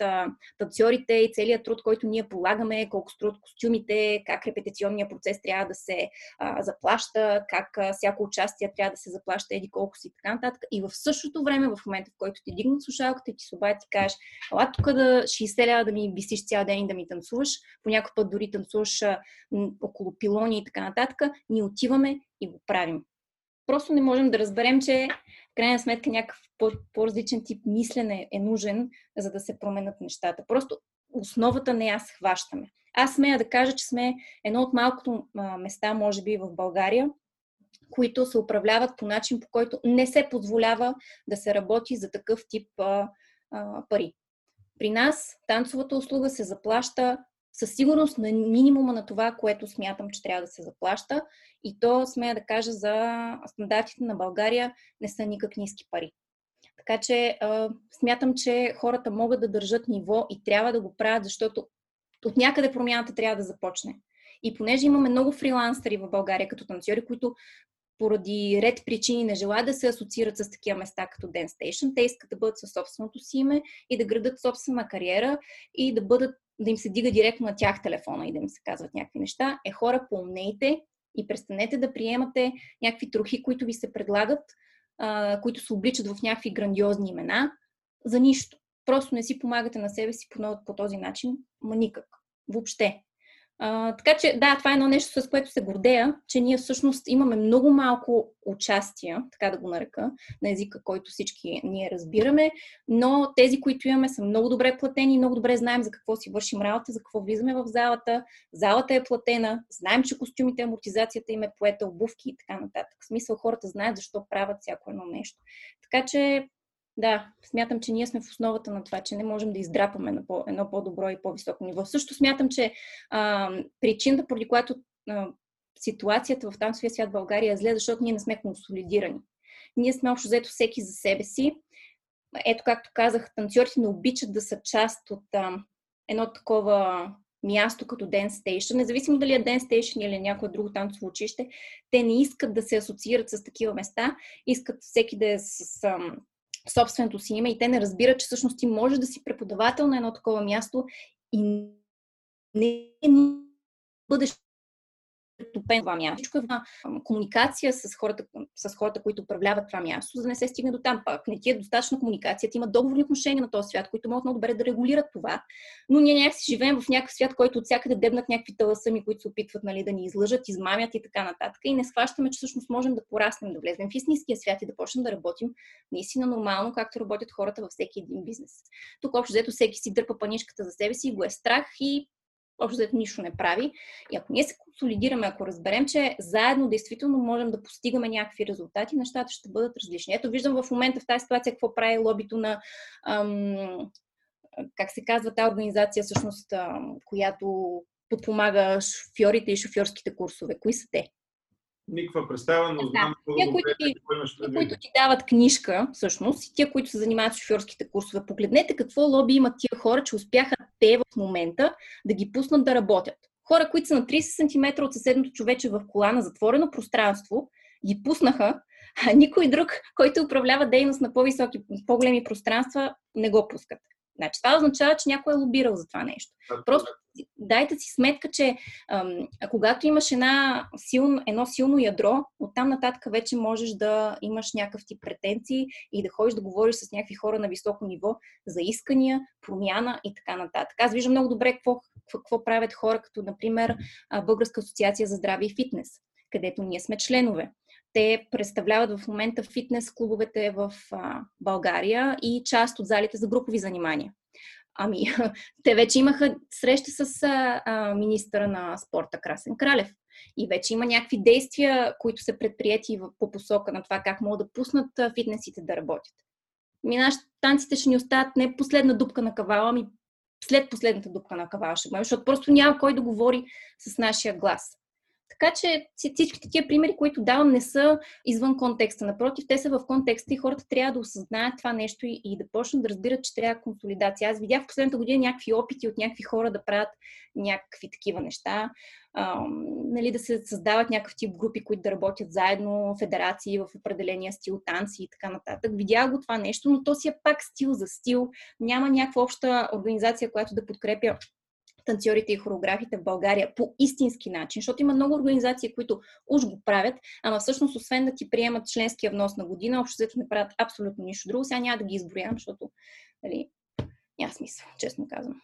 Speaker 2: танцорите и целият труд, който ние полагаме, колко струват костюмите, как репетиционния процес трябва да се а, заплаща, как а, всяко участие трябва да се заплаща, еди колко си и така нататък. И в същото време, в момента, в който ти дигнат слушалката и ти се обади, ти кажеш, ела тук да 60 лева да ми висиш цял ден и да ми танцуваш, по път дори танцуваш а, около пилони и така нататък, ние отиваме и го правим просто не можем да разберем, че в крайна сметка някакъв по-различен тип мислене е нужен, за да се променят нещата. Просто основата не аз хващаме. Аз смея да кажа, че сме едно от малкото места, може би в България, които се управляват по начин, по който не се позволява да се работи за такъв тип а, а, пари. При нас танцовата услуга се заплаща със сигурност на минимума на това, което смятам, че трябва да се заплаща. И то, смея да кажа, за стандартите на България не са никак ниски пари. Така че а, смятам, че хората могат да държат ниво и трябва да го правят, защото от някъде промяната трябва да започне. И понеже имаме много фрилансери в България като танцори, които поради ред причини не желаят да се асоциират с такива места като Dance Station. Те искат да бъдат със собственото си име и да градат собствена кариера и да бъдат да им се дига директно на тях телефона и да им се казват някакви неща, е хора, помнейте и престанете да приемате някакви трохи, които ви се предлагат, а, които се обличат в някакви грандиозни имена, за нищо. Просто не си помагате на себе си по, по този начин, ма никак. Въобще. А, така че, да, това е едно нещо, с което се гордея, че ние всъщност имаме много малко участия, така да го нарека, на езика, който всички ние разбираме, но тези, които имаме, са много добре платени, много добре знаем за какво си вършим работа, за какво влизаме в залата. Залата е платена, знаем, че костюмите, амортизацията им е поета, обувки и така нататък. В смисъл хората знаят защо правят всяко едно нещо. Така че да, смятам, че ние сме в основата на това, че не можем да издрапаме на по, едно по-добро и по-високо ниво. Също смятам, че а, причината, поради която а, ситуацията в танцовия свят България е зле, защото ние не сме консолидирани. Ние сме общо взето всеки за себе си. Ето, както казах, танцорите не обичат да са част от а, едно такова място като Dance Station, независимо дали е Dance Station или някое друго танцово училище, те не искат да се асоциират с такива места, искат всеки да е с, с собственото си име и те не разбират, че всъщност ти можеш да си преподавател на едно такова място и не бъдеш топен това място. Всичко е в комуникация с хората, с хората, които управляват това място, за да не се стигне до там. Пак не ти е достатъчно комуникация, ти има договорни отношения на този свят, които могат много добре да регулират това. Но ние някакси живеем в някакъв свят, който от всякъде дебнат някакви таласъми, които се опитват нали, да ни излъжат, измамят и така нататък. И не схващаме, че всъщност можем да пораснем, да влезем в истинския свят и да почнем да работим наистина нормално, както работят хората във всеки един бизнес. Тук общо взето всеки си дърпа панишката за себе си, го е страх и общо нищо не прави. И ако ние се консолидираме, ако разберем, че заедно действително можем да постигаме някакви резултати, нещата ще бъдат различни. Ето виждам в момента в тази ситуация какво прави лобито на ам, как се казва тази организация, всъщност, ам, която подпомага шофьорите и шофьорските курсове. Кои са те?
Speaker 1: Никаква представа, но знам
Speaker 2: да. Ти, тия, които ти дават книжка, всъщност, и тия, които се занимават с шофьорските курсове, погледнете какво лоби имат тия хора, че успяха те в момента да ги пуснат да работят. Хора, които са на 30 см от съседното човече в кола на затворено пространство, ги пуснаха, а никой друг, който управлява дейност на по-високи, по-големи пространства, не го пускат. Значи, това означава, че някой е лобирал за това нещо. Просто дайте си сметка, че ам, когато имаш една силно, едно силно ядро, оттам нататък вече можеш да имаш някакъв тип претенции и да ходиш да говориш с някакви хора на високо ниво за искания, промяна и така нататък. Аз виждам много добре какво, какво правят хора, като например Българска асоциация за здраве и фитнес, където ние сме членове. Те представляват в момента фитнес клубовете в а, България и част от залите за групови занимания. Ами, те вече имаха среща с а, а, министъра на спорта Красен Кралев. И вече има някакви действия, които са предприяти по посока на това как могат да пуснат фитнесите да работят. Ми нашите танците ще ни остават не последна дупка на кавала, ами след последната дупка на кавала ще бъде, защото просто няма кой да говори с нашия глас.
Speaker 3: Така че всички тия примери, които давам, не са извън контекста. Напротив, те са в контекста и хората трябва да осъзнаят това нещо и, и да почнат да разбират, че трябва консолидация. Аз видях в последната година някакви опити от някакви хора да правят някакви такива неща, а, нали, да се създават някакъв тип групи, които да работят заедно, федерации в определения стил, танци и така нататък. Видях го това нещо, но то си е пак стил за стил. Няма някаква обща организация, която да подкрепя танцорите и хореографите в България по истински начин, защото има много организации, които уж го правят, ама всъщност, освен да ти приемат членския внос на година, общо не правят абсолютно нищо друго. Сега няма да ги изброявам, защото нали, няма смисъл, честно казвам.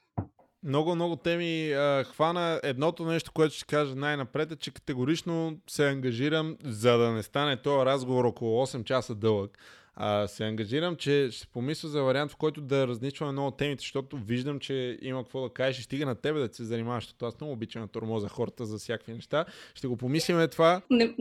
Speaker 1: Много, много теми а, хвана. Едното нещо, което ще кажа най-напред е, че категорично се ангажирам, за да не стане този разговор около 8 часа дълъг а, се ангажирам, че ще помисля за вариант, в който да разничваме много темите, защото виждам, че има какво да кажеш и стига на тебе да се занимаваш, защото аз много обичам на тормоза хората за всякакви неща. Ще го помислиме това.
Speaker 3: Не,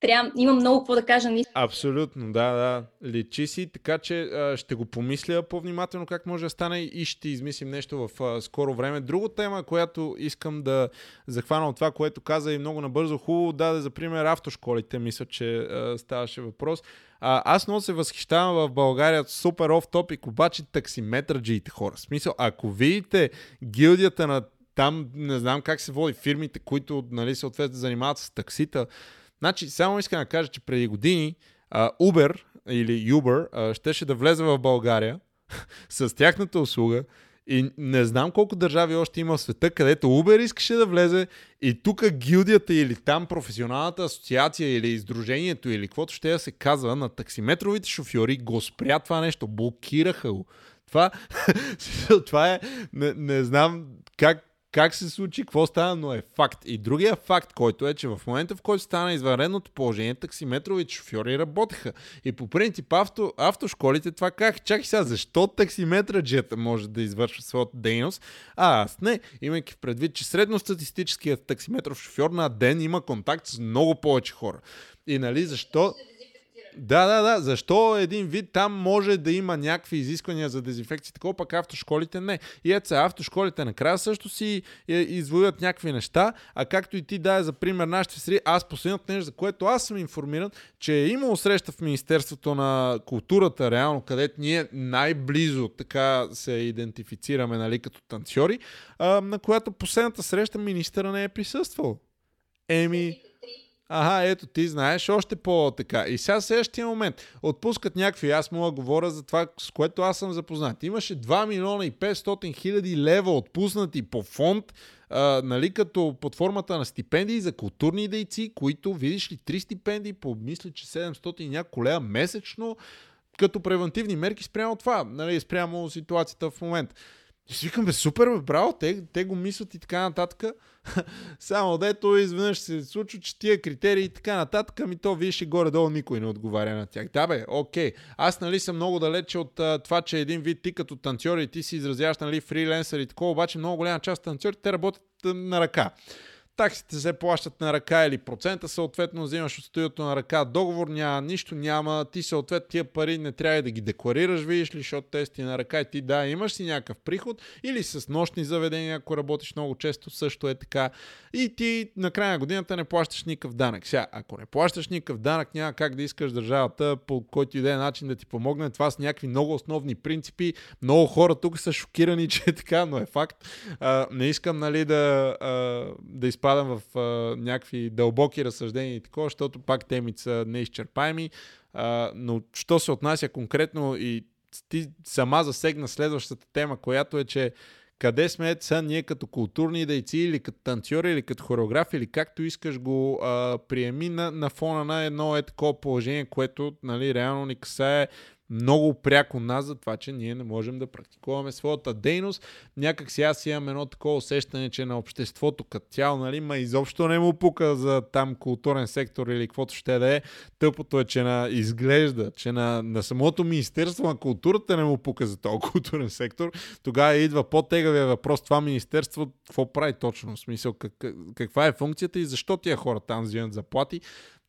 Speaker 3: трябва, имам много какво да кажа.
Speaker 1: Абсолютно, да, да. Личи си, така че а, ще го помисля по-внимателно как може да стане и ще измислим нещо в а, скоро време. Друга тема, която искам да захвана от това, което каза и много набързо, хубаво даде за пример автошколите, мисля, че а, ставаше въпрос. А, аз много се възхищавам в България, супер оф топик, обаче таксиметраджиите хора. В смисъл, ако видите гилдията на там, не знам как се води фирмите, които нали, съответно занимават с таксита. Значи, само искам да кажа, че преди години а, Uber или Uber а, щеше да влезе в България с тяхната услуга и не знам колко държави още има в света, където Uber искаше да влезе и тук гилдията или там професионалната асоциация или издружението или каквото ще да се казва на таксиметровите шофьори го спря това нещо, блокираха го. Това, това е, не, не знам как как се случи, какво стана, но е факт. И другия факт, който е, че в момента, в който стана извънредното положение, таксиметровите шофьори работеха. И по принцип авто, автошколите това как? Чакай сега, защо таксиметраджията може да извършва своята дейност, а аз не, имайки в предвид, че средностатистическият таксиметров шофьор на ден има контакт с много повече хора. И нали, защо... Да, да, да. Защо един вид там може да има някакви изисквания за дезинфекция, такова пък автошколите не. И ето сега, автошколите накрая също си е, извоюват някакви неща, а както и ти дай за пример нашите среди, аз последното нещо, за което аз съм информиран, че е имало среща в Министерството на културата, реално, където ние най-близо така се идентифицираме, нали, като танцори, на която последната среща министъра не е присъствал. Еми, Ага, ето ти знаеш още по-така. И сега следващия момент. Отпускат някакви, аз мога да говоря за това, с което аз съм запознат. Имаше 2 милиона и 500 хиляди лева отпуснати по фонд, а, нали, като под формата на стипендии за културни дейци, които, видиш ли, 3 стипендии по, мисля, че 700 и няколко лева месечно, като превентивни мерки спрямо това, нали, спрямо ситуацията в момента. И си викам, бе, супер, бе, браво, те, те го мислят и така нататък. Само дето изведнъж се случва, че тия критерии и така нататък, ами то виж и горе-долу никой не отговаря на тях. Да бе, окей. Аз нали съм много далече от а, това, че един вид ти като танцор и ти си изразяваш нали, фриленсър и такова, обаче много голяма част от танцорите те работят а, на ръка таксите се плащат на ръка или процента, съответно взимаш от студиото на ръка, договор няма, нищо няма, ти съответно тия пари не трябва да ги декларираш, видиш ли, защото те на ръка и ти да, имаш си някакъв приход или с нощни заведения, ако работиш много често, също е така. И ти на края на годината не плащаш никакъв данък. Сега, ако не плащаш никакъв данък, няма как да искаш държавата по който и да е начин да ти помогне. Това са някакви много основни принципи. Много хора тук са шокирани, че е така, но е факт. А, не искам нали, да, а, да изпадам изпадам в а, някакви дълбоки разсъждения и такова, защото пак темите са неизчерпаеми. А, но що се отнася конкретно и ти сама засегна следващата тема, която е, че къде сме са ние като културни дейци или като танцори или като хореографи или както искаш го а, приеми на, на фона на едно е такова положение, което нали, реално ни касае много пряко нас за това, че ние не можем да практикуваме своята дейност. Някак си аз имам едно такова усещане, че на обществото като цяло, нали, ма изобщо не му пука за там културен сектор или каквото ще да е. Тъпото е, че на изглежда, че на, на самото Министерство на културата не му пука за този културен сектор. Тогава идва по-тегавия въпрос, това Министерство какво прави точно? В смисъл, как, каква е функцията и защо тия хора там взимат заплати?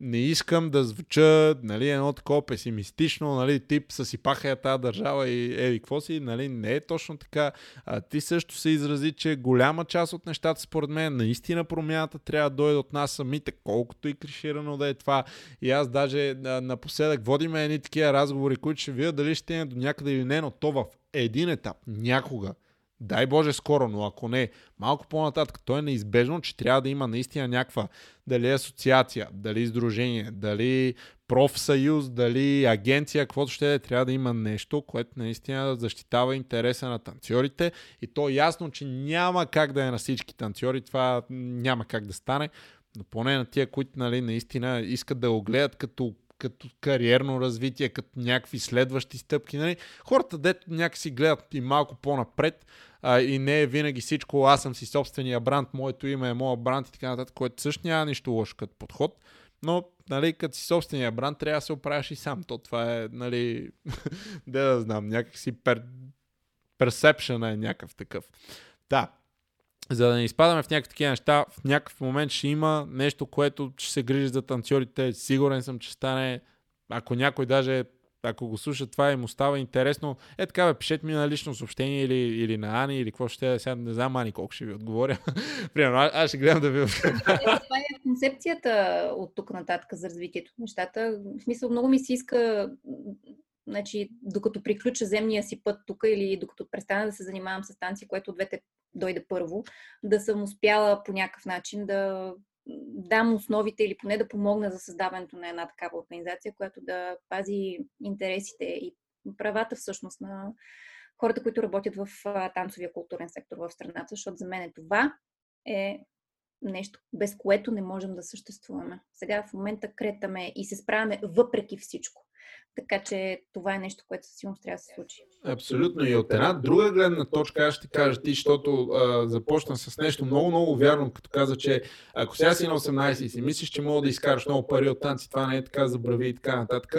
Speaker 1: Не искам да звуча нали, едно такова песимистично, нали, тип съсипаха я тази държава и еди, какво си, нали, не е точно така. А, ти също се изрази, че голяма част от нещата, според мен, наистина промяната трябва да дойде от нас самите, колкото и криширано да е това. И аз даже напоследък водиме едни такива разговори, които ще видя дали ще е до някъде или не, но то в един етап, някога, дай Боже скоро, но ако не, малко по-нататък, то е неизбежно, че трябва да има наистина някаква, дали асоциация, дали издружение, дали профсъюз, дали агенция, каквото ще е, трябва да има нещо, което наистина защитава интереса на танцорите и то е ясно, че няма как да е на всички танцори, това няма как да стане, но поне на тия, които нали, наистина искат да го гледат като като кариерно развитие, като някакви следващи стъпки. Нали? Хората, дето някакси гледат и малко по-напред а, и не е винаги всичко, аз съм си собствения бранд, моето име е моят бранд и така нататък, което също няма нищо лошо като подход. Но, нали, като си собствения бранд, трябва да се оправяш и сам. То това е, нали, де да знам, някакси пер... персепшън е някакъв такъв. Да, за да не изпадаме в някакви такива неща, в някакъв момент ще има нещо, което ще се грижи за танцорите. Сигурен съм, че стане, ако някой даже ако го слуша това и му става интересно, е така, бе, пишете ми на лично съобщение или, или на Ани, или какво ще е, сега не знам Ани колко ще ви отговоря. Примерно, аз, аз ще гледам да ви
Speaker 2: Това е концепцията от тук нататък за развитието на нещата. В смисъл, много ми се иска значи, докато приключа земния си път тук или докато престана да се занимавам с танци, което от двете дойде първо, да съм успяла по някакъв начин да дам основите или поне да помогна за създаването на една такава организация, която да пази интересите и правата всъщност на хората, които работят в танцовия културен сектор в страната, защото за мен това е нещо, без което не можем да съществуваме. Сега в момента кретаме и се справяме въпреки всичко. Така че това е нещо, което със сигурност трябва да се случи.
Speaker 1: Абсолютно. И от една друга гледна точка, аз ще кажа ти, защото а, започна с нещо много, много вярно, като каза, че ако сега си на 18 и си мислиш, че мога да изкараш много пари от танци, това не е така, забрави и така нататък.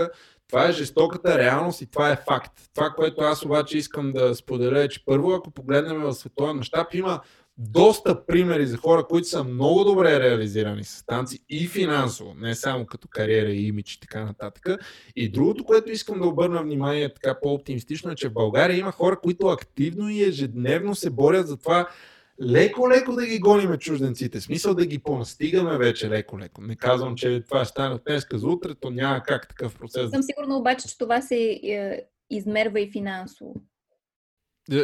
Speaker 1: Това е жестоката реалност и това е факт. Това, което аз обаче искам да споделя е, че първо, ако погледнем в световен мащаб, има доста примери за хора, които са много добре реализирани с танци и финансово, не само като кариера и имидж и така нататък. И другото, което искам да обърна внимание така по-оптимистично е, че в България има хора, които активно и ежедневно се борят за това леко-леко да ги гониме чужденците. Смисъл да ги понастигаме вече леко-леко. Не казвам, че това ще стане днес за утре, то няма как такъв процес.
Speaker 2: Съм сигурна обаче, че това се е, измерва и финансово.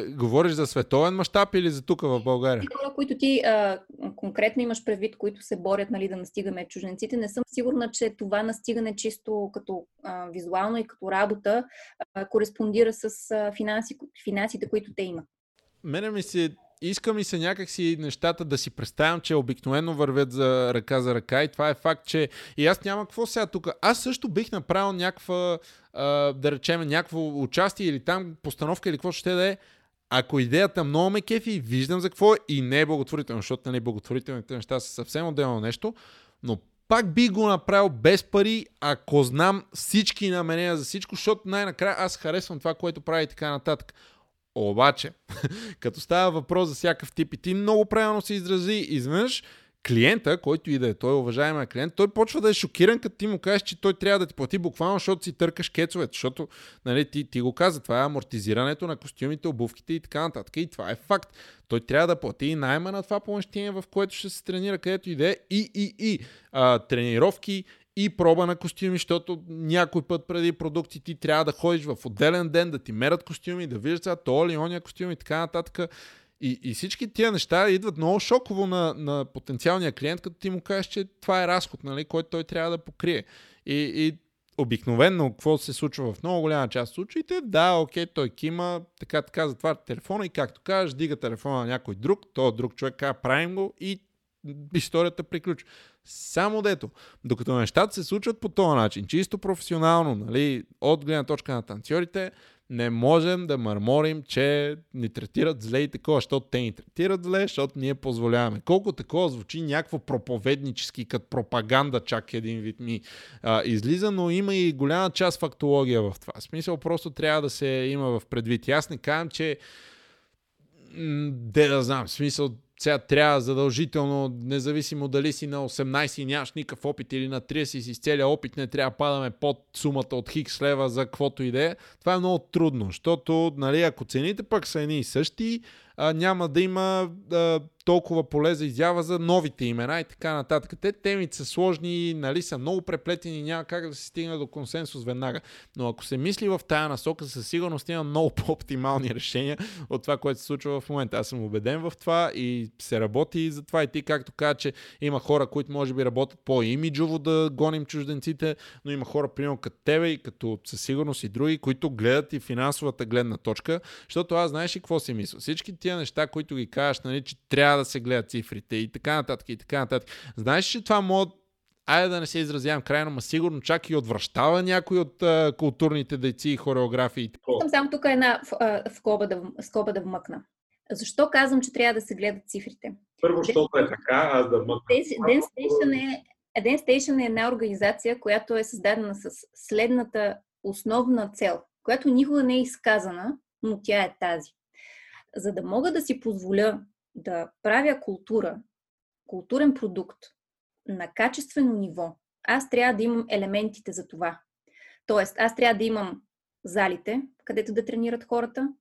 Speaker 1: Говориш за световен мащаб или за тук в България?
Speaker 2: Хора, които ти а, конкретно имаш предвид, които се борят нали, да настигаме чужденците, не съм сигурна, че това настигане чисто като а, визуално и като работа а, кореспондира с а, финанси, финансите, които те имат.
Speaker 1: Мене ми се иска ми се някакси нещата да си представям, че обикновено вървят за ръка за ръка и това е факт, че и аз няма какво сега тук. Аз също бих направил някаква, да речем, някакво участие или там постановка или какво ще да е, ако идеята много ме кефи, виждам за какво е и не е благотворително, защото нали, благотворителните неща са съвсем отделно нещо, но пак би го направил без пари, ако знам всички намерения за всичко, защото най-накрая аз харесвам това, което прави и така нататък. Обаче, като става въпрос за всякакъв тип и ти много правилно се изрази, изведнъж клиента, който и да е той, уважаемия клиент, той почва да е шокиран, като ти му кажеш, че той трябва да ти плати буквално, защото си търкаш кецовете, защото нали, ти, ти го каза, това е амортизирането на костюмите, обувките и така нататък. И това е факт. Той трябва да плати и найма на това помещение, в което ще се тренира, където и да е, и, и, и а, тренировки, и проба на костюми, защото някой път преди продукти ти трябва да ходиш в отделен ден, да ти мерят костюми, да виждаш това, то ли ония костюми и така нататък. И, и всички тия неща идват много шоково на, на потенциалния клиент, като ти му кажеш, че това е разход, нали, който той трябва да покрие. И, и обикновенно, какво се случва в много голяма част от случаите, да, окей, той кима, така, така, затваря телефона и както кажеш, дига телефона на някой друг, то друг човек казва, правим го и историята приключва. Само дето, докато нещата се случват по този начин, чисто професионално, нали, от гледна точка на танцорите, не можем да мърморим, че ни третират зле и такова, защото те ни третират зле, защото ние позволяваме. Колко такова звучи някакво проповеднически, като пропаганда, чак един вид ми а, излиза, но има и голяма част фактология в това. В смисъл просто трябва да се има в предвид. Аз не казвам, че де да знам, в смисъл сега трябва задължително, независимо дали си на 18 и нямаш никакъв опит или на 30 си с целия опит, не трябва да падаме под сумата от хикс лева за каквото и е. Това е много трудно, защото нали, ако цените пък са едни и същи, а, няма да има а, толкова поле за изява за новите имена и така нататък. Те темите са сложни, нали, са много преплетени, няма как да се стигне до консенсус веднага. Но ако се мисли в тая насока, със сигурност има много по-оптимални решения от това, което се случва в момента. Аз съм убеден в това и се работи за това. И ти, както каза, че има хора, които може би работят по-имиджово да гоним чужденците, но има хора, примерно като тебе и като със сигурност и други, които гледат и финансовата гледна точка, защото аз знаеш и какво си мисля. Всички тия неща, които ги кажеш, нали, че трябва да се гледат цифрите и така нататък и така нататък. Знаеш, че това може айде да не се изразявам крайно, но сигурно чак и отвръщава някой от а, културните дейци и хореографии.
Speaker 2: Искам само тук една в, скоба, да, скоба да вмъкна. Защо казвам, че трябва да се гледат цифрите?
Speaker 4: Първо, защото е така, аз да вмъкна.
Speaker 2: Dance Station е, Dance Station е една организация, която е създадена с следната основна цел, която никога не е изказана, но тя е тази. За да мога да си позволя да правя култура, културен продукт на качествено ниво, аз трябва да имам елементите за това. Тоест, аз трябва да имам залите, където да тренират хората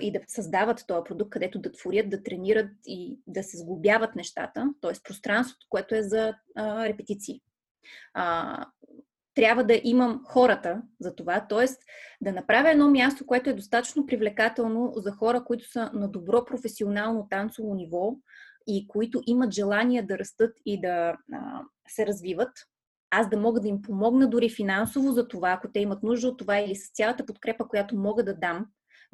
Speaker 2: и да създават този продукт, където да творят, да тренират и да се сглобяват нещата, т.е. пространството, което е за а, репетиции. А, трябва да имам хората за това, т.е. да направя едно място, което е достатъчно привлекателно за хора, които са на добро професионално танцово ниво и които имат желание да растат и да а, се развиват. Аз да мога да им помогна дори финансово за това, ако те имат нужда от това или с цялата подкрепа, която мога да дам,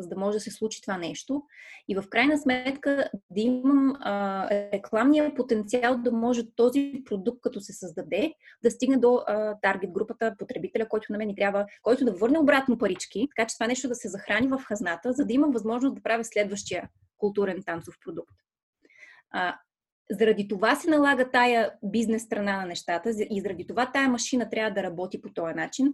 Speaker 2: за да може да се случи това нещо. И в крайна сметка да имам а, рекламния потенциал да може този продукт, като се създаде, да стигне до а, таргет групата, потребителя, който на мен ни трябва, който да върне обратно парички, така че това нещо да се захрани в хазната, за да имам възможност да правя следващия културен танцов продукт. А, заради това се налага тая бизнес страна на нещата и заради това тая машина трябва да работи по този начин.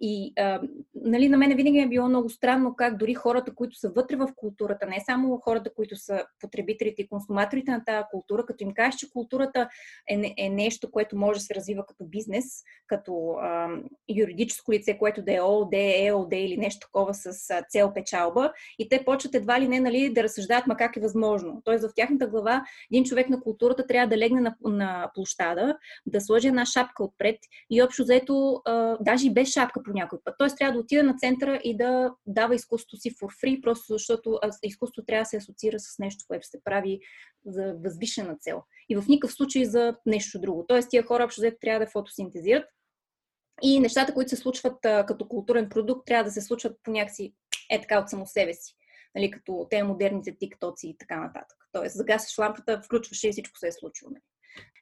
Speaker 2: И а, нали, на мен винаги е било много странно как дори хората, които са вътре в културата, не само хората, които са потребителите и консуматорите на тази култура, като им кажеш, че културата е, е нещо, което може да се развива като бизнес, като а, юридическо лице, което да е ООД, ЕОД или нещо такова с а, цел печалба, и те почват едва ли не нали, да разсъждават, ма как е възможно. Тоест в тяхната глава един човек на културата трябва да легне на, на площада, да сложи една шапка отпред и общо взето, а, даже и без шапка по някой път. Тоест трябва да отида на центъра и да дава изкуството си for free, просто защото изкуството трябва да се асоциира с нещо, което се прави за възвишена цел. И в никакъв случай за нещо друго. Тоест тия хора общо взето трябва да фотосинтезират и нещата, които се случват а, като културен продукт, трябва да се случват по някакси е така от само себе си. Нали, като те модерните тиктоци и така нататък. Тоест, загасваш лампата, включваш и всичко се е случило. Нали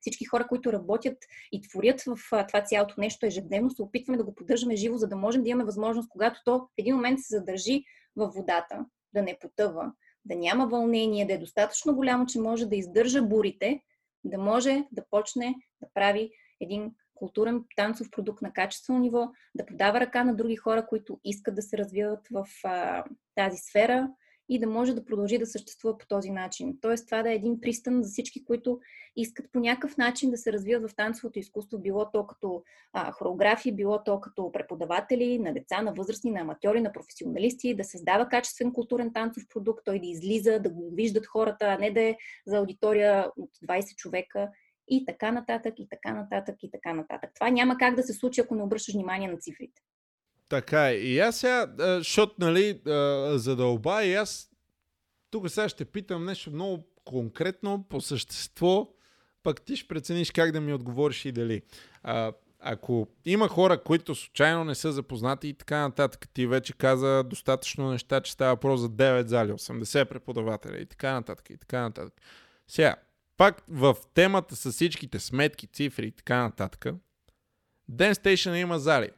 Speaker 2: всички хора, които работят и творят в това цялото нещо ежедневно, се опитваме да го поддържаме живо, за да можем да имаме възможност, когато то в един момент се задържи в водата, да не потъва, да няма вълнение, да е достатъчно голямо, че може да издържа бурите, да може да почне да прави един културен танцов продукт на качествено ниво, да подава ръка на други хора, които искат да се развиват в а, тази сфера и да може да продължи да съществува по този начин. Тоест, това да е един пристан за всички, които искат по някакъв начин да се развиват в танцовото изкуство, било то като а, хореографи, било то като преподаватели на деца, на възрастни, на аматьори, на професионалисти, да създава качествен културен танцов продукт, той да излиза, да го виждат хората, а не да е за аудитория от 20 човека и така нататък, и така нататък, и така нататък. Това няма как да се случи, ако не обръщаш внимание на цифрите.
Speaker 1: Така е. И аз сега, защото, нали, задълба и аз тук сега ще питам нещо много конкретно, по същество, пък ти ще прецениш как да ми отговориш и дали. А, ако има хора, които случайно не са запознати и така нататък, ти вече каза достатъчно неща, че става въпрос за 9 зали, 80 преподавателя и така нататък и така нататък. Сега, пак в темата с всичките сметки, цифри и така нататък, Dance Station има зали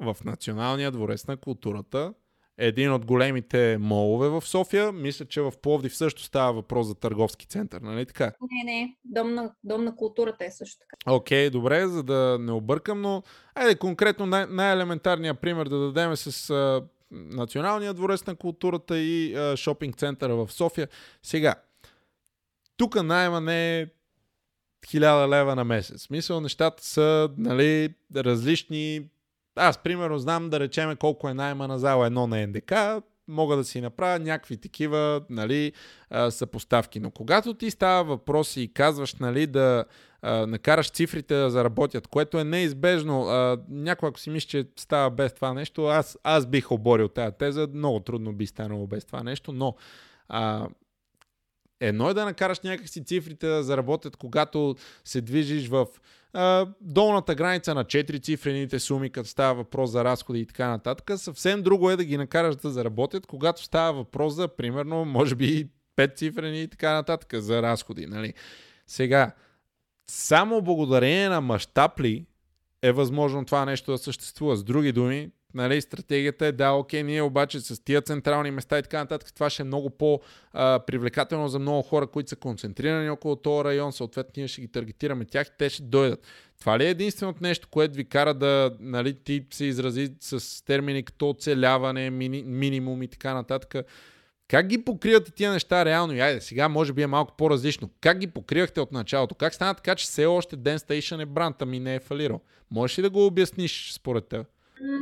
Speaker 1: в Националния дворец на културата, един от големите молове в София. Мисля, че в Пловдив също става въпрос за търговски център, нали така?
Speaker 2: Не, не, дом на, дом на културата е също така.
Speaker 1: Окей, okay, добре, за да не объркам, но айде конкретно най- най-елементарният пример да дадем с а, Националния дворец на културата и а, шопинг центъра в София. Сега, тук найма не е 1000 лева на месец. Смисъл, нещата са нали, различни. Аз, примерно, знам да речеме колко е найма на зала едно на НДК, мога да си направя някакви такива нали, съпоставки. Но когато ти става въпрос и казваш нали, да накараш цифрите да заработят, което е неизбежно, а, някой ако си мисли, че става без това нещо, аз, аз бих оборил тази теза, много трудно би станало без това нещо, но а, Едно е да накараш някакси цифрите да заработят, когато се движиш в а, долната граница на 4 цифрените суми, като става въпрос за разходи и така нататък. Съвсем друго е да ги накараш да заработят, когато става въпрос за, примерно, може би 5 цифрени и така нататък за разходи. Нали? Сега, само благодарение на мащаб ли е възможно това нещо да съществува. С други думи, нали, стратегията е да, окей, ние обаче с тия централни места и така нататък, това ще е много по-привлекателно за много хора, които са концентрирани около този район, съответно ние ще ги таргетираме тях и те ще дойдат. Това ли е единственото нещо, което ви кара да нали, ти се изрази с термини като оцеляване, мини, минимум и така нататък? Как ги покривате тия неща реално? И айде, сега може би е малко по-различно. Как ги покривахте от началото? Как стана така, че все още Dance Station е бранд, ми не е фалирал? Можеш ли да го обясниш според теб?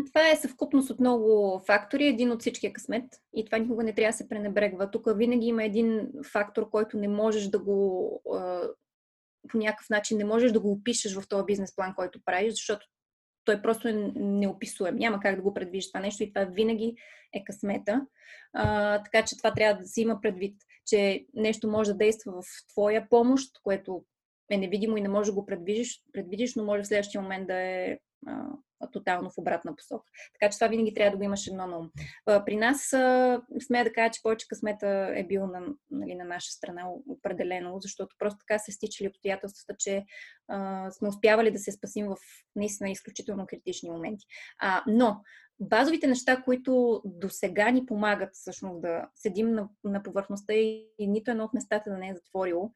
Speaker 2: Това е съвкупност от много фактори, един от всички е късмет и това никога не трябва да се пренебрегва. Тук винаги има един фактор, който не можеш да го по някакъв начин не можеш да го опишеш в този бизнес план, който правиш, защото той просто е неописуем. Няма как да го предвижиш това нещо и това винаги е късмета. А, така че това трябва да си има предвид, че нещо може да действа в твоя помощ, което е невидимо и не можеш да го предвидиш, предвидиш но може в следващия момент да е тотално в обратна посока. Така че това винаги трябва да го имаш едно на ум. При нас смея да кажа, че повече късмета е бил на, нали, на наша страна определено, защото просто така се стичали обстоятелствата, че а, сме успявали да се спасим в наистина изключително критични моменти. А, но базовите неща, които до сега ни помагат всъщност да седим на, на повърхността и, и нито едно от местата да не е затворило,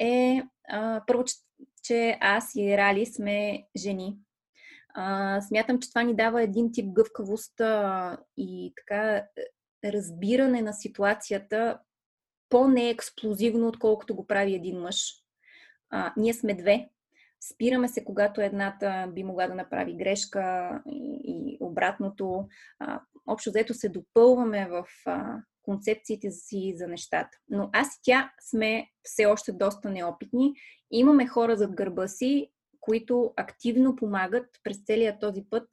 Speaker 2: е а, първо, че, че аз и Рали сме жени а, смятам, че това ни дава един тип гъвкавост и така е, разбиране на ситуацията по-неексплозивно, отколкото го прави един мъж. А, ние сме две. Спираме се, когато едната би могла да направи грешка и, и обратното. А, общо взето се допълваме в а, концепциите си за нещата. Но аз и тя сме все още доста неопитни. Имаме хора зад гърба си, които активно помагат през целия този път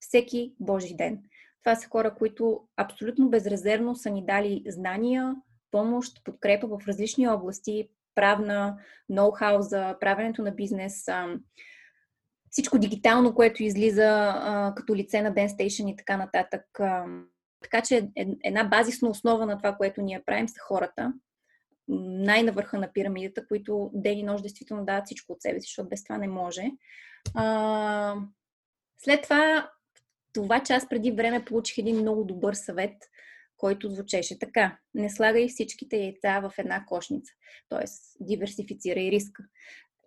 Speaker 2: всеки Божи ден. Това са хора, които абсолютно безрезервно са ни дали знания, помощ, подкрепа в различни области, правна, ноу-хау за правенето на бизнес, всичко дигитално, което излиза като лице на Dance Station и така нататък. Така че една базисна основа на това, което ние правим, са хората най-навърха на пирамидата, които ден и нощ действително дават всичко от себе си, защото без това не може. А, след това, това, че аз преди време получих един много добър съвет, който звучеше така. Не слагай всичките яйца в една кошница. Тоест, диверсифицирай риска.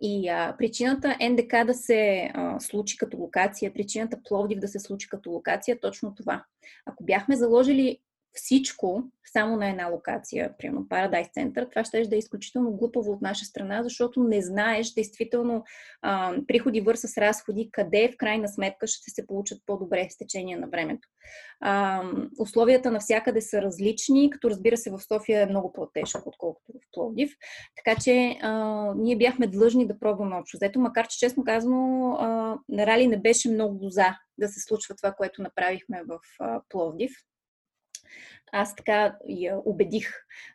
Speaker 2: И а, причината НДК да се а, случи като локация, причината Пловдив да се случи като локация, е точно това. Ако бяхме заложили всичко само на една локация, примерно Paradise Center, това ще да е изключително глупаво от наша страна, защото не знаеш действително а, приходи върса с разходи, къде в крайна сметка ще се получат по-добре с течение на времето. А, условията навсякъде са различни, като разбира се в София е много по-тежко, отколкото в Пловдив. Така че а, ние бяхме длъжни да пробваме общо взето, макар че честно казано а, Рали не беше много за да се случва това, което направихме в а, Пловдив аз така я убедих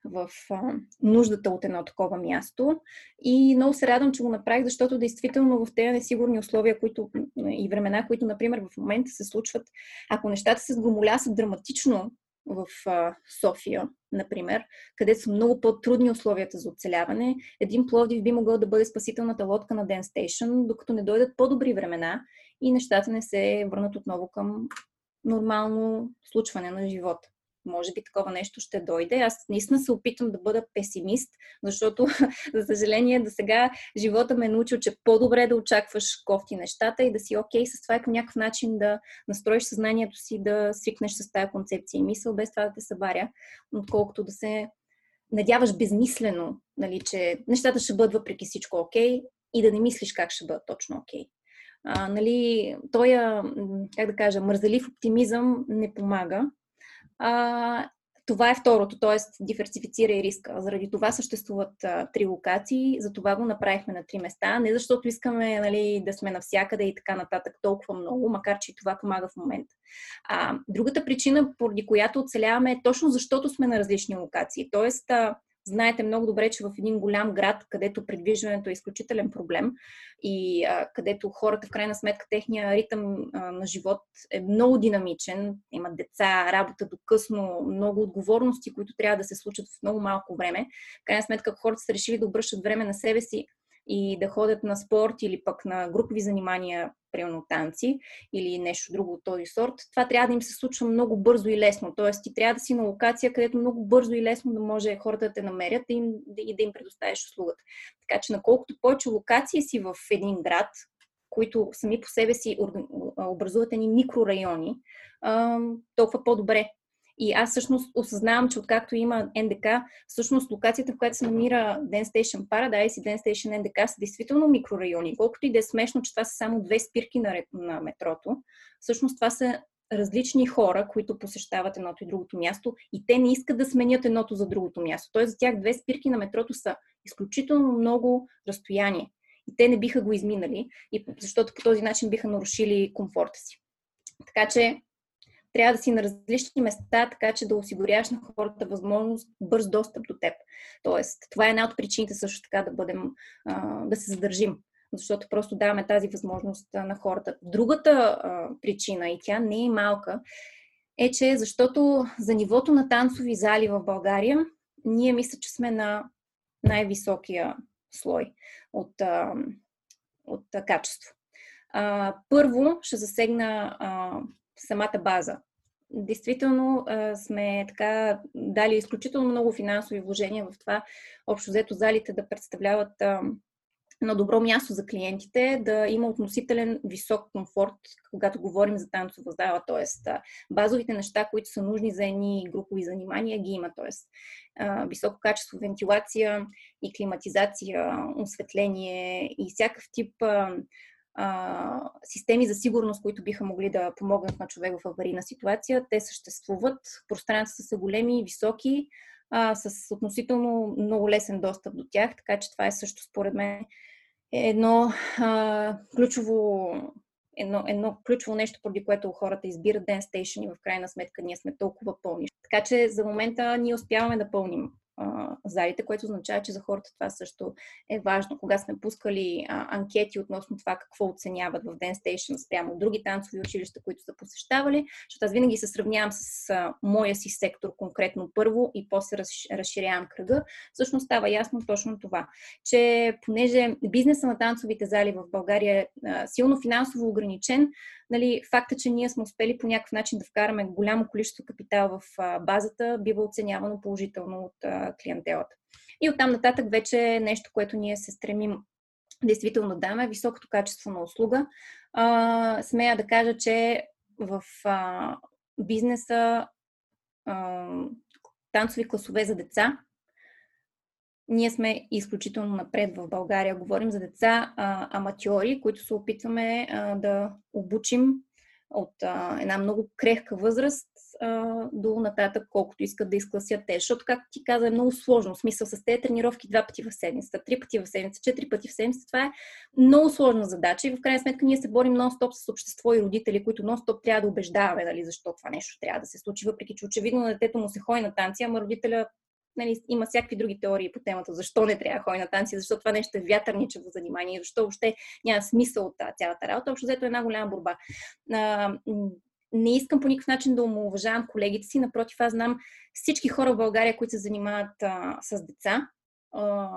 Speaker 2: в а, нуждата от едно такова място. И много се радвам, че го направих, защото действително в тези несигурни условия които, и времена, които, например, в момента се случват, ако нещата се сгромолясат драматично в а, София, например, където са много по-трудни условията за оцеляване, един Пловдив би могъл да бъде спасителната лодка на Ден Стейшн, докато не дойдат по-добри времена и нещата не се върнат отново към нормално случване на живота може би такова нещо ще дойде. Аз наистина се опитвам да бъда песимист, защото, за съжаление, до сега живота ме е научил, че по-добре да очакваш кофти нещата и да си окей okay с това и по някакъв начин да настроиш съзнанието си, да свикнеш с тази концепция и мисъл, без това да те събаря, отколкото да се надяваш безмислено, нали, че нещата ще бъдат въпреки всичко окей okay, и да не мислиш как ще бъдат точно окей. Okay. А, нали, той, как да кажа, мързалив оптимизъм не помага. А, това е второто, т.е. диверсифицира и риска. Заради това съществуват а, три локации, за това го направихме на три места. Не защото искаме нали, да сме навсякъде и така нататък толкова много, макар че и това помага в момента. Другата причина, поради която оцеляваме е точно защото сме на различни локации. Тоест, а, Знаете много добре, че в един голям град, където предвижването е изключителен проблем и а, където хората в крайна сметка техния ритъм а, на живот е много динамичен, имат деца, работа до късно, много отговорности, които трябва да се случат в много малко време. В крайна сметка, хората са решили да обръщат време на себе си и да ходят на спорт или пък на групови занимания, примерно танци или нещо друго от този сорт, това трябва да им се случва много бързо и лесно. Тоест, ти трябва да си на локация, където много бързо и лесно да може хората да те намерят и, им, да им предоставиш услугата. Така че, наколкото повече локации си в един град, които сами по себе си образуват едни микрорайони, толкова по-добре. И аз всъщност осъзнавам, че откакто има НДК, всъщност локацията, в която се намира Dance Station Paradise и Dance Station НДК са действително микрорайони. Колкото и да е смешно, че това са само две спирки на, на метрото, всъщност това са различни хора, които посещават едното и другото място и те не искат да сменят едното за другото място. Тоест за тях две спирки на метрото са изключително много разстояние. И те не биха го изминали, защото по този начин биха нарушили комфорта си. Така че трябва да си на различни места, така че да осигуряваш на хората възможност бърз достъп до теб. Тоест, това е една от причините също така да бъдем, да се задържим защото просто даваме тази възможност на хората. Другата а, причина, и тя не е малка, е, че защото за нивото на танцови зали в България, ние мисля, че сме на най-високия слой от, а, от а, качество. А, първо ще засегна а, самата база действително сме така дали изключително много финансови вложения в това, общо взето залите да представляват на добро място за клиентите, да има относителен висок комфорт, когато говорим за танцова зала, т.е. базовите неща, които са нужни за едни групови занимания, ги има, т.е. високо качество вентилация и климатизация, осветление и всякакъв тип системи за сигурност, които биха могли да помогнат на човек в аварийна ситуация. Те съществуват. Пространствата са големи и високи, а, с относително много лесен достъп до тях, така че това е също според мен едно а, ключово едно, едно ключово нещо, поради което хората избират Dance Station и в крайна сметка ние сме толкова пълни. Така че за момента ние успяваме да пълним залите, което означава, че за хората това също е важно. Кога сме пускали а, анкети относно това какво оценяват в Dance Station спрямо други танцови училища, които са посещавали, защото аз винаги се сравнявам с а, моя си сектор конкретно първо и после раз, разширявам кръга, всъщност става ясно точно това, че понеже бизнеса на танцовите зали в България е а, силно финансово ограничен, нали, факта, че ние сме успели по някакъв начин да вкараме голямо количество капитал в базата, бива оценявано положително от клиентелата. И оттам нататък вече е нещо, което ние се стремим действително да даме, високото качество на услуга. А, смея да кажа, че в а, бизнеса а, танцови класове за деца ние сме изключително напред в България. Говорим за деца а, аматьори, които се опитваме а, да обучим от а, една много крехка възраст а, до нататък, колкото искат да изкласят те. Защото, както ти каза, е много сложно. В смисъл с тези тренировки два пъти в седмицата, три пъти в седмица, четири пъти в седмица. Това е много сложна задача и в крайна сметка ние се борим нон-стоп с общество и родители, които нон-стоп трябва да убеждаваме, нали, защо това нещо трябва да се случи, въпреки че очевидно на детето му се ходи на танци, ама родителя нали, има всякакви други теории по темата, защо не трябва да ходи на танци, защо това нещо е вятърничево занимание, защо въобще няма смисъл от цялата работа. Общо взето е една голяма борба. А, не искам по никакъв начин да омалуважавам колегите си, напротив, аз знам всички хора в България, които се занимават а, с деца, а,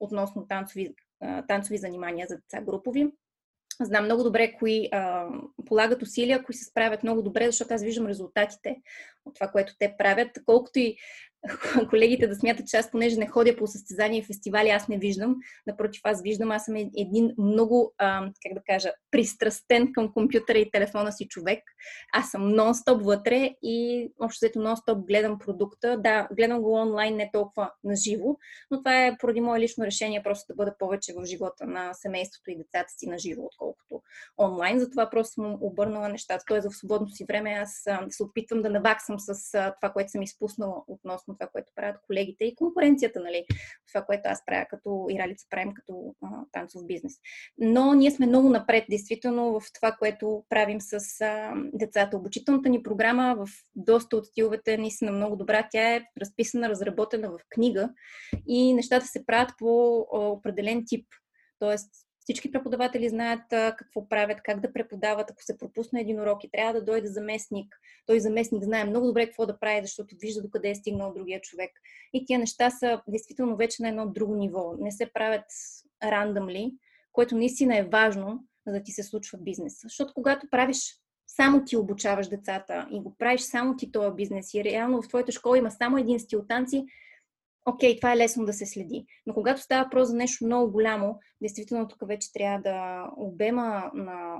Speaker 2: относно танцови, а, танцови занимания за деца групови. Знам много добре кои а, полагат усилия, кои се справят много добре, защото аз виждам резултатите от това, което те правят. Колкото и колегите да смятат, че аз понеже не ходя по състезания и фестивали, аз не виждам. Напротив, аз виждам, аз съм един много, а, как да кажа, пристрастен към компютъра и телефона си човек. Аз съм нон-стоп вътре и общо взето нон-стоп гледам продукта. Да, гледам го онлайн, не толкова на живо, но това е поради мое лично решение просто да бъда повече в живота на семейството и децата си на живо, отколкото онлайн. Затова просто съм обърнала нещата. Тоест в свободното си време аз се опитвам да наваксам с това, което съм изпуснала относно това, което правят колегите и конкуренцията, нали, това, което аз правя като Иралица правим като а, танцов бизнес. Но ние сме много напред, действително, в това, което правим с а, децата. Обучителната ни програма в доста от стиловете наистина много добра. Тя е разписана, разработена в книга и нещата се правят по определен тип. Тоест, всички преподаватели знаят какво правят, как да преподават. Ако се пропусне един урок и трябва да дойде заместник, той заместник знае много добре какво да прави, защото вижда докъде е стигнал другия човек. И тия неща са действително вече на едно друго ниво. Не се правят рандъмли, което наистина е важно, за да ти се случва бизнес. Защото когато правиш само ти обучаваш децата и го правиш само ти този бизнес и реално в твоята школа има само един стил танци, окей, това е лесно да се следи. Но когато става въпрос за нещо много голямо, действително тук вече трябва да обема на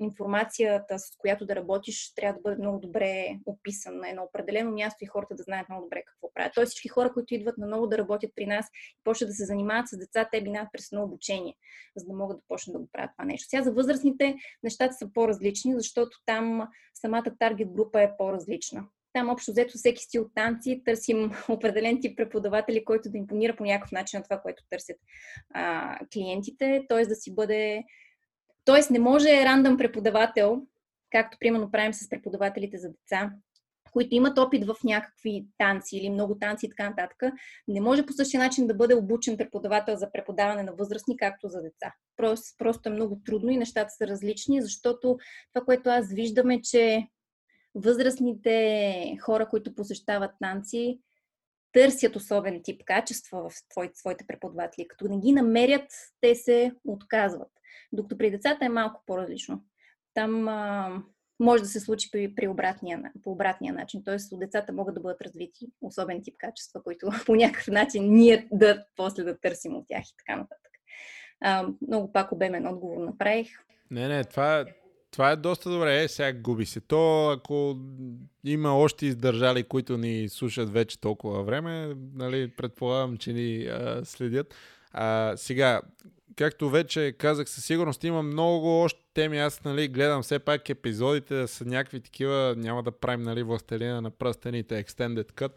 Speaker 2: информацията, с която да работиш, трябва да бъде много добре описан на едно определено място и хората да знаят много добре какво правят. Тоест всички хора, които идват на ново да работят при нас и почват да се занимават с деца, те минават през едно обучение, за да могат да почнат да го правят това нещо. Сега за възрастните нещата са по-различни, защото там самата таргет група е по-различна. Там общо взето всеки стил танци търсим определен тип преподаватели, който да импонира по някакъв начин на това, което търсят а, клиентите, т.е. да си бъде... Тоест не може рандъм преподавател, както примерно правим с преподавателите за деца, които имат опит в някакви танци или много танци и така нататък, не може по същия начин да бъде обучен преподавател за преподаване на възрастни, както за деца. Просто, просто е много трудно и нещата са различни, защото това, което аз виждам е, че възрастните хора, които посещават танци, търсят особен тип качества в своите преподаватели. Като не ги намерят, те се отказват. Докато при децата е малко по-различно. Там а, може да се случи при, при обратния, по обратния начин. Тоест, от децата могат да бъдат развити особен тип качества, които по някакъв начин ние да после да търсим от тях и така нататък. А, много пак обемен отговор направих.
Speaker 1: Не, не, това, това е доста добре. Е, сега губи се. То, ако има още издържали, които ни слушат вече толкова време, нали, предполагам, че ни а, следят. А, сега, както вече казах, със сигурност има много още теми. Аз нали, гледам все пак епизодите да са някакви такива. Няма да правим нали, властелина на пръстените Extended Cut,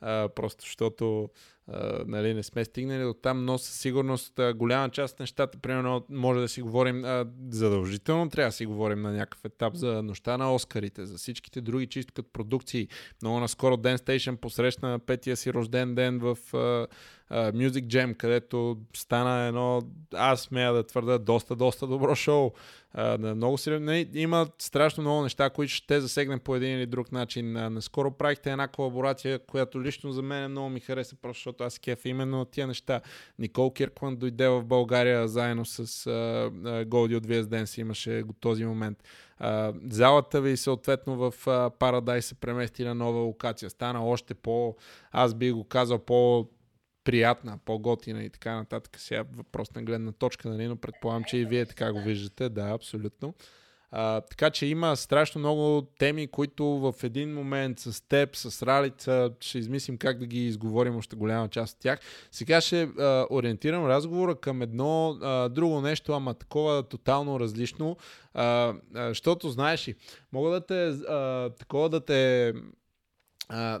Speaker 1: а, просто защото Uh, нали, не сме стигнали до там, но със сигурност uh, голяма част от нещата, примерно, може да си говорим uh, задължително, трябва да си говорим на някакъв етап за нощта на Оскарите, за всичките други чисто като продукции. Много наскоро Dance Station посрещна петия си рожден ден в uh, uh, Music Jam, където стана едно, аз смея да твърда, доста, доста добро шоу. Uh, много сериозно. Има страшно много неща, които ще засегнем по един или друг начин. Uh, наскоро правихте една колаборация, която лично за мен много ми хареса, просто защото аз кеф именно тия неща. Никол Киркман дойде в България заедно с Голди от VS имаше го този момент. Uh, залата ви съответно в Парадай се премести на нова локация. Стана още по, аз би го казал, по приятна, по-готина и така нататък. Сега въпрос на гледна точка, нали, но предполагам, че и вие така го виждате. Да, абсолютно. А, така че има страшно много теми, които в един момент с теб, с Ралица, ще измислим как да ги изговорим още голяма част от тях. Сега ще а, ориентирам разговора към едно а, друго нещо, ама такова тотално различно, а, а, защото знаеш ли, мога да те, а, такова да те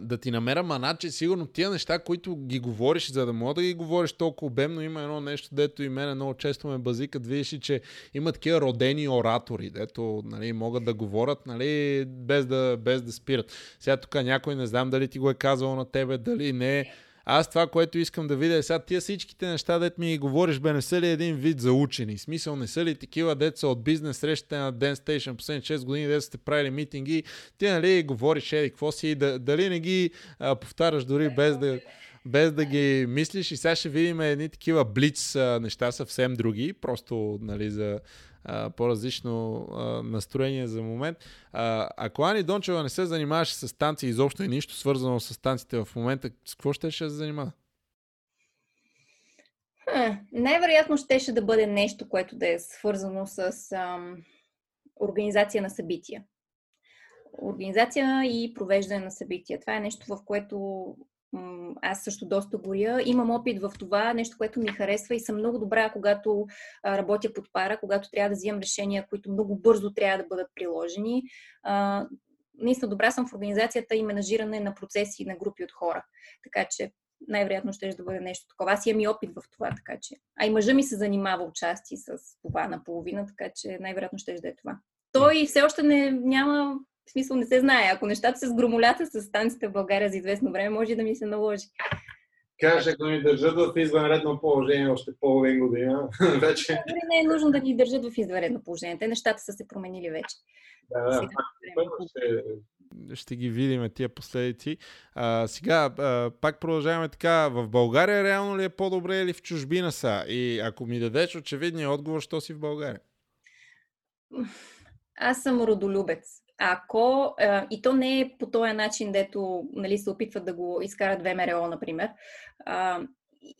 Speaker 1: да ти намеря мана, че сигурно тия неща, които ги говориш, за да мога да ги говориш толкова обемно, има едно нещо, дето и мене много често ме базикат, видиш че има такива родени оратори, дето нали, могат да говорят, нали, без, да, без да спират. Сега тук някой не знам дали ти го е казал на тебе, дали не, аз това, което искам да видя е сега тия всичките неща, дет ми говориш, бе, не са ли един вид за учени? Смисъл, не са ли такива деца от бизнес срещите на Dance Station последните 6 години, де сте правили митинги, ти нали говориш, еди, какво си, да, дали не ги а, повтаряш дори без да без да ги мислиш и сега ще видим едни такива блиц неща съвсем други, просто нали, за по-различно а, настроение за момент. А, ако Ани Дончева не се занимаваше с танци изобщо и нищо свързано с танците в момента, с какво ще се занимава?
Speaker 2: най-вероятно щеше да бъде нещо, което да е свързано с ам, организация на събития. Организация и провеждане на събития. Това е нещо, в което аз също доста горя. Имам опит в това, нещо, което ми харесва и съм много добра, когато работя под пара, когато трябва да взимам решения, които много бързо трябва да бъдат приложени. Наистина добра съм в организацията и менажиране на процеси и на групи от хора. Така че най-вероятно ще да бъде нещо такова. Аз имам и опит в това, така че. А и мъжа ми се занимава отчасти с това наполовина, така че най-вероятно ще да е това. Той все още не, няма в смисъл не се знае. Ако нещата се сгромолята с станцията в България за известно време, може да ми се наложи.
Speaker 5: Кажеш, ако ни държат в извънредно положение още половин година, вече...
Speaker 2: Не е нужно да ни държат в извънредно положение. Те нещата са се променили вече.
Speaker 5: Да, да. Ще
Speaker 1: ще ги видим тия последици. А, сега, а, пак продължаваме така. В България реално ли е по-добре или в чужбина са? И ако ми дадеш очевидния отговор, що си в България?
Speaker 2: Аз съм родолюбец. Ако, а, и то не е по този начин, дето нали, се опитват да го изкарат ВМРО, например, а,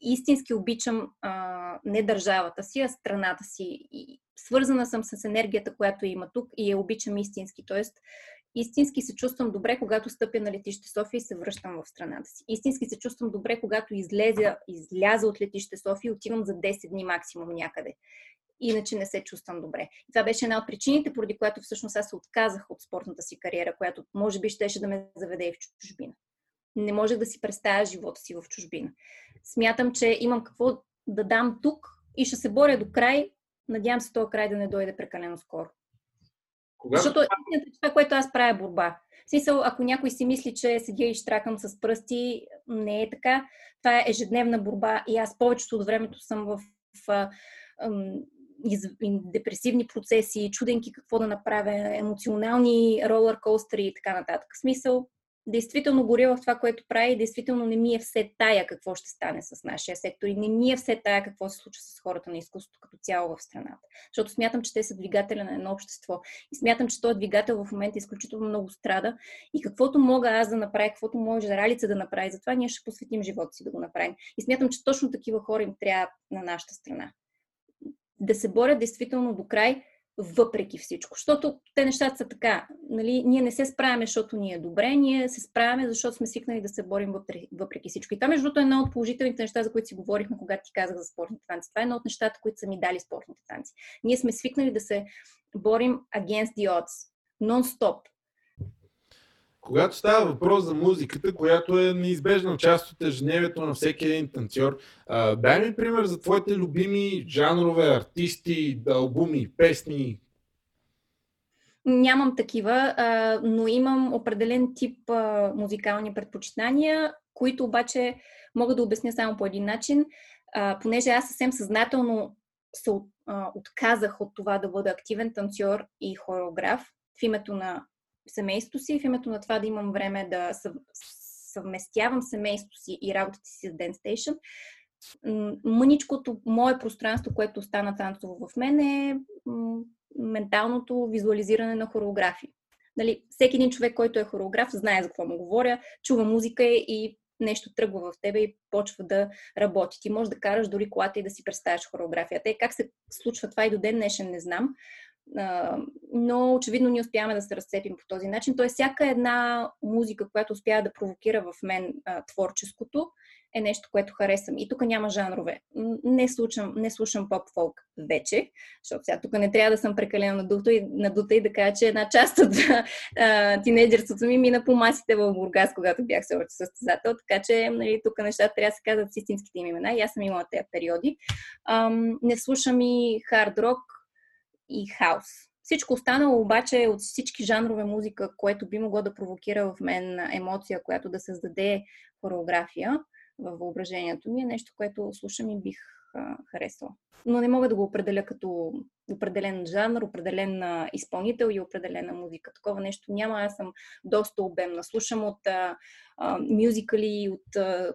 Speaker 2: истински обичам а, не държавата си, а страната си. И свързана съм с енергията, която има тук и я обичам истински. Тоест, Истински се чувствам добре, когато стъпя на летище София и се връщам в страната си. Истински се чувствам добре, когато излезя, изляза от летище София и отивам за 10 дни максимум някъде. Иначе не се чувствам добре. И това беше една от причините, поради която всъщност аз се отказах от спортната си кариера, която може би щеше да ме заведе и в чужбина. Не можех да си представя живота си в чужбина. Смятам, че имам какво да дам тук и ще се боря до край. Надявам се този край да не дойде прекалено скоро. Когато... Защото това, което аз правя борба. В смисъл, ако някой си мисли, че седя и штракам с пръсти, не е така. Това е ежедневна борба и аз повечето от времето съм в, в, в из, депресивни процеси, чуденки какво да направя, емоционални ролър костери и така нататък. В смисъл, действително горя в това, което прави, действително не ми е все тая какво ще стане с нашия сектор и не ми е все тая какво се случва с хората на изкуството като цяло в страната. Защото смятам, че те са двигателя на едно общество. И смятам, че този двигател в момента изключително много страда и каквото мога аз да направя, каквото може Ралица да направи, затова ние ще посветим живота си да го направим. И смятам, че точно такива хора им трябва на нашата страна. Да се борят действително до край, въпреки всичко. Защото те нещата са така. Нали, ние не се справяме, защото ни е добре, ние се справяме, защото сме свикнали да се борим въпреки, въпреки всичко. И това, между другото, е едно от положителните неща, за които си говорихме, когато ти казах за спортните танци. Това е едно от нещата, които са ми дали спортните танци. Ние сме свикнали да се борим against the odds. Нон-стоп.
Speaker 1: Когато става въпрос за музиката, която е неизбежна част от ежедневието на всеки един танцор, дай ми пример за твоите любими жанрове, артисти, албуми, песни.
Speaker 2: Нямам такива, но имам определен тип музикални предпочитания, които обаче мога да обясня само по един начин, понеже аз съвсем съзнателно се отказах от това да бъда активен танцор и хореограф в името на семейството си, в името на това да имам време да съвместявам семейството си и работата си с Dance Station. Мъничкото мое пространство, което остана танцово в мен е менталното визуализиране на хореографии. Нали, всеки един човек, който е хореограф, знае за какво му говоря, чува музика и нещо тръгва в тебе и почва да работи. Ти можеш да караш дори колата и да си представяш хореографията. Е, как се случва това и до ден днешен не знам, но очевидно ние успяваме да се разцепим по този начин. Тоест, всяка една музика, която успява да провокира в мен а, творческото, е нещо, което харесвам. И тук няма жанрове. Не слушам, не слушам поп-фолк вече, защото сега тук не трябва да съм прекалено надута и, надута и да кажа, че една част от а, тинейджерството ми мина по масите в Бургас, когато бях се още състезател, така че нали, тук нещата трябва да се казват с истинските им имена. И аз съм имала тези периоди. Ам, не слушам и хард рок, и хаос. Всичко останало обаче от всички жанрове музика, което би могло да провокира в мен емоция, която да създаде хореография във въображението ми, е нещо, което слушам и бих харесала. Но не мога да го определя като определен жанр, определен изпълнител и определена музика. Такова нещо няма. Аз съм доста обемна. Слушам от а, а, мюзикали, от а,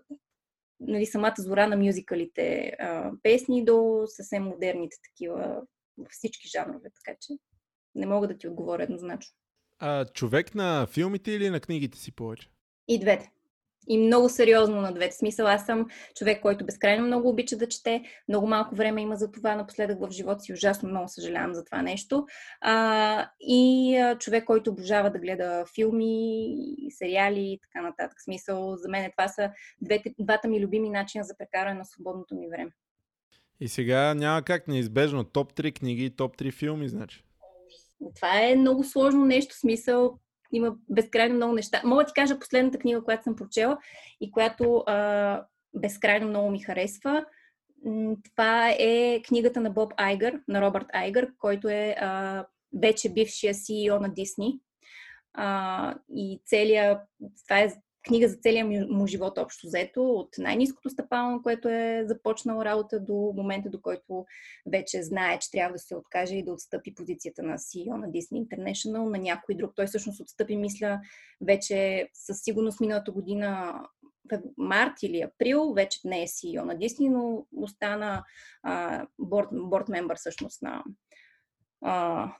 Speaker 2: нали, самата зора на мюзикалите а, песни до съвсем модерните такива във всички жанрове, така че не мога да ти отговоря еднозначно.
Speaker 1: А, човек на филмите или на книгите си повече?
Speaker 2: И двете. И много сериозно на двете. Смисъл, аз съм човек, който безкрайно много обича да чете. Много малко време има за това напоследък в живота си. Ужасно много съжалявам за това нещо. А, и а, човек, който обожава да гледа филми, сериали и така нататък. Смисъл, за мен това са двете, двата ми любими начина за прекаране на свободното ми време.
Speaker 1: И сега няма как неизбежно топ 3 книги и топ 3 филми, значи.
Speaker 2: Това е много сложно нещо, смисъл има безкрайно много неща. Мога да ти кажа последната книга, която съм прочела и която а, безкрайно много ми харесва. Това е книгата на Боб Айгър, на Робърт Айгър, който е а, вече бившия CEO на Дисни. А, и целият, това е книга за целия му живот общо взето, от най-низкото стъпало, което е започнал работа до момента, до който вече знае, че трябва да се откаже и да отстъпи позицията на CEO на Disney International на някой друг. Той всъщност отстъпи, мисля, вече със сигурност миналата година март или април, вече не е CEO на Disney, но остана борд, борд мембър всъщност на,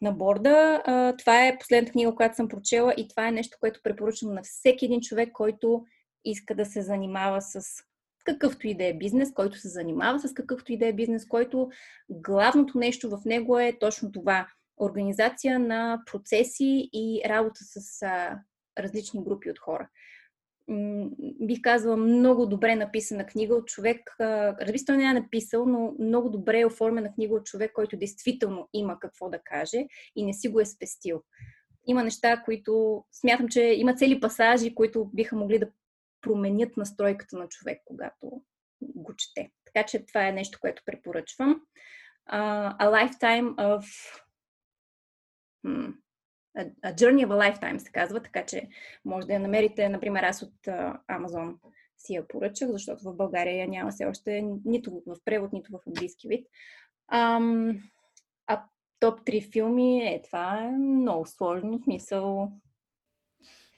Speaker 2: на борда. Това е последната книга, която съм прочела и това е нещо, което препоръчвам на всеки един човек, който иска да се занимава с какъвто и да е бизнес, който се занимава с какъвто и да е бизнес, който главното нещо в него е точно това организация на процеси и работа с различни групи от хора бих казала, много добре написана книга от човек, разбира той не е написал, но много добре е оформена книга от човек, който действително има какво да каже и не си го е спестил. Има неща, които смятам, че има цели пасажи, които биха могли да променят настройката на човек, когато го чете. Така че това е нещо, което препоръчвам. Uh, a Lifetime of... Hmm, A Journey of a Lifetime се казва, така че може да я намерите, например, аз от Amazon си я поръчах, защото в България я няма все още нито в превод, нито в английски вид. Ам, а топ 3 филми, е, това е много сложно, в смисъл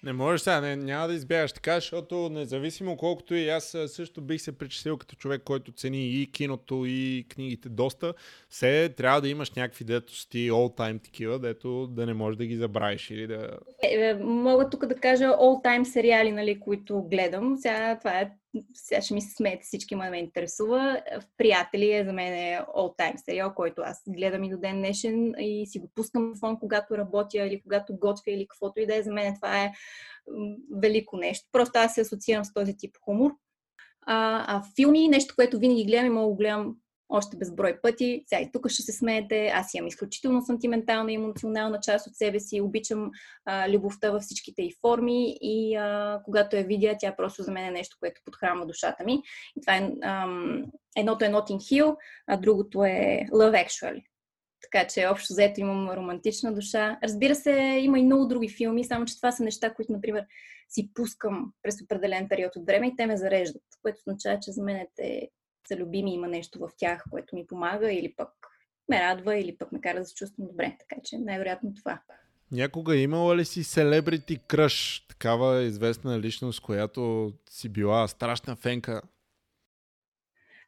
Speaker 1: не можеш сега, не, няма да избягаш така, защото независимо колкото и аз също бих се причислил като човек, който цени и киното, и книгите доста, все трябва да имаш някакви дето си all time такива, дето да не можеш да ги забравиш или да...
Speaker 2: Е, е, мога тук да кажа all time сериали, нали, които гледам. Сега това е сега ще ми се смеете всички, ма ме интересува. Приятели е за мен е all time сериал, който аз гледам и до ден днешен и си го пускам в фон, когато работя или когато готвя или каквото и да е. За мен това е велико нещо. Просто аз се асоциирам с този тип хумор. А, а филми, нещо, което винаги гледам и мога да гледам още безброй пъти. Сега и тук ще се смеете. Аз имам изключително сантиментална и емоционална част от себе си. Обичам а, любовта във всичките й форми и а, когато я видя, тя просто за мен е нещо, което подхранва душата ми. И това е ам, едното е Notting Hill, а другото е Love Actually. Така че общо взето имам романтична душа. Разбира се, има и много други филми, само че това са неща, които, например, си пускам през определен период от време и те ме зареждат, което означава, че за мен те са любими, има нещо в тях, което ми помага или пък ме радва, или пък ме кара да се чувствам добре. Така че най-вероятно това.
Speaker 1: Някога имала ли си селебрити кръш, такава известна личност, която си била страшна фенка?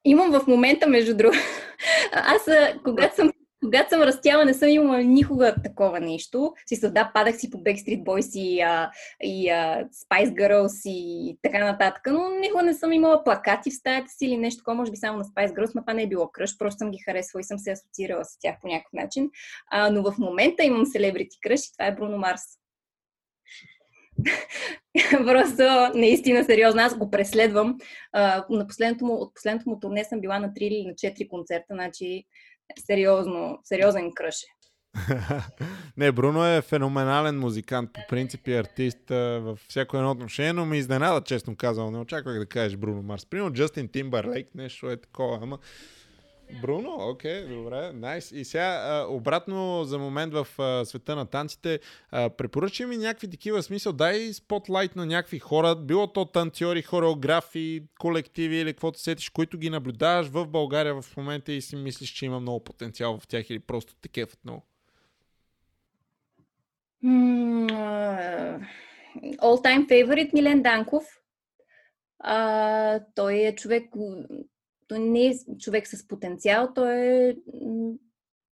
Speaker 2: Имам в момента, между другото. Аз, когато съм когато съм растяла, не съм имала никога такова нещо. Си да, падах си по Backstreet Boys и, а, и а, Spice Girls и така нататък, но никога не съм имала плакати в стаята си или нещо такова, може би само на Spice Girls, но това не е било кръж, просто съм ги харесвала и съм се асоциирала с тях по някакъв начин. А, но в момента имам селебрити кръж и това е Бруно Марс. Просто наистина сериозно. Аз го преследвам. А, на последното му, от последното му турне съм била на 3 или на 4 концерта, значи сериозно, сериозен кръш е.
Speaker 1: Не, Бруно е феноменален музикант, по принцип и артист във всяко едно отношение, но ми изненада, честно казвам. Не очаквах да кажеш Бруно Марс. Примерно Джастин Тимбърлейк, нещо е такова, ама Бруно, окей, okay, добре, найс. Nice. И сега обратно за момент в света на танците, а, препоръчай ми някакви такива смисъл, дай спотлайт на някакви хора, било то танцори, хореографи, колективи или каквото сетиш, които ги наблюдаваш в България в момента и си мислиш, че има много потенциал в тях или просто те кефът много.
Speaker 2: All time favorite Милен Данков. А, той е човек, той не е човек с потенциал, той е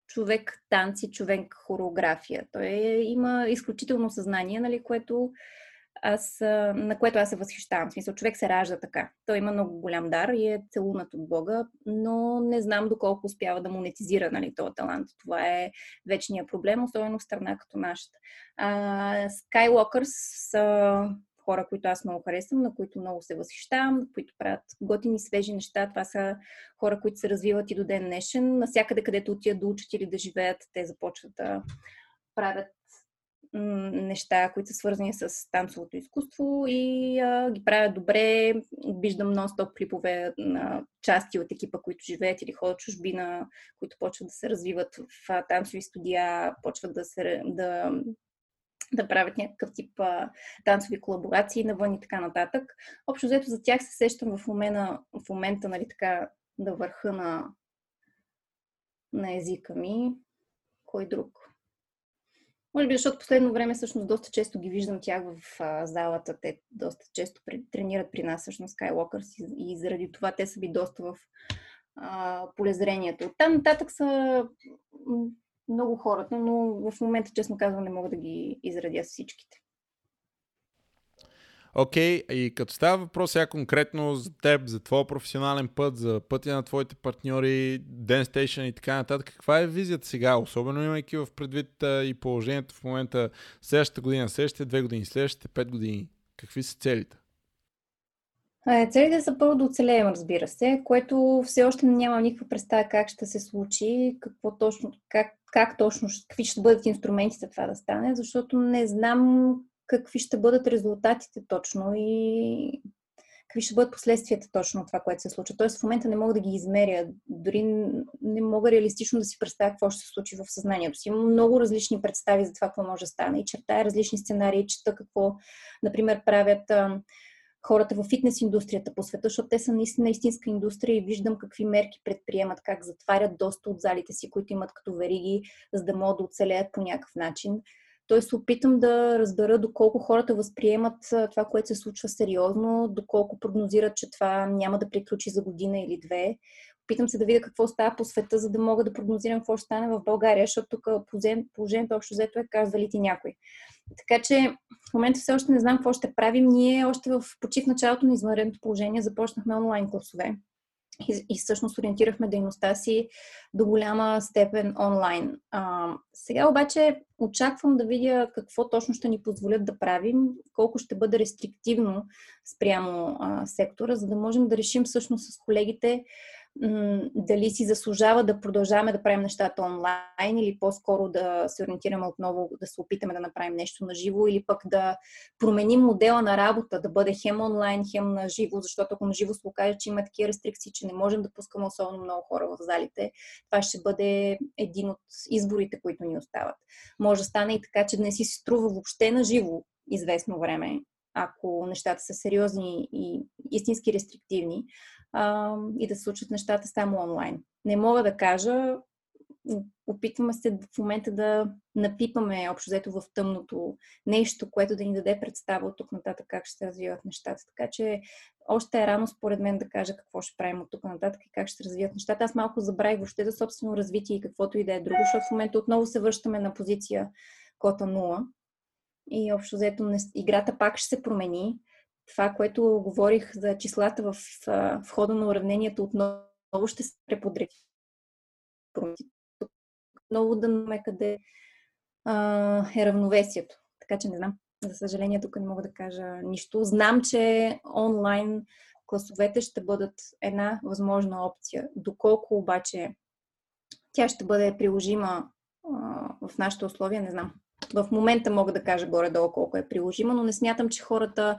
Speaker 2: човек танци, човек хореография. Той е, има изключително съзнание, нали, което аз, на което аз се възхищавам. В смисъл, човек се ражда така. Той има много голям дар и е целунат от Бога, но не знам доколко успява да монетизира нали, този талант. Това е вечният проблем, особено в страна като нашата. А, Skywalkers са хора, които аз много харесвам, на които много се възхищавам, които правят готини, свежи неща. Това са хора, които се развиват и до ден днешен. Насякъде, където отидат да учат или да живеят, те започват да правят неща, които са свързани с танцовото изкуство и а, ги правят добре. Виждам нон-стоп клипове на части от екипа, които живеят или ходят чужбина, които почват да се развиват в танцови студия, почват да, се, да, да правят някакъв тип а, танцови колаборации навън и така нататък. Общо взето за тях се сещам в момента, в момента нали, така, да върха на, на езика ми. Кой друг? Може би, защото последно време всъщност доста често ги виждам тях в а, залата. Те доста често тренират при нас всъщност Skywalkers и, и заради това те са би доста в а, полезрението. Там нататък са много хората, но в момента, честно казвам, не мога да ги изредя всичките.
Speaker 1: Окей, okay, и като става въпрос сега конкретно за теб, за твоя професионален път, за пътя на твоите партньори, Dance Station и така нататък, каква е визията сега, особено имайки в предвид а, и положението в момента следващата година, следващите две години, следващите пет години? Какви са целите?
Speaker 2: Целите са първо да оцелеем, разбира се, което все още нямам никаква представа как ще се случи, какво точно, как, как точно, какви ще бъдат инструментите това да стане, защото не знам какви ще бъдат резултатите точно и какви ще бъдат последствията точно от това, което се случва. Тоест в момента не мога да ги измеря, дори не мога реалистично да си представя какво ще се случи в съзнанието си. Имам много различни представи за това, какво може да стане и чертая различни сценарии, чета какво, например, правят хората в фитнес индустрията по света, защото те са наистина истинска индустрия и виждам какви мерки предприемат, как затварят доста от залите си, които имат като вериги, за да могат да оцелеят по някакъв начин. Той се опитам да разбера доколко хората възприемат това, което се случва сериозно, доколко прогнозират, че това няма да приключи за година или две. Опитам се да видя какво става по света, за да мога да прогнозирам какво ще стане в България, защото тук положението общо взето е казва ти някой. Така че в момента все още не знам какво ще правим. Ние още в почив началото на извънредното положение започнахме онлайн класове и, и всъщност ориентирахме дейността си до голяма степен онлайн. А, сега обаче очаквам да видя какво точно ще ни позволят да правим, колко ще бъде рестриктивно спрямо а, сектора, за да можем да решим всъщност с колегите дали си заслужава да продължаваме да правим нещата онлайн или по-скоро да се ориентираме отново, да се опитаме да направим нещо на живо или пък да променим модела на работа, да бъде хем онлайн, хем на живо, защото ако на живо се окаже, че има такива рестрикции, че не можем да пускаме особено много хора в залите, това ще бъде един от изборите, които ни остават. Може да стане и така, че не си се струва въобще на живо известно време, ако нещата са сериозни и истински рестриктивни, а, и да се случат нещата само онлайн. Не мога да кажа, опитваме се в момента да напипаме общо взето в тъмното нещо, което да ни даде представа от тук нататък как ще се развиват нещата. Така че още е рано според мен да кажа какво ще правим от тук нататък и как ще развият нещата. Аз малко забравих въобще за собствено развитие и каквото и да е друго, защото в момента отново се връщаме на позиция кота 0 и общо взето играта пак ще се промени това, което говорих за числата в, в хода на уравнението, отново ще се преподреди. Много да ме къде а, е равновесието. Така че не знам. За съжаление, тук не мога да кажа нищо. Знам, че онлайн класовете ще бъдат една възможна опция. Доколко обаче тя ще бъде приложима а, в нашите условия, не знам. В момента мога да кажа горе-долу колко е приложима, но не смятам, че хората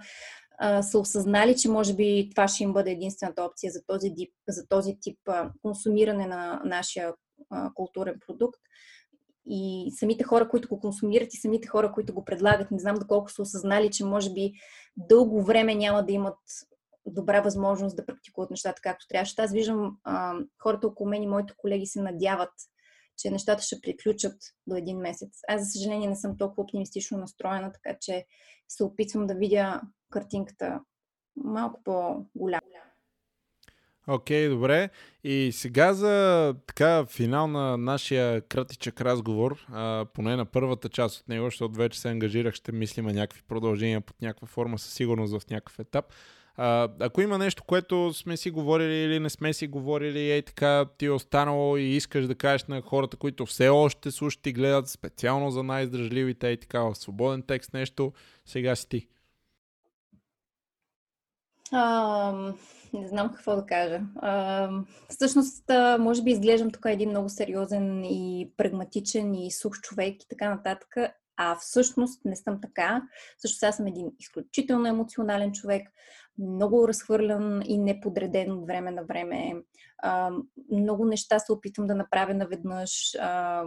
Speaker 2: а, са осъзнали, че може би това ще им бъде единствената опция за този, дип, за този тип консумиране на нашия културен продукт. И самите хора, които го консумират и самите хора, които го предлагат, не знам доколко са осъзнали, че може би дълго време няма да имат добра възможност да практикуват нещата както трябва. Аз виждам хората около мен и моите колеги се надяват, че нещата ще приключат до един месец. Аз, за съжаление, не съм толкова оптимистично настроена, така че се опитвам да видя картинката малко по-голяма.
Speaker 1: Окей, okay, добре. И сега за така финал на нашия кратичък разговор, а, поне на първата част от него, защото вече се ангажирах, ще мислим някакви продължения под някаква форма, със сигурност в някакъв етап. А, ако има нещо, което сме си говорили или не сме си говорили, ей така ти е останало и искаш да кажеш на хората, които все още слушат и гледат специално за най-издръжливите, ей така в свободен текст нещо, сега си ти.
Speaker 2: А, не знам какво да кажа. А, всъщност, може би изглеждам тук един много сериозен и прагматичен и сух човек и така нататък, а всъщност не съм така. Също аз съм един изключително емоционален човек, много разхвърлян и неподреден от време на време. А, много неща се опитвам да направя наведнъж. А,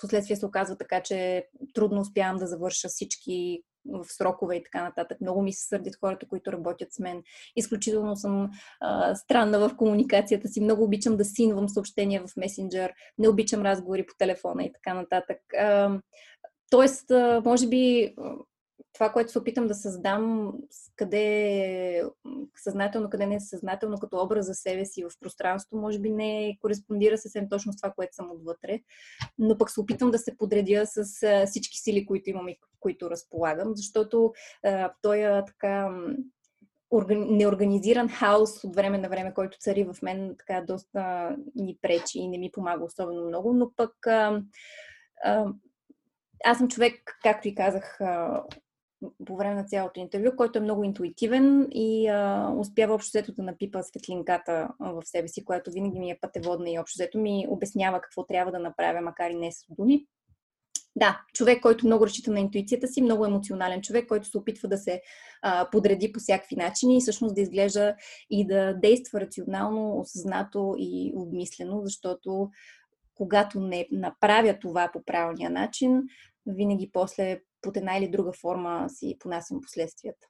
Speaker 2: Последствие се оказва така, че трудно успявам да завърша всички в срокове и така нататък. Много ми се сърдят хората, които работят с мен. Изключително съм а, странна в комуникацията си. Много обичам да синвам съобщения в месенджер. Не обичам разговори по телефона и така нататък. А, тоест, а, може би това, което се опитам да създам, къде съзнателно, къде не е съзнателно, като образ за себе си в пространство, може би не кореспондира съвсем точно с това, което съм отвътре, но пък се опитвам да се подредя с всички сили, които имам и които разполагам, защото той е така неорганизиран хаос от време на време, който цари в мен, така доста ни пречи и не ми помага особено много, но пък а, а, аз съм човек, както и казах, по време на цялото интервю, който е много интуитивен и а, успява общо взето да напипа светлинката в себе си, която винаги ми е пътеводна и общо взето ми обяснява какво трябва да направя, макар и не с думи. Да, човек, който много разчита на интуицията си, много емоционален човек, който се опитва да се а, подреди по всякакви начини и всъщност да изглежда и да действа рационално, осъзнато и обмислено, защото когато не направя това по правилния начин, винаги после под една или друга форма си понасям последствията.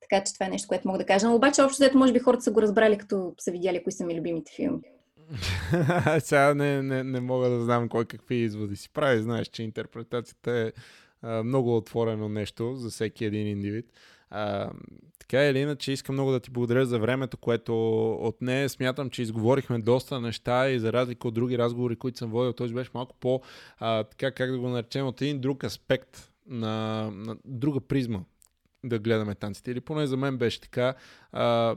Speaker 2: Така че това е нещо, което мога да кажа. Но обаче, общо взето, може би хората са го разбрали, като са видяли кои са ми любимите филми.
Speaker 1: Сега не, не, не мога да знам кой какви изводи си прави. Знаеш, че интерпретацията е а, много отворено нещо за всеки един индивид. А, така или иначе, искам много да ти благодаря за времето, което от нея смятам, че изговорихме доста неща и за разлика от други разговори, които съм водил, той беше малко по, а, така как да го наречем, от един друг аспект на, на друга призма да гледаме танците. Или поне за мен беше така. А,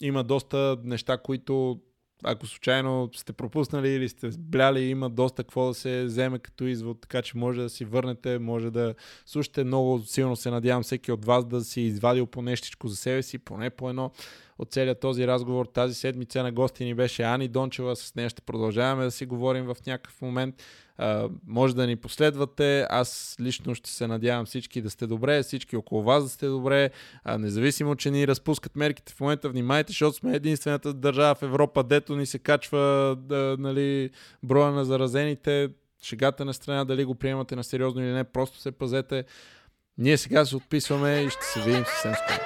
Speaker 1: има доста неща, които ако случайно сте пропуснали или сте бляли, има доста какво да се вземе като извод, така че може да си върнете, може да слушате много силно се надявам всеки от вас да си извадил по нещичко за себе си, поне по едно от целият този разговор. Тази седмица на гости ни беше Ани Дончева, с нея ще продължаваме да си говорим в някакъв момент. Може да ни последвате. Аз лично ще се надявам всички да сте добре, всички около вас да сте добре. Uh, независимо, че ни разпускат мерките в момента, внимайте, защото сме единствената държава в Европа, дето ни се качва uh, нали, броя на заразените. Шегата на страна, дали го приемате на сериозно или не, просто се пазете. Ние сега се отписваме и ще се видим съвсем скоро.